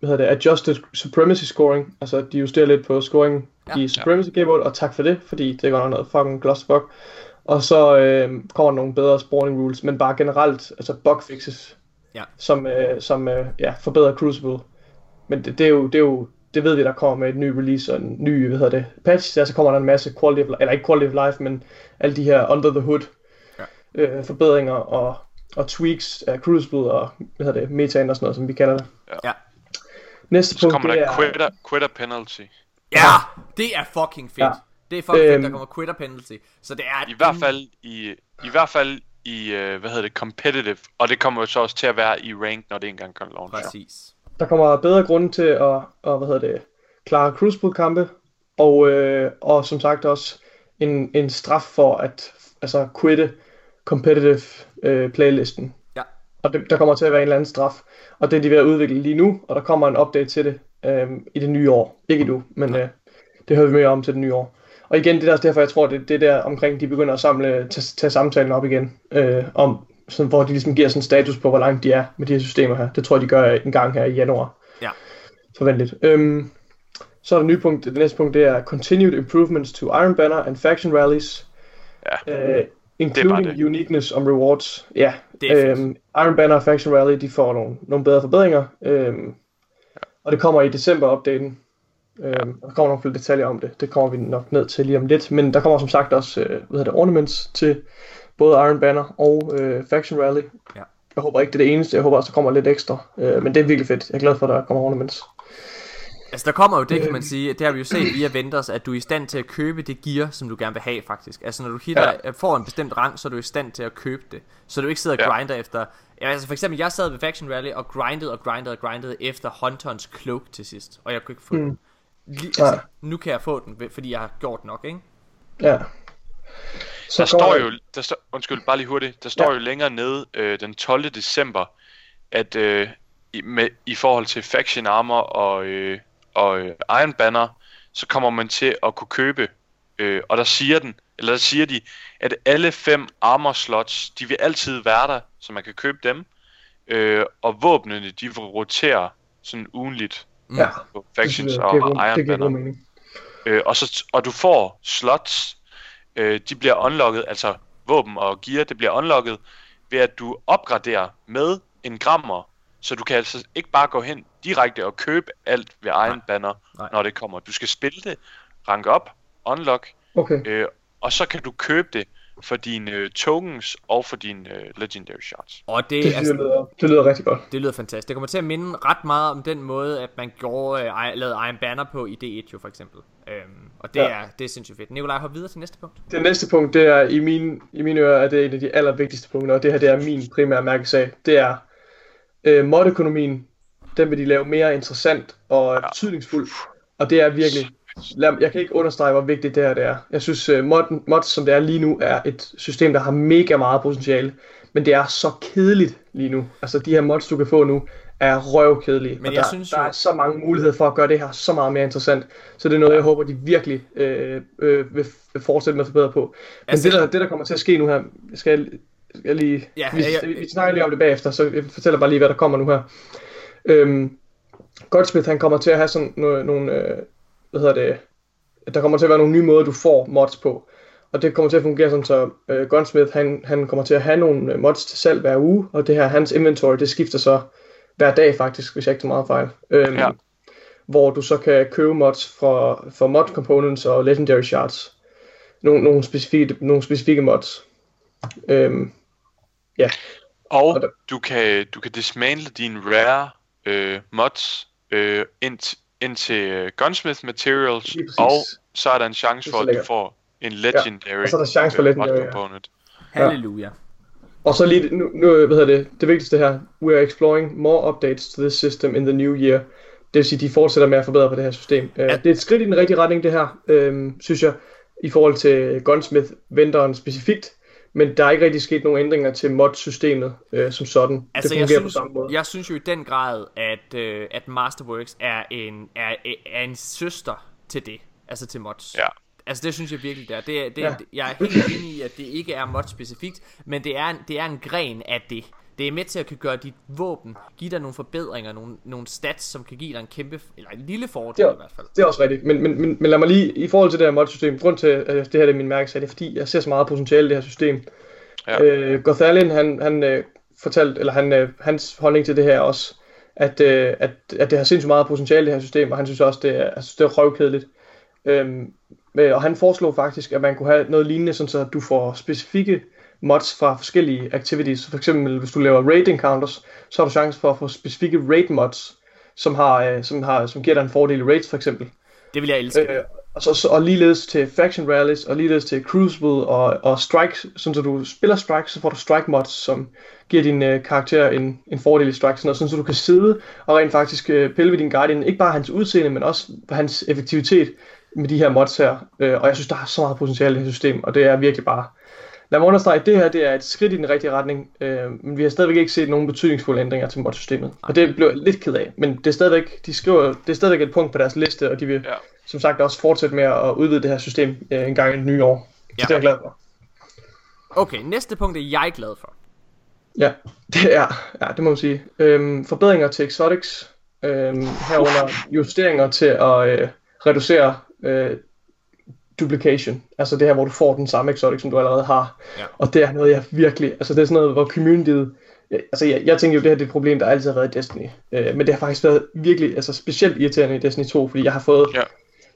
hvad hedder det, adjusted supremacy scoring, altså de justerer lidt på scoring Ja. ja. i supremacy keyboard, og tak for det, fordi det var noget fucking clusterfuck. Og så øh, kommer der nogle bedre spawning rules, men bare generelt, altså bug fixes, Ja. som, øh, som øh, ja, forbedrer Crucible. Men det, det, er jo, det er jo, det ved vi, der kommer med et ny release og en ny, hvad hedder det, patch, der så kommer der en masse quality of, eller ikke quality of life, men alle de her under the hood Ja. øh, forbedringer og, og tweaks af Crucible og, hvad hedder det, metaen og sådan noget, som vi kalder det. Ja. Næste Så punkt, kommer der er... quitter, quitter penalty. Ja, det er fucking fedt. Ja. Det er fucking fedt, der Øhm. kommer quitter penalty. Så det er I hvert fald i, i hvert fald i, øh, hvad hedder det, competitive, og det kommer jo så også til at være i rank, når det engang kan launch. Præcis. Der kommer bedre grunde til at, at hvad hedder det, klare Crucible-kampe, og, øh, og som sagt også en, en straf for at altså quitte competitive øh, playlisten. Ja. Og det, der kommer til at være en eller anden straf, og det er de ved at udvikle lige nu, og der kommer en update til det øh, i det nye år. Ikke nu, men øh, det hører vi mere om til det nye år. Og igen, det er også derfor, jeg tror, det, det er der omkring, de begynder at samle, tage, tage samtalen op igen, øh, om, sådan, hvor de ligesom giver sådan en status på, hvor langt de er med de her systemer her. Det tror jeg, de gør en gang her i januar. Ja. Forventeligt. Øhm, så er der nye punkt. Det næste punkt, det er Continued Improvements to Iron Banner and Faction Rallies. Ja. Uh, including det. uniqueness om rewards. Ja, Det fedt. øhm, Iron Banner og Faction Rally, de får nogle, nogle bedre forbedringer. Øhm, og det kommer i december-updaten. Og der kommer nogle flere detaljer om det. Det kommer vi nok ned til lige om lidt. Men der kommer som sagt også øh, hvad hedder det, ornaments til både Iron Banner og øh, Faction Rally. Ja. Jeg håber ikke, det er det eneste. Jeg håber også, der kommer lidt ekstra. Øh, men det er virkelig fedt. Jeg er glad for, at der kommer ornaments. Altså der kommer jo det, kan man sige, det har vi jo set via Vendors, at du er i stand til at købe det gear, som du gerne vil have faktisk. Altså når du hitter, ja. får en bestemt rang, så er du i stand til at købe det. Så du ikke sidder og Ja. grinder efter... Ja, altså for eksempel, jeg sad ved Faction Rally og grindede og grindede og grindede efter Hunterens cloak til sidst, og jeg kunne ikke få Mm. den. Lige, altså, nu kan jeg få den, fordi jeg har gjort nok, ikke? Ja. Der står kommer- jo, der står, undskyld, bare lige hurtigt, der står Ja. jo længere nede øh, den 12. december, at øh, i, med, i forhold til Faction Armor og, øh, og øh, Iron Banner, så kommer man til at kunne købe, øh, og der siger den, eller der siger de, at alle fem armor slots, de vil altid være der, så man kan købe dem, øh, og våbnene, de vil rotere sådan ugenligt Ja. på Det Factions jeg og, giver og det Iron mening. Øh, og, så, og du får slots, øh, de bliver unlocket, altså våben og gear, det bliver unlocket ved at du opgraderer med en grammer, så du kan altså ikke bare gå hen direkte og købe alt ved Iron Banner, Nej. når det kommer. Du skal spille det, ranke op, unlock, Okay. øh, og så kan du købe det for dine øh, tokens og for dine øh, legendary shards. Og det, Det, det, altså, jeg lyder, det lyder rigtig godt. det lyder fantastisk. Det kommer til at minde ret meget om den måde, at man gjorde, øh, lavede Iron Banner på i D1 jo for eksempel. Øhm, og det, Ja. er, det er sindssygt fedt. Nikolaj, hop videre til næste punkt. Det næste punkt, det er i mine, i mine ører, er det en af de allervigtigste punkter, og det her det er min primære mærkesag. Det er øh, modøkonomien. Den vil de lave mere interessant og betydningsfuld, og det er virkelig, lad, jeg kan ikke understrege, hvor vigtigt det her det er. Jeg synes, uh, mod, mods, som det er lige nu, er et system, der har mega meget potentiale, men det er så kedeligt lige nu. Altså, de her mods, du kan få nu, er røvkedelige. Men og jeg der, synes der jo- er så mange muligheder for at gøre det her så meget mere interessant. Så det er noget, jeg håber, de virkelig øh, øh, vil fortsætte med at forbedre på. Men Altså- det, der, det, der kommer til at ske nu her, skal jeg, skal jeg lige... Ja, vi, ja. vi, vi snakker lige om det bagefter, så jeg fortæller bare lige, hvad der kommer nu her. Øhm, Godsmith, han kommer til at have sådan nogle, nogle øh, hvad hedder det, der kommer til at være nogle nye måder, du får mods på. Og det kommer til at fungere sådan, så øh, Gunsmith, han, han kommer til at have nogle øh, mods til salg hver uge, og det her, hans inventory, det skifter så hver dag faktisk, hvis jeg ikke tager meget fejl. Øhm, Ja. Hvor du så kan købe mods fra, for mod components og legendary shards. Nogle, nogle, specifikke, nogle specifikke mods. Øhm, ja, Og Og der- du kan, du kan dismantle dine rare øh, mods øh, ind, ind til øh, Gunsmith Materials, og så er der en chance for, at du får en legendary og så er der chance for øh, legendary, mod ja. component. Halleluja. Og så lige, nu, nu hvad hedder det, det vigtigste her, we are exploring more updates to this system in the new year. Det vil sige, de fortsætter med at forbedre på det her system. Uh, det er et skridt i den rigtige retning, det her, øhm, synes jeg, i forhold til Gunsmith vendoren specifikt. Men der er ikke rigtig sket nogen ændringer til mod-systemet øh, som sådan. Altså, det jeg fungerer synes, på samme måde. jeg synes jo i den grad, at, øh, at Masterworks er en, er, er en søster til det. Altså til mods. Ja. Altså det synes jeg virkelig det er. Det, det, Ja. ja. Jeg er helt enig i, at det ikke er mod specifikt, men det er, en, det er en gren af det. Det er med til at kan gøre dit våben, give dig nogle forbedringer, nogle, nogle stats, som kan give dig en kæmpe, eller en lille fordel Det er, i hvert fald. det er også rigtigt. Men, men, men, men lad mig lige, i forhold til det her mod-system, grund til, at det her er min mærkesag, det er fordi, jeg ser så meget potentiale i det her system. Ja. Øh, Gothalin, han, han øh, fortalte, eller han, øh, hans holdning til det her er også, at, øh, at, at det har sindssygt meget potentiale, det her system, og han synes også, det er, altså, det er røvkedeligt. Øhm, øh, og han foreslog faktisk, at man kunne have noget lignende, sådan så du får specifikke mods fra forskellige activities. For eksempel, hvis du laver raid encounters, så har du chance for at få specifikke raid mods, som, har, øh, som, har, som giver dig en fordel i raids for eksempel. Det vil jeg elske. Øh, og, så, så, og ligeledes til faction rallies, og ligeledes til crucible og, og strikes, sådan så du spiller strikes, så får du strike mods, som giver din øh, karakter en, en fordel i strikes, noget, sådan så du kan sidde og rent faktisk øh, pille ved din guardian, ikke bare hans udseende, men også hans effektivitet med de her mods her. Øh, og jeg synes, der er så meget potentiale i det her system, og det er virkelig bare... Lad mig understrege, at det her det er et skridt i den rigtige retning, øh, men vi har stadigvæk ikke set nogen betydningsfulde ændringer til modsystemet. Og det blev jeg lidt ked af, men det er stadigvæk, de skriver, det er stadigvæk et punkt på deres liste, og de vil Ja. som sagt også fortsætte med at udvide det her system øh, en gang i det nye år. Så Ja. det er jeg glad for. Okay, næste punkt er jeg glad for. Ja, det er, ja, det må man sige. Øhm, forbedringer til exotics, øhm, herunder justeringer til at øh, reducere øh, duplication. Altså det her, hvor du får den samme exotic, som du allerede har. Ja. Og det er noget, jeg virkelig, altså det er sådan noget, hvor communityet, altså jeg, jeg tænker jo, det her det er et problem, der altid har været i Destiny. Øh, men det har faktisk været virkelig, altså specielt irriterende i Destiny 2, fordi jeg har fået, Ja.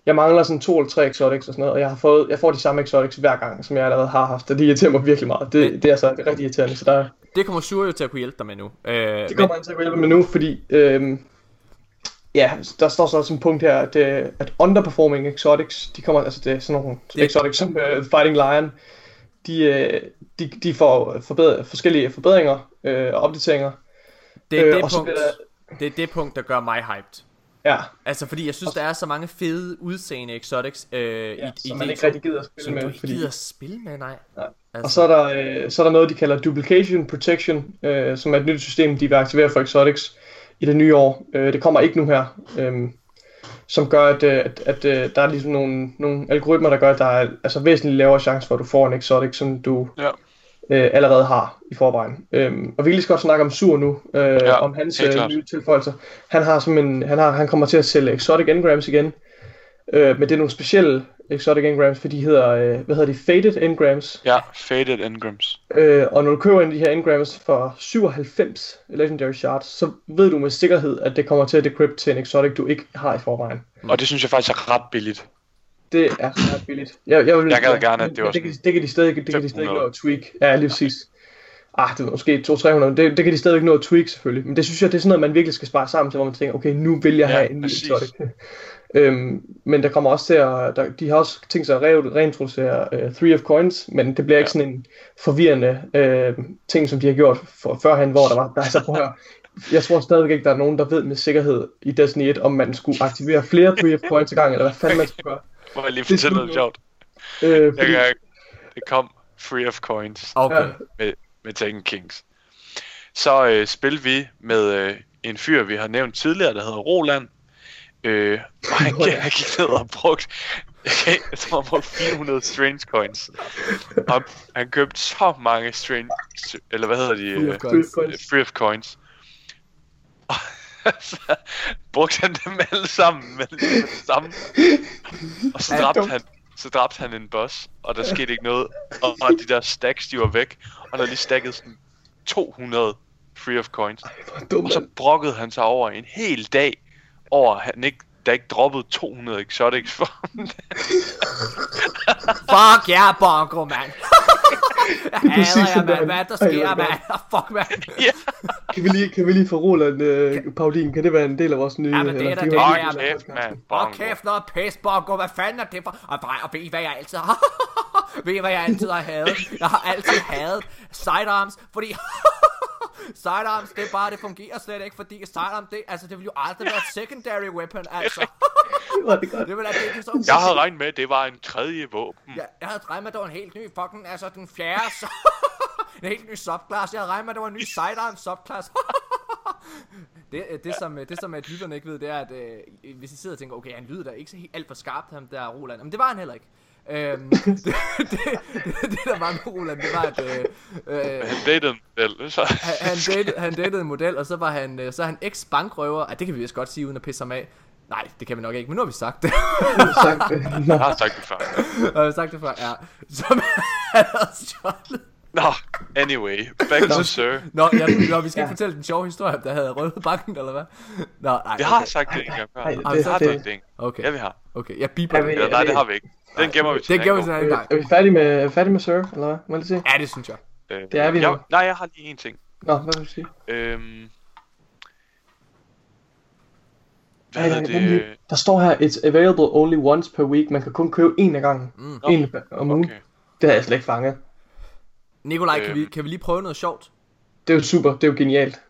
jeg mangler sådan to eller tre exotics og sådan noget, og jeg har fået, jeg får de samme exotics hver gang, som jeg allerede har haft, og det irriterer mig virkelig meget. Det, det er altså rigtig irriterende, så der, Det kommer Sure jo til at kunne hjælpe dig med nu. Øh, det kommer han til at hjælpe med nu, fordi øhm, ja, der står så også en punkt her, at, øh, at underperforming exotics, de kommer, altså det er sådan nogle Det- exotics som uh, Fighting Lion, de, øh, de, de får forbedre, forskellige forbedringer øh, og opdateringer. det, er øh, det, og punkt, der- det er det punkt, der gør mig hyped. Ja, Altså, fordi jeg synes, der er så mange fede udseende exotics øh, ja i, i som man D2, ikke rigtig gider at spille som med. ikke Fordi, gider at spille med, nej. Nej. Altså, og så er, der, øh, så er der noget, de kalder Duplication Protection, øh, som er et nyt system, de vil aktivere for exotics i det nye år. Øh, det kommer ikke nu her. Øh, som gør, at, øh, at, at øh, der er ligesom nogle, nogle algoritmer, der gør, at der er altså væsentligt lavere chance for, at du får en exotic, som du Ja. øh, allerede har i forvejen. Øhm, og vi kan lige så godt snakke om Sur nu, øh, Ja, om hans øh, nye tilføjelser. Han, har som en, han, har, han kommer til at sælge exotic engrams igen, øh, men det er nogle specielle exotic engrams, for de hedder, øh, hvad hedder de, faded engrams. Ja, Faded Engrams. Øh, og når du køber en af de her engrams for 97 legendary shards, så ved du med sikkerhed, at det kommer til at decrypt til en exotic, du ikke har i forvejen. Og det synes jeg faktisk er ret billigt. Det er ret billigt. Jeg, jeg, vil, Jeg gad gerne, at det var det, kan, det kan de stadig, det kan de stadig 500. nå at tweak. Ja, lige præcis. Ah, det er måske 200-300. Det, det kan de stadig nå at tweak selvfølgelig. Men det synes jeg, det er sådan noget, man virkelig skal spare sammen til, hvor man tænker, okay, nu vil jeg Ja, have en ny exotic. øhm, men der kommer også til at, der, de har også tænkt sig at re- reintroducere uh, Three of Coins, men det bliver ikke Ja. sådan en forvirrende uh, ting, som de har gjort for, førhen, hvor der var, der, altså, prøv at høre, jeg tror stadigvæk ikke, der er nogen, der ved med sikkerhed i Destiny 1, om man skulle aktivere flere Three of Coins ad gang, eller hvad fanden man skulle gøre. Må jeg lige er fortælle noget sjovt? Øh, fordi, jeg, det kom Free of Coins okay. ja. med, med Taken Kings. Så øh, spil vi med øh, en fyr, vi har nævnt tidligere, der hedder Roland. Øh, og han, ja. han gik ned og brugt, jeg, jeg tror han brugte 400 Strange Coins. Og han købte så mange Strange, eller hvad hedder de? Free of øh, coins. Coins. Free of Coins. Og så brugte han dem alle sammen med det samme. Og så dræbte han, så dræbte han en boss, og der skete ikke noget. Og, og de der stacks, de var væk. Og havde lige stacket sådan 200 free of coins. hvor dumt, Og så brokkede han sig over en hel dag, over at han ikke, der ikke droppede 200 exotics for ham. Fuck ja, yeah, Bongo, mand. jeg præcis hader jer, mand. Hvad der sker, er mand? Fuck, mand. ja. Kan vi lige, kan vi lige få Roland, øh, Paulin, kan det være en del af vores nye... Ja, men det er da det, podcast? mand. Bongo. kæft noget pis, Bongo. Hvad fanden er det for? Og, og ved I, hvad jeg altid har? ved I, hvad jeg altid har hadet? Jeg har altid hadet sidearms, fordi... sidearms, det er bare, det fungerer slet ikke, fordi sidearm, det, altså, det vil jo aldrig være et secondary weapon, altså. Er det godt. det så... Jeg havde regnet med, at det var en tredje våben. Ja, jeg havde regnet med, at det var en helt ny fucking, altså den fjerde, så... en helt ny subclass. Jeg havde regnet med, at det var en ny sidearm subclass. det, øh, det, som, øh, det som at lytterne ikke ved, det er, at øh, hvis I sidder og tænker, okay, han lyder da ikke så helt alt for skarpt, ham der Roland. Men det var han heller ikke. Øhm, det, det, det, det, der var med Roland, det var, at øh, øh, Han datede en model, så... han, han, datede, han datede en model, og så var han, øh, så er han eks-bankrøver. Ah, det kan vi vist godt sige, uden at pisse ham af. Nej, det kan vi nok ikke, men nu har vi sagt det. Sagt det. Jeg har sagt det før. jeg har sagt det før, ja. Som han havde stjålet. Nå, anyway, back to Sir. Nå, ja, nå, vi skal Ja. ikke fortælle den sjove historie, der havde røvet banken, eller hvad? Nå, nej, Vi har okay. sagt det en gang før. Vi det- har det- sagt det en Okay, Ja, vi har. okay, jeg biber Er vi- Eller, nej, det har vi ikke. Den gemmer vi til Det en gjorde vi sådan en gang. Er vi færdige med, færdige med Sir, eller hvad? Må jeg lige se? Ja, det synes jeg. Øh, Det er vi jeg, nu. Nej, jeg har lige en ting. Nå, hvad vil du sige? Øhm... Hvad lige. det? Der står her, it's available only once per week. Man kan kun købe en af gangen. Mm. En om ugen. Okay. Det har jeg slet ikke fanget. Nikolaj, kan, Øhm. vi, kan vi lige prøve noget sjovt? Det er jo super, det er jo genialt.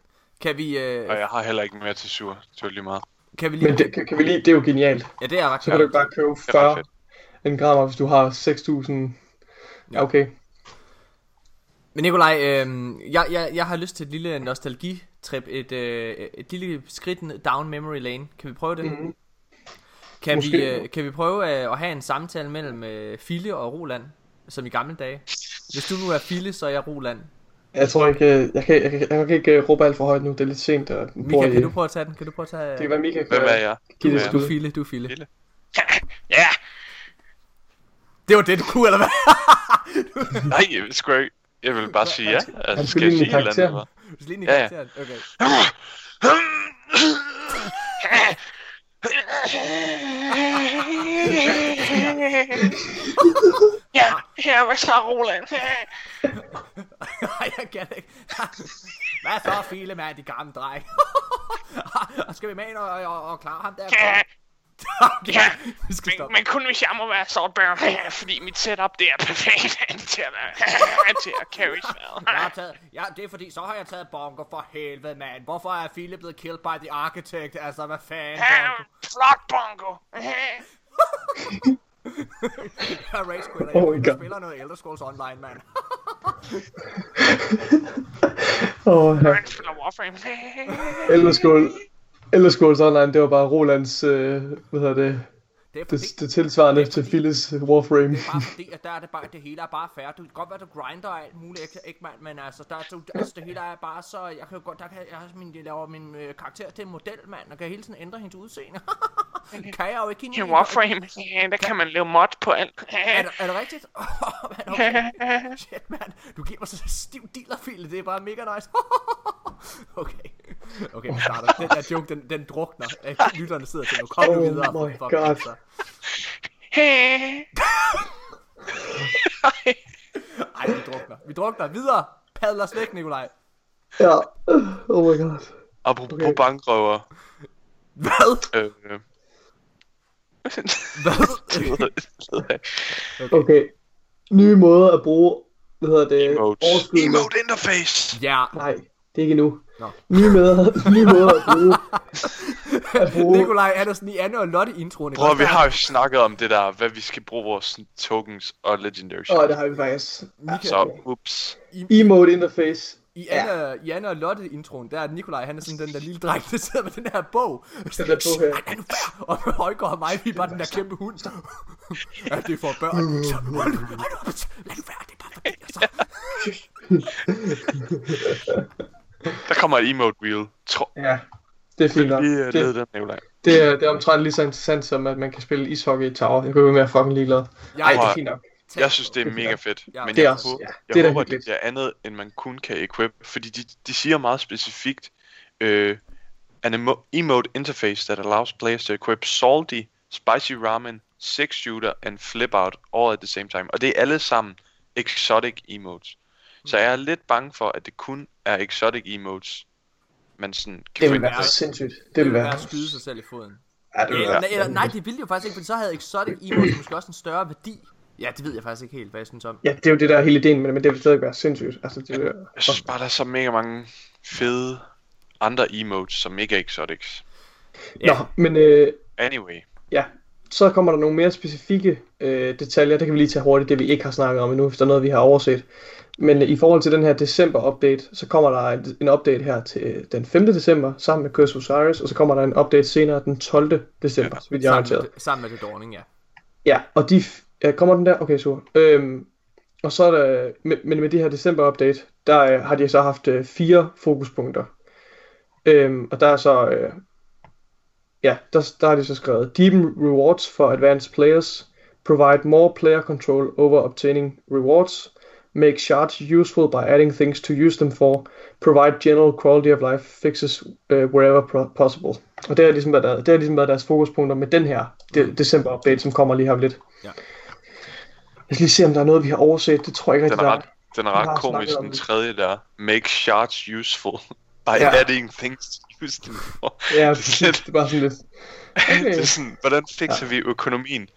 Kan vi, øh, Og jeg har heller ikke mere til sur. Det var lige meget. kan vi lige... Men det, kan, kan vi lige, det er jo genialt. Ja, det er ret Så kan du bare købe Det er ret 40 fedt. en grammer, hvis du har 6.000. Ja, okay. Men Nikolaj, øh, jeg, jeg, jeg har lyst til et lille nostalgitrip, et, øh, et lille skridt ned- down memory lane. Kan vi prøve det? Mhm. Kan, vi, Måske. øh, kan vi prøve øh, at have en samtale mellem øh, Fille og Roland, som i gamle dage? Hvis du nu er Fille, så er jeg Roland. Jeg tror ikke, øh, jeg kan, jeg kan, jeg kan ikke øh, råbe alt for højt nu. Det er lidt sent. Og Mika, i, kan du prøve at tage den? Kan du prøve at tage... Det kan være, Mika Hvem er jeg? Du Du er Fille, du er Fille. Fille. Ja! Det var det, du kunne, eller hvad? Nej, jeg vil sgu ikke. Jeg vil bare sige ja. Altså, han skal skulle jeg lige sige et eller andet? Du skal lige Ja, ja. Okay. Ja, ja, hvad så, Roland? Nej, jeg kan ikke. Hvad så, Fille, mand, de gamle dreng? og skal vi med ind og, og, og klare ham der? okay, Ja, vi skal men, stoppe. men kun hvis jeg må være Saltburn, fordi mit setup det er perfekt til at, være, til at carry spell. Jeg har taget, ja, det er fordi, så har jeg taget bongo for helvede, mand. Hvorfor er Philip blevet killed by the architect? Altså, hvad fanden, Ja, flot bongo. Jeg er race quitter, Oh jeg God. spiller noget Elder Scrolls Online, mand. Ja. Han spiller Warframe. Elderskål. Elderskåls Online, det var bare Rolands, øh, hvad hedder det, Det er fordi, det, det tilsvarende det er til fordi- Philles Warframe. det er bare fordi, at der er det bare, det hele er bare fair. Du kan godt være, du grinder og alt muligt, ikke, ikke mand, men altså, der, du, altså, det hele er bare så, jeg kan jo godt, der kan jeg, min, jeg laver min øh, karakter til en model, mand, og kan hele tiden ændre hendes udseende. kan jeg jo ikke. I Warframe, ja, der kan man lave mod på alt. Er, det- er det rigtigt? man, okay. Shit, mand. Du giver mig så stiv dealerfil. Det er bare mega nice. okay. Okay, vi starter. Den der joke, den, den drukner. Lytterne sidder til nu. Kom nu Oh videre. my for- God. altså. Ej, vi drukner. Vi drukner. Videre. Padler os væk, Nikolaj. Ja. Oh my god. Apropos Okay. okay. bankrøver. Hvad? Øh, øh. Hvad? Okay. Nye måder at bruge, hvad hedder det, Emotes. overskydende. Emote interface! Ja. Nej, det er ikke nu. Nå. Nye måder, nye måder at bruge. At bruge. Nikolaj Andersen i Anne og Lotte introen. også? vi har jo snakket om det der, hvad vi skal bruge vores tokens og legendary Åh, oh, det har vi faktisk. Mika, Så, ups. Emote interface. I Anne, i Anne og Lotte introen, der er Nikolaj, han er sådan den der lille dreng, der sidder med den her bog. Den der bog her. Er? Og med Højgaard og mig, vi er bare den der kæmpe hund. ja, det er for børn. Så, hold nu, hold nu, lad nu være, det er bare fordi, altså. Der kommer et emote wheel. Tro, Ja, det er fint nok. lige uh, Det, den, det, er, det er omtrent lige så interessant som, at man kan spille ishockey i tower. Jeg kan være med at fucking ligeglad. Jeg, Ej, det er fint nok. Jeg synes, det er mega fedt. Ja. Men Det er jeg, også- håber, ja, jeg det er da håber, det er andet, end man kun kan equip. Fordi de, de siger meget specifikt, øh, an emo- emote interface that allows players to equip salty, spicy ramen, six shooter and flip out all at the same time. Og det er alle sammen exotic emotes. Så jeg er lidt bange for, at det kun er exotic emotes, man sådan kan Det få vil ind. være sindssygt. Det vil være. at skyde sig selv i foden. Ja, det vil Eller, nej, det ville jo faktisk ikke, for så havde Exotic Emotes måske også en større værdi. Ja, det ved jeg faktisk ikke helt, hvad jeg synes om. Ja, det er jo det der er hele ideen, men, men det vil stadig være sindssygt. Altså, det vil, Jeg synes bare, der er så mega mange fede andre emotes, som ikke er exotics. Nå, men øh, Anyway. ja, så kommer der nogle mere specifikke øh, detaljer. Det kan vi lige tage hurtigt, det vi ikke har snakket om endnu, hvis der er noget, vi har overset. Men øh, i forhold til den her december-update, så kommer der en, update her til den 5. december, sammen med Curse Osiris, og så kommer der en update senere den 12. december, så vidt jeg Sammen med, sammen med det dawning, ja. Ja, og de Ja, kommer den der? Okay, super. Øhm, og så er der, men, men med det her december-update, der øh, har de så haft øh, fire fokuspunkter. Øhm, og der er så, øh, ja, der, der har de så skrevet, Deepen rewards for advanced players, provide more player control over obtaining rewards, make shards useful by adding things to use them for, provide general quality of life fixes uh, wherever pro- possible. Og det har ligesom været, der, det har ligesom været deres fokuspunkter med den her de- december update, som kommer lige her om lidt. Ja. Jeg skal lige se, om der er noget, vi har overset. Det tror jeg ikke Den rigtig, er der ret, den er ret komisk, den tredje der. Make shards useful by Ja. adding things to use them for. Ja, det, er det bare sådan lidt. Okay. det er sådan, hvordan fikser vi økonomien?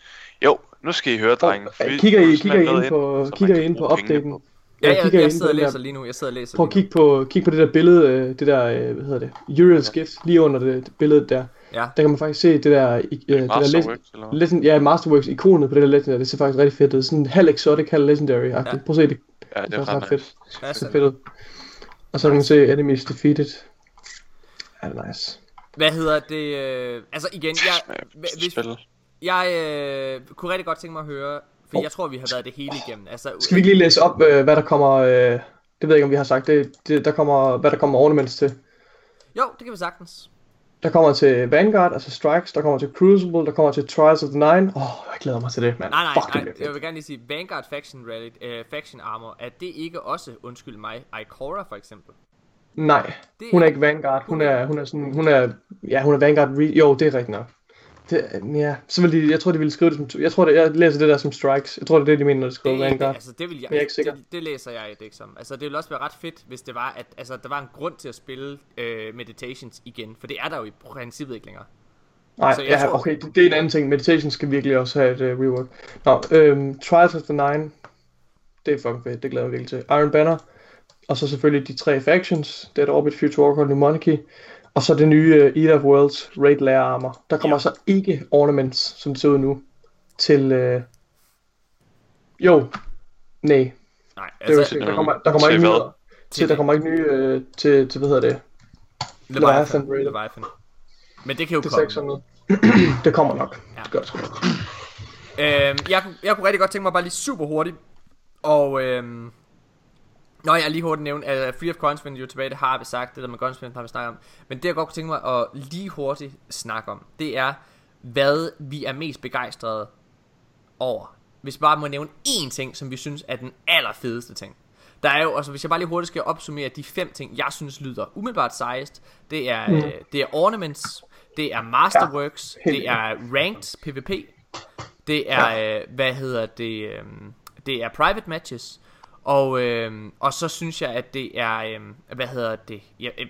Jo, nu skal I høre, drenge. Ja, Vi kigger får I, kigger I ind på, kigger I ind på updaten? på. Ja, jeg, kigger jeg sidder og der- læser lige nu. Jeg sidder og læser Prøv at kigge på, kig på det der billede, øh, det der, øh, hvad hedder det, Uriel skift, lige under det, det billede der. Ja. Der kan man faktisk se det der, øh, det der Masterworks, legend, eller hvad? legend, ja, Masterworks ikonet på det der Legendary, det ser faktisk rigtig fedt ud. Sådan halv exotic, halv legendary-agtigt. Ja. Prøv at se det. Ja, det Det er er faktisk ret fedt. Ja, Det ser sådan. fedt ud. Og så kan man se enemies defeated. Ja, det er nice. Hvad hedder det? Øh, altså igen, jeg, hvis. Jeg øh, kunne rigtig godt tænke mig at høre, for jeg tror, vi har været det hele igennem. Altså, Skal vi ikke lige læse op, øh, hvad der kommer, øh, det ved jeg ikke, om vi har sagt, det, det, der kommer, hvad der kommer ornaments til. Jo, det kan vi sagtens. Der kommer til Vanguard, altså Strikes, der kommer til Crucible, der kommer til Trials of the Nine. Åh, oh, jeg glæder mig til det, mand. Nej, nej, Fuck, det nej. fedt. Jeg vil gerne lige sige, Vanguard Faction, Rally, øh, Faction Armor, er det ikke også, undskyld mig, Ikora for eksempel? Nej, Det hun er er- ikke Vanguard. Hun er, hun er sådan, hun er, ja, hun er Vanguard. Re- jo, det er rigtigt nok. Det, ja, så vil de, jeg tror, de ville skrive det som, jeg tror, det, jeg læser det der som strikes. Jeg tror, det er det, de mener, når de skriver Det, det, Vanguard. altså, det vil jeg, jeg ikke sikker. Det, det, læser jeg det ikke som. Altså, det ville også være ret fedt, hvis det var, at altså, der var en grund til at spille øh, Meditations igen. For det er der jo i princippet ikke længere. Nej, så jeg ja, tror- okay, det, det, er en anden ting. Meditation skal virkelig også have et uh, rework. Nå, øhm, Trials of the Nine, det er fucking fedt, det glæder jeg virkelig til. Iron Banner, og så selvfølgelig de tre factions, Dead Orbit, Future Warcraft, New Monarchy, og så det nye uh, Eater of Worlds Raid Lair Armor. Der kommer Ja. så ikke ornaments, som det ser ud nu, til... Uh... Jo, nej, Nej, det er jo altså, ikke, der kommer, der kommer Til ikke nye, til, der kommer ikke nye, øh, til, til, hvad hedder det, Leviathan. Leviathan. Men det kan jo det komme. 600. det kommer nok. Ja. Det gør det sgu nok. Øhm, jeg, kunne- jeg kunne rigtig godt tænke mig bare lige super hurtigt. Og øhm, Nå, jeg lige hurtigt nævne, at Free of Gunsmith jo tilbage, det har vi sagt, det der med Gunsmith har vi snakket om. Men det jeg godt kunne tænke mig at lige hurtigt snakke om, det er, hvad vi er mest begejstrede over. Hvis vi bare må nævne én ting, som vi synes er den allerfedeste ting. Der er jo, altså hvis jeg bare lige hurtigt skal opsummere de fem ting, jeg synes lyder umiddelbart sejest. Det er, mm. øh, det er Ornaments, det er Masterworks, helt det er Ranked PvP, det er, øh, hvad hedder det, øh, det er Private Matches, og, øh, og så synes jeg, at det er, øh, hvad hedder det, ja, øh,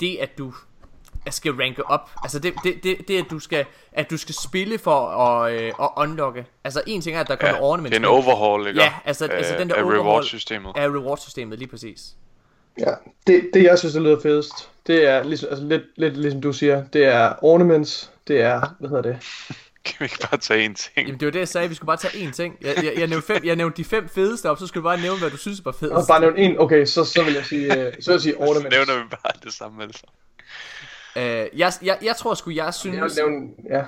det at du skal ranke op, altså det, det, det, det at du skal, at du skal spille for at, øh, at unlocke, altså en ting er, at der kommer Ja, ornaments. det er en overhaul, ikke? Ja, altså, altså Af- den der af overhaul reward-systemet. Af reward-systemet, lige præcis. Ja, det, det jeg synes, der lyder fedest, det er ligesom, altså lidt, lidt ligesom du siger, det er ornaments, det er, hvad hedder det? Kan vi ikke bare tage en ting? Jamen det var det, jeg sagde, vi skulle bare tage én ting. Jeg, jeg, jeg, nævnte, fem, jeg nævnte de fem fedeste op, så skulle du bare nævne, hvad du synes var Og fedest. bare nævne en, okay, så, så vil jeg sige, øh, så vil jeg sige Så ornaments. nævner vi bare det samme altså. Øh, jeg, jeg, jeg tror sgu, jeg Jeg synes... vil nævne, ja.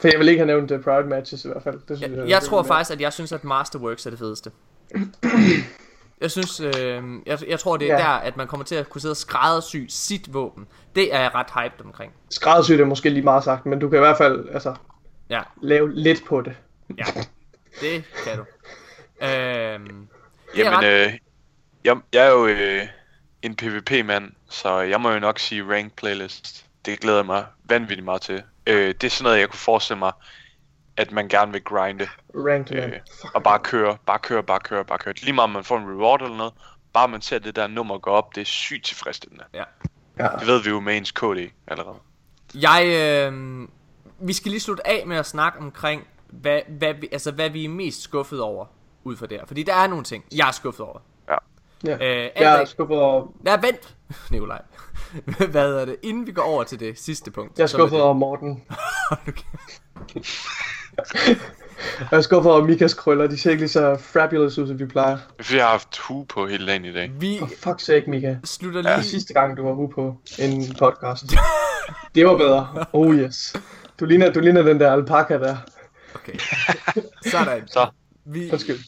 For jeg vil ikke have nævnt uh, private matches i hvert fald. Det synes Jeg, jeg, jeg tror faktisk, at jeg synes, at Masterworks er det fedeste. Jeg synes, øh, jeg, jeg tror, det er Ja. der, at man kommer til at kunne sidde og skræddersy sit våben. Det er jeg ret hyped omkring. Skræddersygt er måske lige meget sagt, men du kan i hvert fald, altså, Ja, lave lidt på det. ja. Det kan du. Øhm, det Jamen, ret- øh, jeg, jeg er jo øh, en PvP-mand, så jeg må jo nok sige rank playlist. Det glæder jeg mig vanvittigt meget til. Øh, det er sådan noget, jeg kunne forestille mig, at man gerne vil grinde. Man. Øh, og bare køre, bare køre, bare køre, bare køre. Lige meget om man får en reward eller noget, bare man ser det der nummer gå op, det er sygt tilfredsstillende. Ja. Ja. Det ved vi jo med ens KD allerede. Jeg, øh, vi skal lige slutte af med at snakke omkring, hvad, hvad, vi, altså, hvad vi er mest skuffet over ud fra det her. Fordi der er nogle ting, jeg er skuffet over. Ja. Ja. Øh, Jeg er- skuffet over, Ja, vent, Nikolaj. hvad er det? Inden vi går over til det sidste punkt. jeg er skuffet over Morten. Jeg er skuffet over Mikas krøller. De ser ikke lige så fabulous ud, som de plejer. Er jeg har haft hue på hele dagen i dag. Vi For fuck's sake, Mika. slutter Det er lige... sidste gang, du var ude på en podcast. det var bedre. Oh yes. Du ligner, du ligner den der alpaka der. Okay. Sådan. Så. Vi, Undskyld.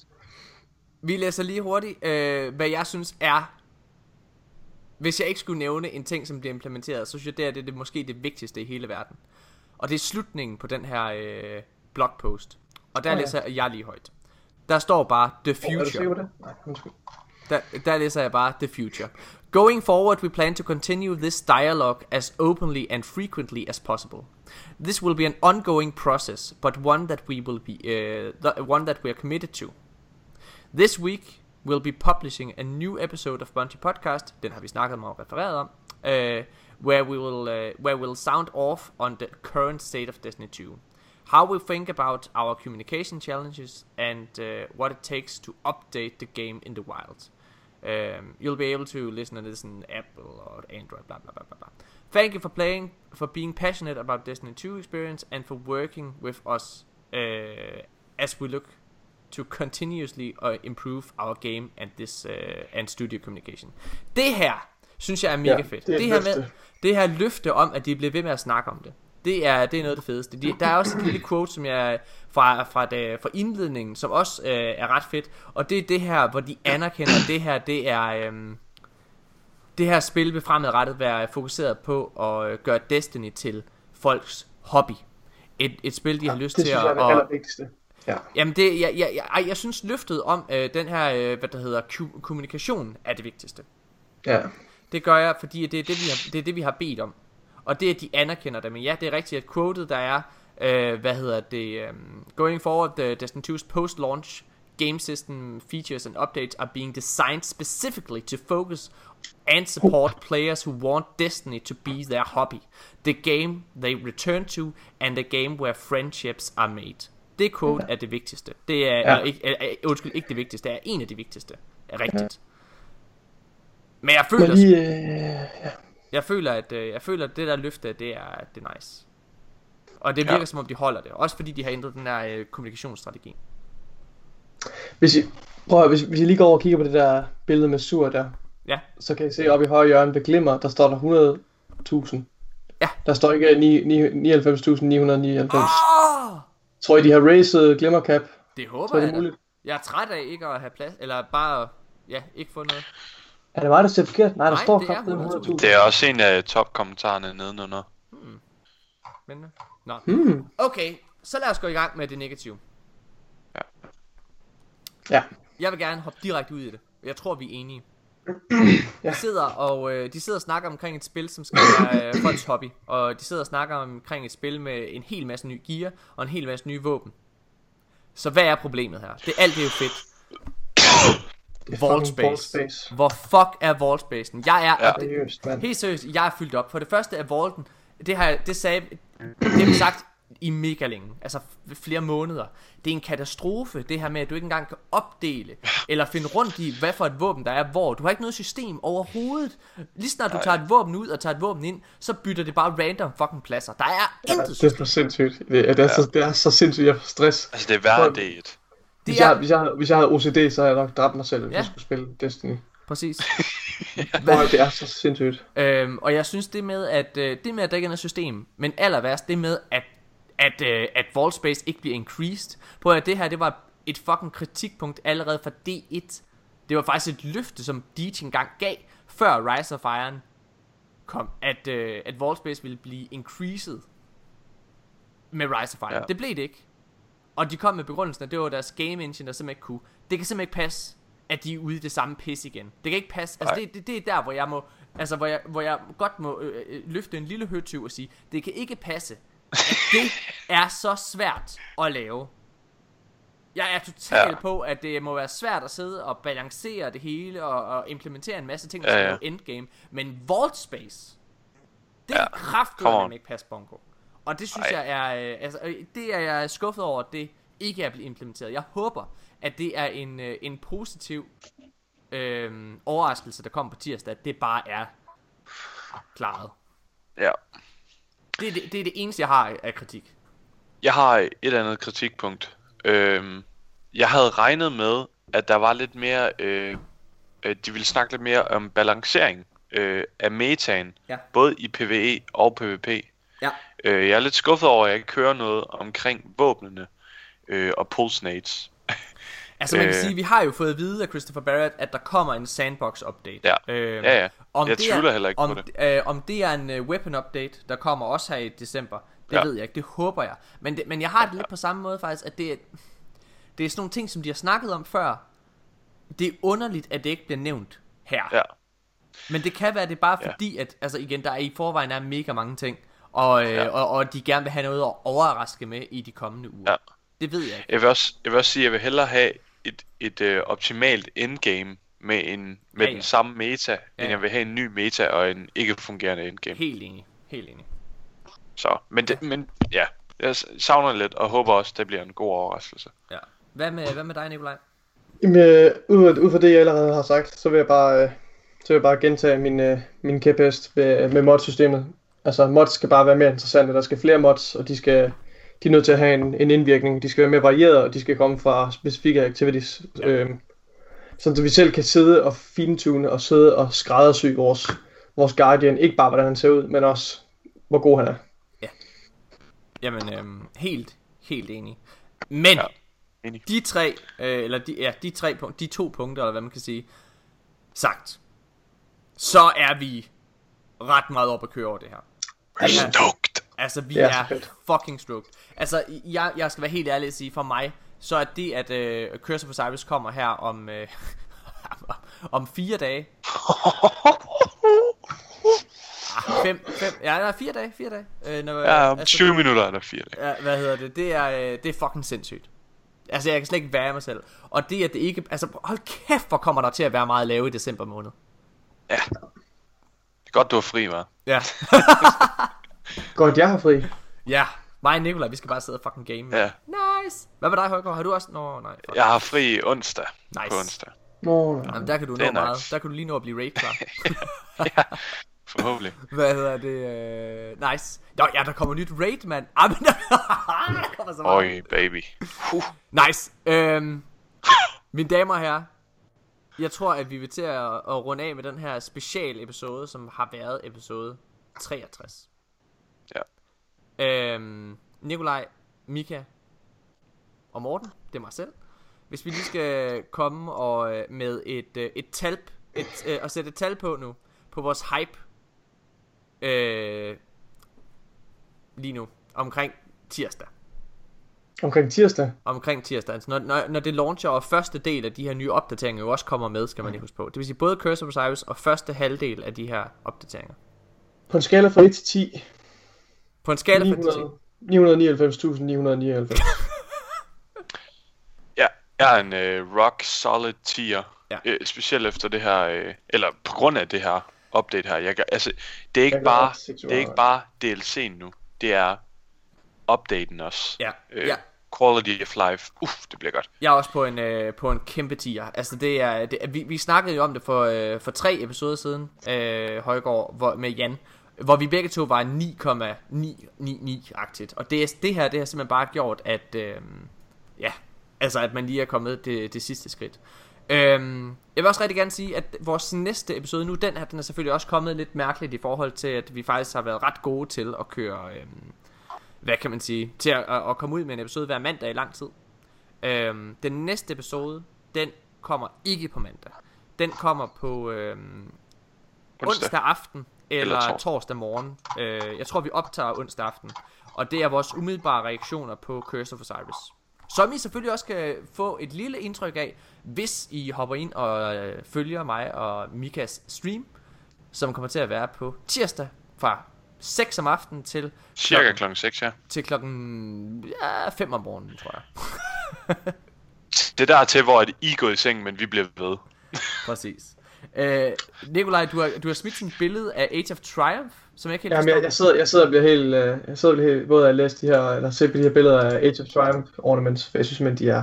vi læser lige hurtigt, øh, hvad jeg synes er... Hvis jeg ikke skulle nævne en ting, som bliver implementeret, så synes jeg, det er det, det måske det vigtigste i hele verden. Og det er slutningen på den her øh, blogpost. Og der Åh, ja. læser jeg lige højt. Der står bare, The Oh, er Future. det? Nej, undskyld. Der, der læser jeg bare The Future. Going forward, we plan to continue this dialogue as openly and frequently as possible. This will be an ongoing process, but one that we will be uh, the, one that we are committed to. This week we'll be publishing a new episode of Bunty Podcast. Den har vi snakket om refereret om. Uh, where we will uh, where we'll sound off on the current state of Destiny 2. How we think about our communication challenges and uh, what it takes to update the game in the wild. Um, you'll be able to listen to this in Apple or Android, blah blah blah blah blah. Thank you for playing, for being passionate about Destiny 2 experience, and for working with us uh, as we look to continuously uh, improve our game and this uh, and studio communication. Det her synes jeg er mega Ja, fedt. det Det, et her med det her løfte om at de bliver ved med at snakke om det. Det er, det er noget af det fedeste. De, der er også et lille quote, som jeg fra, fra, det, fra indledningen, som også øh, er ret fedt. Og det er det her, hvor de anerkender, at det her, det er... Øh, det her spil vil fremadrettet være fokuseret på at øh, gøre Destiny til folks hobby. Et, et spil, de har lyst Det til synes at... jeg er det allervigtigste. Ja. Jamen det, jeg, jeg, jeg, jeg synes løftet om øh, den her, øh, hvad der hedder, ku- kommunikation er det vigtigste. Ja. Det gør jeg, fordi det er det, vi har, det er det, vi har bedt om. Og det er, at de anerkender det. Men ja, det er rigtigt, at quoted der er, øh, hvad hedder det, um, going forward, the Destiny 2's post-launch game system features and updates are being designed specifically to focus and support players who want Destiny to be their hobby. The game they return to, and the game where friendships are made. Det quote er det vigtigste. Det er, Ja. ja. ikke, er, er, undskyld, ikke det vigtigste, det er en af de vigtigste. Er rigtigt. Men jeg føler, Men lige, øh, ja. Jeg føler, at øh, jeg føler, at det der løfte, det er, det er nice. Og det virker Ja. som om de holder det. Også fordi de har ændret den her øh, kommunikationsstrategi. Hvis I, prøv at, hvis, hvis I lige går over og kigger på det der billede med sur der, Ja. så kan I se oppe i højre hjørne ved glimmer, der står der 100.000. Ja. Der står ikke ni- ni- 99.999. Oh! Tror I, de har raised glimmer cap? Det håber Så er det jeg da. muligt. Jeg er træt af ikke at have plads, eller bare, ja, ikke få noget. Er det mig, der ser forkert? Nej, der Nej, står det er kraftigt 100.000. Det er også en af topkommentarerne nedenunder. Men, Nå. Hmm. Okay, så lad os gå i gang med det negative. Ja. Jeg vil gerne hoppe direkte ud i det. Jeg tror, vi er enige. Ja. De sidder og øh, de sidder og snakker omkring et spil, som skal være øh, folks hobby. Og de sidder og snakker omkring et spil med en hel masse nye gear og en hel masse nye våben. Så hvad er problemet her? Det alt det er jo fedt. Vault Space. Hvor fuck er Vault Spacen? Jeg er, Ja. ja. Seriøst, helt seriøst, jeg er fyldt op. For det første er Vaulten, det har jeg- det sagde, det har vi sagt i mega længe, altså flere måneder. Det er en katastrofe, det her med, at du ikke engang kan opdele, eller finde rundt i, hvad for et våben der er hvor. Du har ikke noget system overhovedet. Lige snart du tager et våben ud og tager et våben ind, så bytter det bare random fucking pladser. Der er intet Det er så sindssygt. Det er, det er, så, det er så sindssygt, jeg får stress. Altså, det er end det et. Hvis Det jeg, er- hvis, jeg, hvis jeg havde OCD, så havde jeg nok dræbt mig selv, hvis Ja. jeg skulle spille Destiny. Præcis. Hvor det er så sindssygt. Øhm, og jeg synes det med at øh, det med at der ikke er noget system, men aller værst det med at at øh, at Vault Space ikke bliver increased. På at det her det var et fucking kritikpunkt allerede fra D1. Det var faktisk et løfte som Deitch engang gav før Rise of Iron kom, at øh, at Vault Space ville blive increased med Rise of Iron. Ja. Det blev det ikke. Og de kom med begrundelsen, at det var deres game engine, der simpelthen ikke kunne. Det kan simpelthen ikke passe, at de er ude i det samme pis igen. Det kan ikke passe. Altså, det, det, det, er der, hvor jeg må, altså, hvor jeg, hvor jeg godt må øh, øh, løfte en lille høtyv og sige, det kan ikke passe, det er så svært at lave. Jeg er totalt ja. På, at det må være svært at sidde og balancere det hele og, og implementere en masse ting, der Ja, ja. endgame. Men Vault Space, det Ja, er kraftigt, ikke passe bongo. Og det synes Ej. jeg er, øh, altså, øh, det er jeg skuffet over, at det ikke er blevet implementeret. Jeg håber, at det er en, øh, en positiv øh, overraskelse, der kommer på tirsdag, at det bare er klaret. Ja. Det er det, det er det eneste, jeg har af kritik. Jeg har et andet kritikpunkt. Øhm, jeg havde regnet med, at der var lidt mere... Øh, de ville snakke lidt mere om balancering øh, af metaen. Ja. Både i PvE og PvP. Ja. Øh, jeg er lidt skuffet over, at jeg ikke hører noget omkring våbnene. øh, og pulse nades. Altså man kan Øh. sige, vi har jo fået at vide af Christopher Barrett, at der kommer en sandbox update. Ja. Øhm, Ja, ja. Om Jeg det tvivler er, heller ikke om, på Øh, om det er en uh, weapon update, der kommer også her i december, det Ja. ved jeg ikke, det håber jeg. Men, det, men jeg har det lidt på samme måde faktisk, at det er, det er sådan nogle ting, som de har snakket om før. Det er underligt, at det ikke bliver nævnt her. Ja. Men det kan være, det er bare Ja. fordi, at altså igen, der er i forvejen er mega mange ting, og, øh, Ja. og, og de gerne vil have noget at overraske med i de kommende uger. Ja. Det ved jeg ikke. Jeg vil også, jeg vil også sige, at jeg vil hellere have et, et øh, optimalt endgame med, en, med Ja, ja. den samme meta, Ja, end jeg vil have en ny meta og en ikke fungerende endgame. Helt enig. Helt enig. Så, men, det, men ja, jeg savner lidt og håber også, det bliver en god overraskelse. Ja. Hvad med, hvad med dig, Nikolaj? Jamen, øh, ud, ud fra det, jeg allerede har sagt, så vil jeg bare, øh, så vil jeg bare gentage min, øh, min kæphest med, med mod-systemet. Altså, mods skal bare være mere interessante. Der skal flere mods, og de skal de er nødt til at have en, en indvirkning. De skal være mere varieret, og de skal komme fra specifikke activities. Ja. Øhm, sådan så vi selv kan sidde og fintune og sidde og skræddersy vores, vores Guardian. Ikke bare, hvordan han ser ud, men også, hvor god han er. Jamen, øhm, helt, helt enig. Men, ja, enig. de tre, øh, eller de, ja, de tre punkt, de to punkter, eller hvad man kan sige, sagt, så er vi ret meget op at køre over det her. We're stoked. Altså, vi Ja, ja, så er fedt. fucking stoked. Altså, jeg, jeg skal være helt ærlig at sige, for mig, så er det, at øh, Curse of Osiris kommer her om, øh, om fire dage. Ah, fem, fem, ja, nej, fire dage, fire dage. Øh, når, Ja, om 20 minutter er der fire dage. Ja, hvad hedder det? Det er, øh, det er fucking sindssygt. Altså, jeg kan slet ikke være mig selv. Og det, at det ikke... Altså, hold kæft, hvor kommer der til at være meget lave i december måned. Det er godt, du er fri, hva'? Ja. Godt, jeg har fri. ja, mig og Nicolaj, vi skal bare sidde og fucking game. Ja. Nice. Hvad med dig, Højgaard? Har du også... Nå, nej. Fuck. Jeg har fri onsdag. Nice. På onsdag. Nå, nej. Jamen, der kan du nå er meget. nice. Der kan du lige nå at blive raid klar. Forhåbentlig. Hvad hedder det? Uh, nice. Nå, ja, der kommer nyt raid, mand. Ah, men der, der kommer så meget. Oj, baby. Huh. Nice. Øhm, mine damer og herrer, jeg tror, at vi vil til at, at runde af med den her special episode, som har været episode 63. Ja. Øhm, Nikolaj, Mika og Morten, det er mig selv. Hvis vi lige skal komme og øh, med et, øh, et tal, et, øh, og sætte et tal på nu, på vores hype, øh, lige nu, omkring tirsdag Omkring tirsdag. omkring tirsdag. Altså når, når, når det launcher, og første del af de her nye opdateringer jo også kommer med, skal man lige huske på. Det vil sige både Curse of Osiris og første halvdel af de her opdateringer. På en skala fra 1 til 10. På en skala fra 900 999.999. Ja, jeg er en øh, rock solid tier. Ja. Øh, specielt efter det her, øh, eller på grund af det her update her. Jeg, altså, det er ikke Jeg bare, det er ikke bare DLC'en nu. Det er updaten også. Ja, Øh, ja. Quality of life. Uff, det bliver godt. Jeg er også på en, øh, på en kæmpe tier. Altså det er, det, vi, vi snakkede jo om det for, øh, for tre episoder siden, øh, Højgaard, hvor, med Jan, hvor vi begge to var 9,999-agtigt. Og det, det her, det har simpelthen bare gjort, at, øh, ja, altså at man lige er kommet det, det sidste skridt. Øhm, jeg vil også rigtig gerne sige, at vores næste episode nu, den her, den er selvfølgelig også kommet lidt mærkeligt i forhold til, at vi faktisk har været ret gode til at køre, øhm, hvad kan man sige, til at, at, at komme ud med en episode hver mandag i lang tid. Øhm, den næste episode, den kommer ikke på mandag. Den kommer på øhm, onsdag. onsdag aften eller, Eller torsdag. torsdag morgen. Øh, jeg tror, vi optager onsdag aften. Og det er vores umiddelbare reaktioner på Curse of Osiris. Som I selvfølgelig også kan få et lille indtryk af, hvis I hopper ind og øh, følger mig og Mikas stream, som kommer til at være på tirsdag fra 6 om aftenen til Cirka klokken 6, ja. til klokken ja, 5 om morgenen, tror jeg. Det er der til, hvor at I er gået i seng, men vi bliver ved. Præcis. Øh, Nikolaj, du har, du har smidt sådan et billede af Age of Triumph, som jeg ikke helt Jamen, forstår. jeg, jeg, sidder, jeg sidder og bliver helt, øh, jeg sidder og bliver helt, både at læse de her, eller se på de her billeder af Age of Triumph ornaments, for jeg synes simpelthen, de er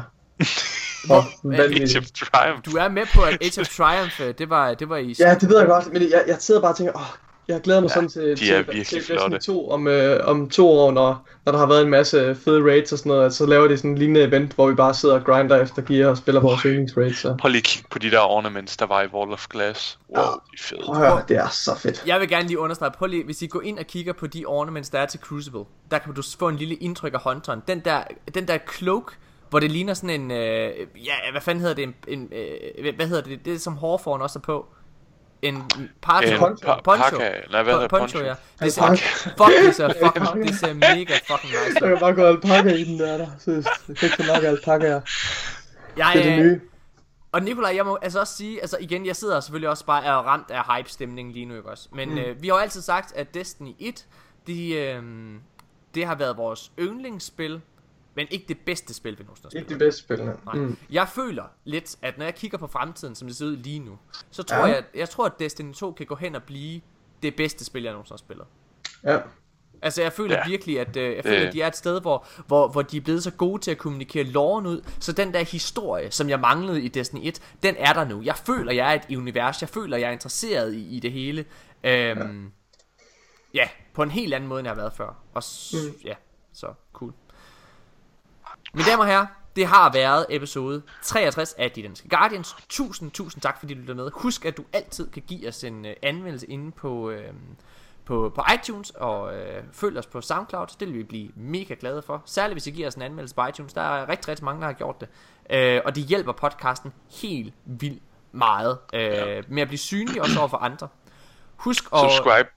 Hvor-. Age of Triumph. Du er med på, at Age of Triumph, øh, det var, det var i... Ja, det ved jeg godt, men jeg, jeg sidder bare og tænker, åh, jeg glæder mig Ja, sådan til, de til, er til virkelig Destiny flotte. 2 om, øh, om to år, når, når der har været en masse fede raids og sådan noget, så laver de sådan en lignende event, hvor vi bare sidder og grinder efter gear og spiller vores yndlingsraids. Så. Prøv lige at kigge på de der ornaments, der var i Wall of Glass. Wow, de er fede. Prøv høre, det er så fedt. Jeg vil gerne lige understrege, prøv lige, hvis I går ind og kigger på de ornaments, der er til Crucible, der kan du få en lille indtryk af Hunteren. Den der, den der cloak, hvor det ligner sådan en, øh, ja, hvad fanden hedder det, en, en øh, hvad hedder det, det er som hårforen også er på. En parto, En poncho, pa- poncho, nej, hvad hedder poncho? ja. Det ser, fuck, det ser fucking, det ser mega fucking nice Jeg ud. kan bare gå alpaka i den der, der. Så jeg kan ikke få nok alpakaer. Jeg, Det er det øh, nye. Og Nikolaj, jeg må altså også sige, altså igen, jeg sidder selvfølgelig også bare er ramt af hype-stemningen lige nu, ikke også? Men Mm. mm. øh, vi har jo altid sagt, at Destiny 1, de, øh, det har været vores yndlingsspil, men ikke det bedste spil, vi nogensinde har Ikke spillet. det bedste spil, nej. Nej. Mm. Jeg føler lidt, at når jeg kigger på fremtiden, som det ser ud lige nu, så tror Ja. jeg, jeg tror, at Destiny 2 kan gå hen og blive det bedste spil, jeg nogensinde har spillet. Ja. Altså jeg føler Ja. virkelig, at, øh, jeg føler, at de er et sted, hvor, hvor, hvor de er blevet så gode til at kommunikere loven ud, så den der historie, som jeg manglede i Destiny 1, den er der nu. Jeg føler, jeg er et univers, jeg føler, jeg er interesseret i, i det hele. Øhm, ja. ja, på en helt anden måde, end jeg har været før. Og s- Mm. ja, så cool. Mine damer og herrer, det har været episode 63 af De Danske Guardians. Tusind, tusind tak, fordi du lytter med. Husk, at du altid kan give os en uh, anmeldelse inde på, uh, på, på iTunes, og uh, følg os på SoundCloud. Det vil vi blive mega glade for. Særligt, hvis I giver os en anmeldelse på iTunes. Der er rigtig, rigtig mange, der har gjort det. Uh, og det hjælper podcasten helt vildt meget uh, ja. med at blive synlig også over for andre. Husk at... Subscribe.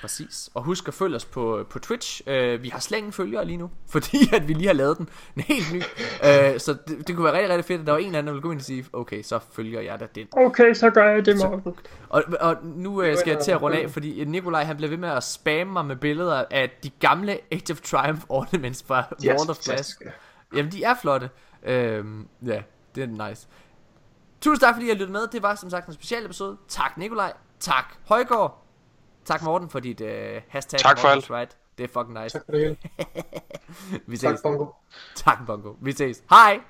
Præcis. Og husk at følge os på, på Twitch. Uh, vi har slet ingen følgere lige nu, fordi at vi lige har lavet den en helt ny. Uh, så det, det kunne være rigtig, rigtig fedt, at der var en eller anden, der ville gå ind og sige, okay, så følger jeg da den. Okay, så gør jeg det, Morten. Og, og nu uh, skal jeg til at runde af, fordi Nikolaj han bliver ved med at spamme mig med billeder af de gamle Age of Triumph ornaments fra Yes, World of Glass. fantastiske. Jamen, de er flotte. Uh, ja, det er nice. Tusind tak, fordi I har lyttet med. Det var som sagt en special episode. Tak, Nikolaj. Tak, Højgaard. Tak, Morten, for dit uh, hashtag. Tak for Morten's Right. Det er fucking nice. Tak for det hele. Vi ses. Tak, Bongo. Tak, Bongo. Vi ses. Hej.